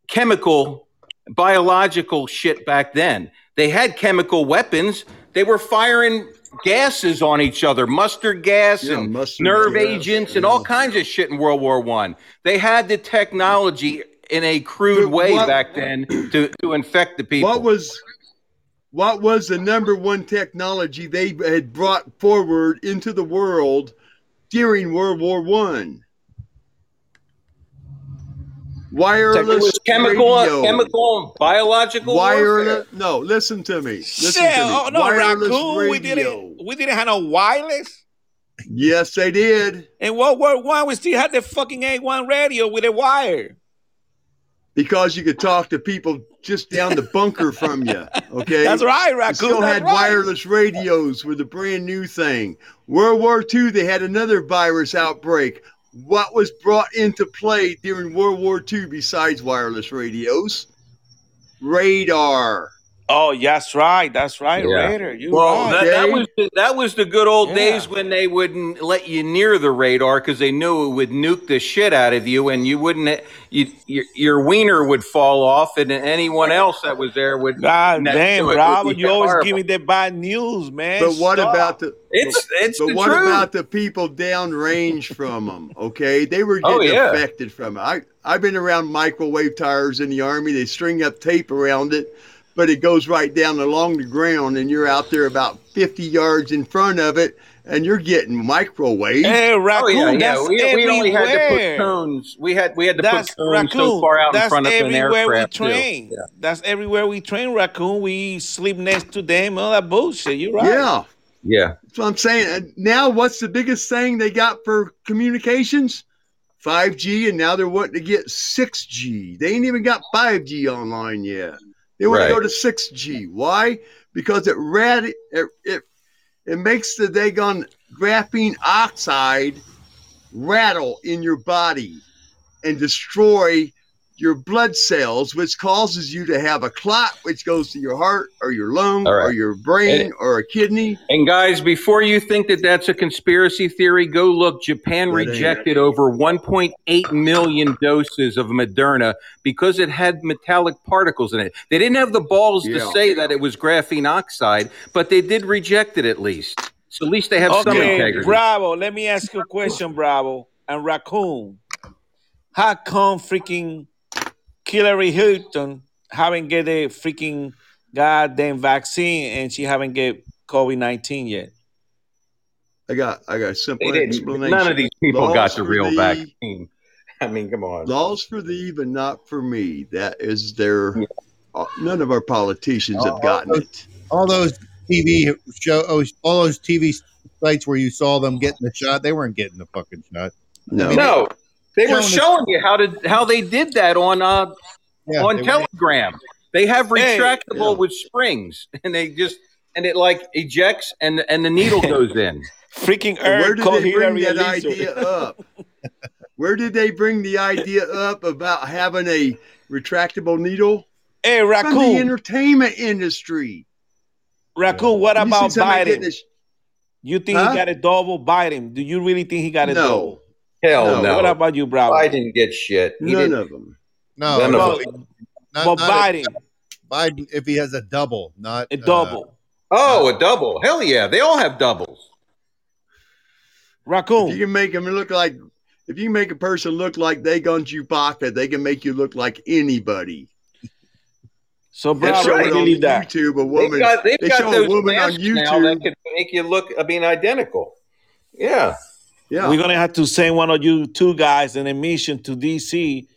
chemical, biological shit back then. They had chemical weapons. They were firing gases on each other, mustard gas Yeah, and mustard nerve gas, agents and all kinds of shit in World War One. They had the technology in a crude But way what- back then to, to infect the people. What was what was the number one technology they had brought forward into the world during World War One? it Wireless was chemical, uh, radio. chemical, biological wireless. warfare. No, listen to me. Listen Shit, to me. oh, no, wireless raccoon. We radio. didn't. We didn't have no wireless. Yes, they did. In World War One, we still had the fucking A1 radio with a wire. Because you could talk to people just down the bunker from you. Okay. That's right, raccoon. still had right. wireless radios with the brand new thing. World War II, they had another virus outbreak. What was brought into play during World War II besides wireless radios? Radar. Oh, that's right. That's right, Yeah. Raider. You Well, right. that, that was the, that was the good old Yeah. days when they wouldn't let you near the radar because they knew it would nuke the shit out of you, and you wouldn't. Eh, you, your, your wiener would fall off, and anyone else that was there would. God next damn, to it would Robert, you always horrible. give me the bad news, man. But what Stop. about the It's it's but the what truth. about the people downrange from them? Okay, they were Oh, getting yeah. affected from it. I I've been around microwave tires in the army. They string up tape around it, but it goes right down along the ground, and you're out there about 50 yards in front of it, and you're getting microwave. Hey, Oh raccoon, yeah, yeah. that's We, we only had to put cones. We had we had to That's put cones so far out in front of an everywhere aircraft. we train. Yeah. That's everywhere we train raccoon. We sleep next to them. All that bullshit. You're right. Yeah, yeah. that's what I'm saying. Now, what's the biggest thing they got for communications? 5G, and now they're wanting to get 6G. They ain't even got 5G online yet. They want Right. to go to 6G. Why? Because it rad it it, it makes the daggone graphene oxide rattle in your body and destroy your blood cells, which causes you to have a clot, which goes to your heart or your lung All right. or your brain And- or a kidney. And guys, before you think that that's a conspiracy theory, go look. Japan That ain't. rejected over 1.8 million doses of Moderna because it had metallic particles in it. They didn't have the balls to say that it was graphene oxide, but they did reject it at least. So at least they have some Okay, integrity. Bravo. Let me ask you a question, Bravo and Raccoon. How come freaking Hillary Hilton haven't get a freaking goddamn vaccine and she haven't get COVID nineteen yet? I got I got a simple explanation. None of these people Laws got the real thee, vaccine. I mean, come on. Laws for thee, but not for me. That is their. uh, None of our politicians have gotten it. all those TV show, oh, all those TV sites where you saw them getting the shot, they weren't getting the fucking shot. No, mean, No, they were Showing you how to how they did that on uh Yeah, on they were- Telegram. They have Hey, retractable yeah. with springs, and they just and it like ejects, and and the needle goes in. Freaking But where did they bring that idea up? Where did they bring the idea up about having a retractable needle? Hey, raccoon! From the entertainment industry. Raccoon, what You about somebody Biden? a sh- You think Huh? he got a double Biden? Do you really think he got a No, double? Hell No. no! What about you, Bravo? I didn't get shit. He none of them. No, None no, of But, not, but not Biden, a, Biden if he has a double, not a uh, double. Oh, a double! Hell yeah! They all have doubles. Raccoon. If you can make them look like, if you make a person look like they gone Chewbacca, they can make you look like anybody. So, They Bravo, show I it on that. YouTube. A They've woman. got, they've they got show a woman on YouTube now that YouTube. could make you look, I mean, identical. Yeah. Yeah. We're gonna have to send one of you two guys on a mission to DC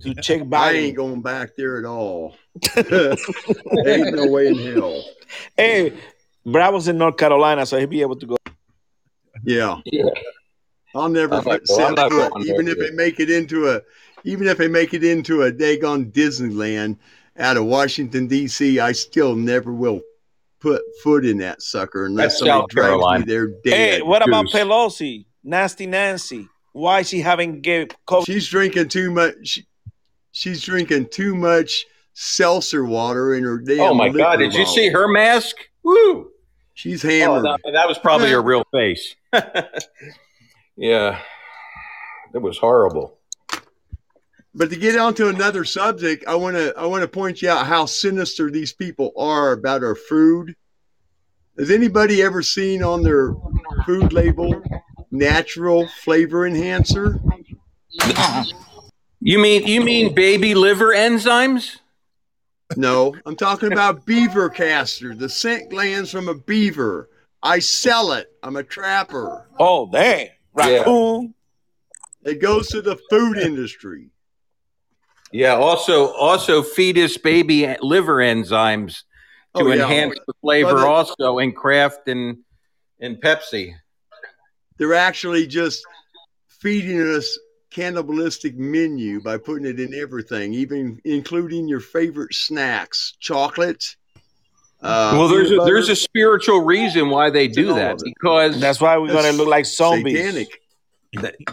to check I Biden. ain't going back there at all. ain't no way in hell. Hey, Bravo's in North Carolina, so he'll be able to go. Yeah. Yeah. I'll never I'm not- set I'm foot, even if they make it into a, even if they make it into a daggone Disneyland out of Washington D.C. I still never will put foot in that sucker unless That's somebody South drags Carolina. me there dead. Hey, what about Pelosi? Nasty Nancy. Why she haven't gave COVID? She's drinking too much. She, she's drinking too much seltzer water in her damn. Oh my God! liquor Did you see her mask? Woo! She's Oh, hammered. that, that was probably her real face. yeah, it was horrible. But to get on to another subject, I want to I want to point you out how sinister these people are about our food. Has anybody ever seen on their food label natural flavor enhancer? You mean you mean baby liver enzymes? No, I'm talking about beaver castor, the scent glands from a beaver. I sell it. I'm a trapper. Oh, damn. Raccoon. It goes to the food industry. Yeah. Also, also fetus baby liver enzymes to Oh, yeah. enhance the flavor. Well, also in Kraft and and Pepsi. They're actually just feeding us cannibalistic menu by putting it in everything, even including your favorite snacks, chocolate. Uh, well, there's a, peanut there's a spiritual reason why they do that because That's why we're gonna look like zombies. satanic.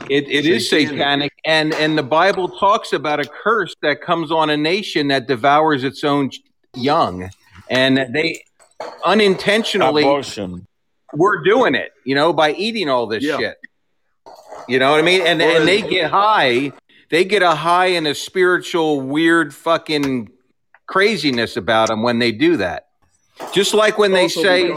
It, it is Satanic. satanic, and and the Bible talks about a curse that comes on a nation that devours its own young, and they unintentionally Abortion. We're doing it, you know, by eating all this Yeah. shit. You know what I mean? And Well, and they get high, they get a high and a spiritual weird fucking craziness about them when they do that. Just like when they say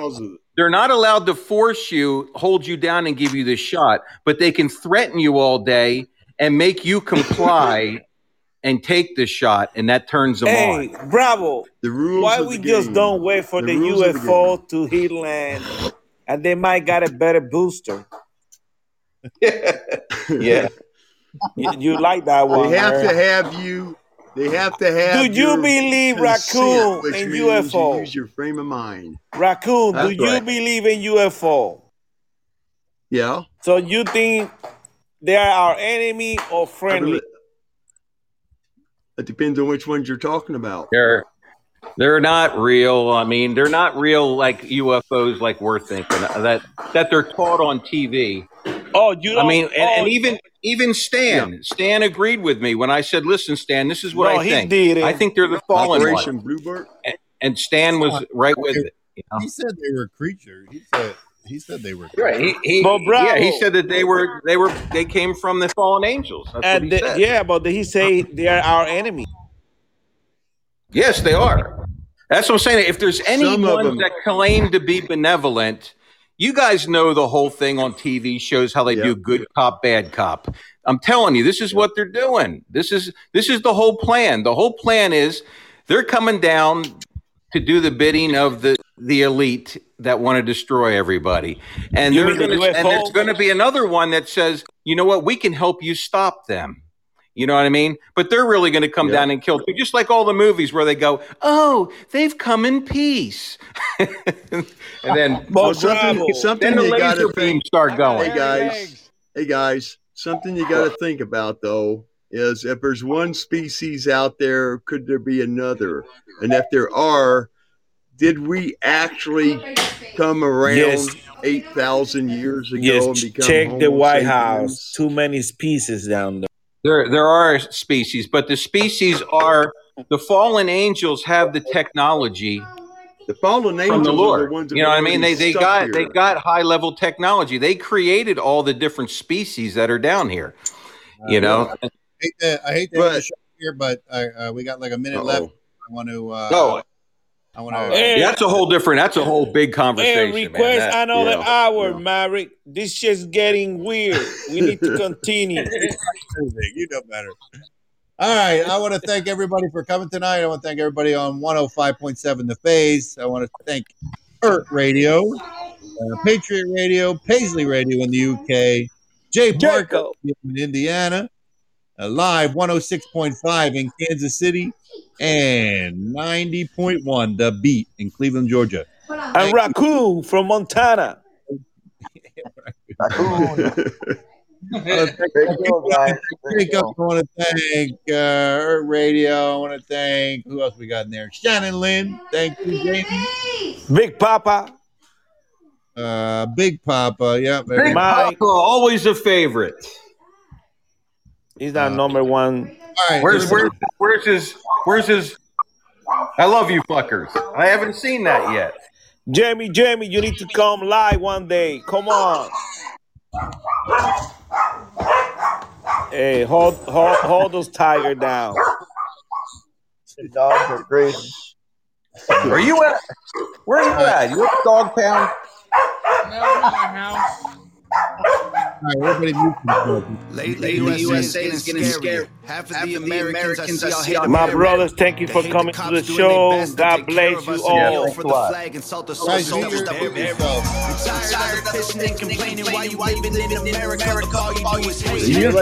they're not allowed to force you, hold you down, and give you the shot, but they can threaten you all day and make you comply and take the shot, and that turns them Hey, on. Bravo. the rules Why of we the just don't wait for The the, rules the UFO to hit land, and they might got a better booster. yeah. You, you like that one? They have right? to have you. They have to have. Do you believe consent, raccoon in UFO? You use your frame of mind. Raccoon, That's do you believe in UFO? Yeah. So you think they are our enemy or I friendly? It depends on which ones you're talking about. They're they're not real. I mean, they're not real like UFOs like we're thinking uh, that that they're taught on TV. Oh, you I mean, and, oh, and even even Stan, Stan agreed with me when I said, "Listen, Stan, this is what No, I he think. did. I think they're the fallen Operation one." Bluebird. And Stan was right with it. You know? He said they were creatures. He said he said they were Right. He, he, But yeah, he said that they were they were they came from the fallen angels. That's what and he the- said. yeah, but did he say they are our enemy. Yes, they are. That's what I'm saying. If there's anyone that claim to be benevolent, you guys know the whole thing on TV shows how they Yeah. do good cop, bad cop. I'm telling you, this is what they're doing. This is this is the whole plan. The whole plan is they're coming down to do the bidding of the the elite that want to destroy everybody. And they're the gonna, and there's going to be another one that says, "You know what? We can help you stop them." You know what I mean? But they're really going to come Yeah. down and kill you, just like all the movies where they go, "Oh, they've come in peace," and then Well, something, something then the you got laser to beams think. start going. Hey guys, hey guys, something you got to think about though is if there's one species out there, could there be another? And if there are, did we actually come around Yes. eight thousand years ago yes, and become check the White? House. Too many species down there. There, there are species, but the species are the fallen angels have the technology The fallen angels from the are the ones that You know what I mean? They they got here. they got high level technology. They created all the different species that are down here. You know, I hate to, I hate to But- end the show here, but I, uh, we got like a minute Uh-oh. left. I want to. Uh, Oh. I want Yeah, that's a whole different. That's a whole big conversation. Hey, man. request That- another yeah. hour, Maverick. This shit's getting weird. We need to continue. you know better. All right. I want to thank everybody for coming tonight. I want to thank everybody on 105.7 The Phase. I want to thank Earth Radio, uh, Patriot Radio, Paisley Radio in the UK, Jay Parker in Indiana, uh, live 106.5 in Kansas City, and 90.1 The Beat in Cleveland, Georgia. And Raccoon from Montana. I want to thank uh, Earth Radio. I want to thank who else we got in there? Shannon Lynn. Thank you, Jamie. Big Papa. Uh, Big Papa. Yeah, very Big good. Papa, always a favorite. He's not number one. Where's where's where's his where's his? I love you fuckers. I haven't seen that yet. Jamie, Jamie, you need to come live one day. Come on. Hey, hold hold hold those tiger down. The dogs are crazy. Are you at? Where are you at? You at Dog Pound? All right, everybody mute themselves. Lately, the USA is getting scary. Half of the Americans I see out My brothers, thank you for coming to the show. God bless you all. for the flag and salt the Guys, soul mute that we're. I'm tired of pissing and complaining why you living in America. All you do is hate. You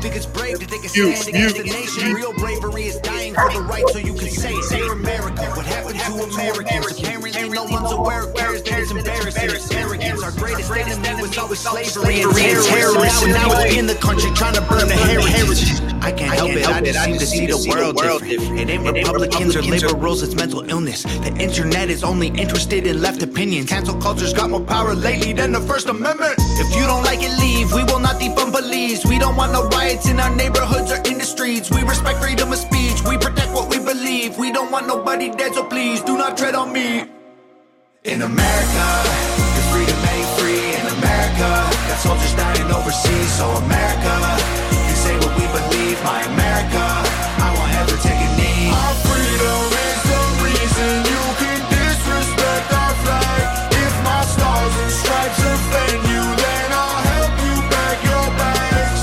Think it's brave to take a stand against the nation. Real bravery is dying for the right so you can say it. Dear America, what happened to Americans? Apparently no one's aware of cares that it's embarrassing. It's arrogance. Our greatest enemy was always slavery and terrorism. Now it's in the country trying to burn the heritage. I can't help it, I just seem to see the world different. It ain't Republicans or liberals, it's mental illness. The internet is only interested in left opinions. Cancel culture's got more power lately than the First Amendment. If you don't like it, leave. We will not defund police. We don't want no riots in our neighborhoods or in the streets. We respect freedom of speech. We protect what we believe. We don't want nobody dead, so please do not tread on me. In America, the freedom ain't free. In America, got soldiers dying overseas. So America, believe. My America, I won't ever take a knee. Our freedom is the reason you can disrespect our flag. If my stars and stripes offend you, then I'll help you pack your bags.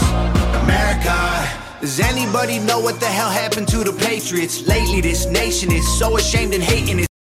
America. Does anybody know what the hell happened to the Patriots? Lately, this nation is so ashamed and hating it.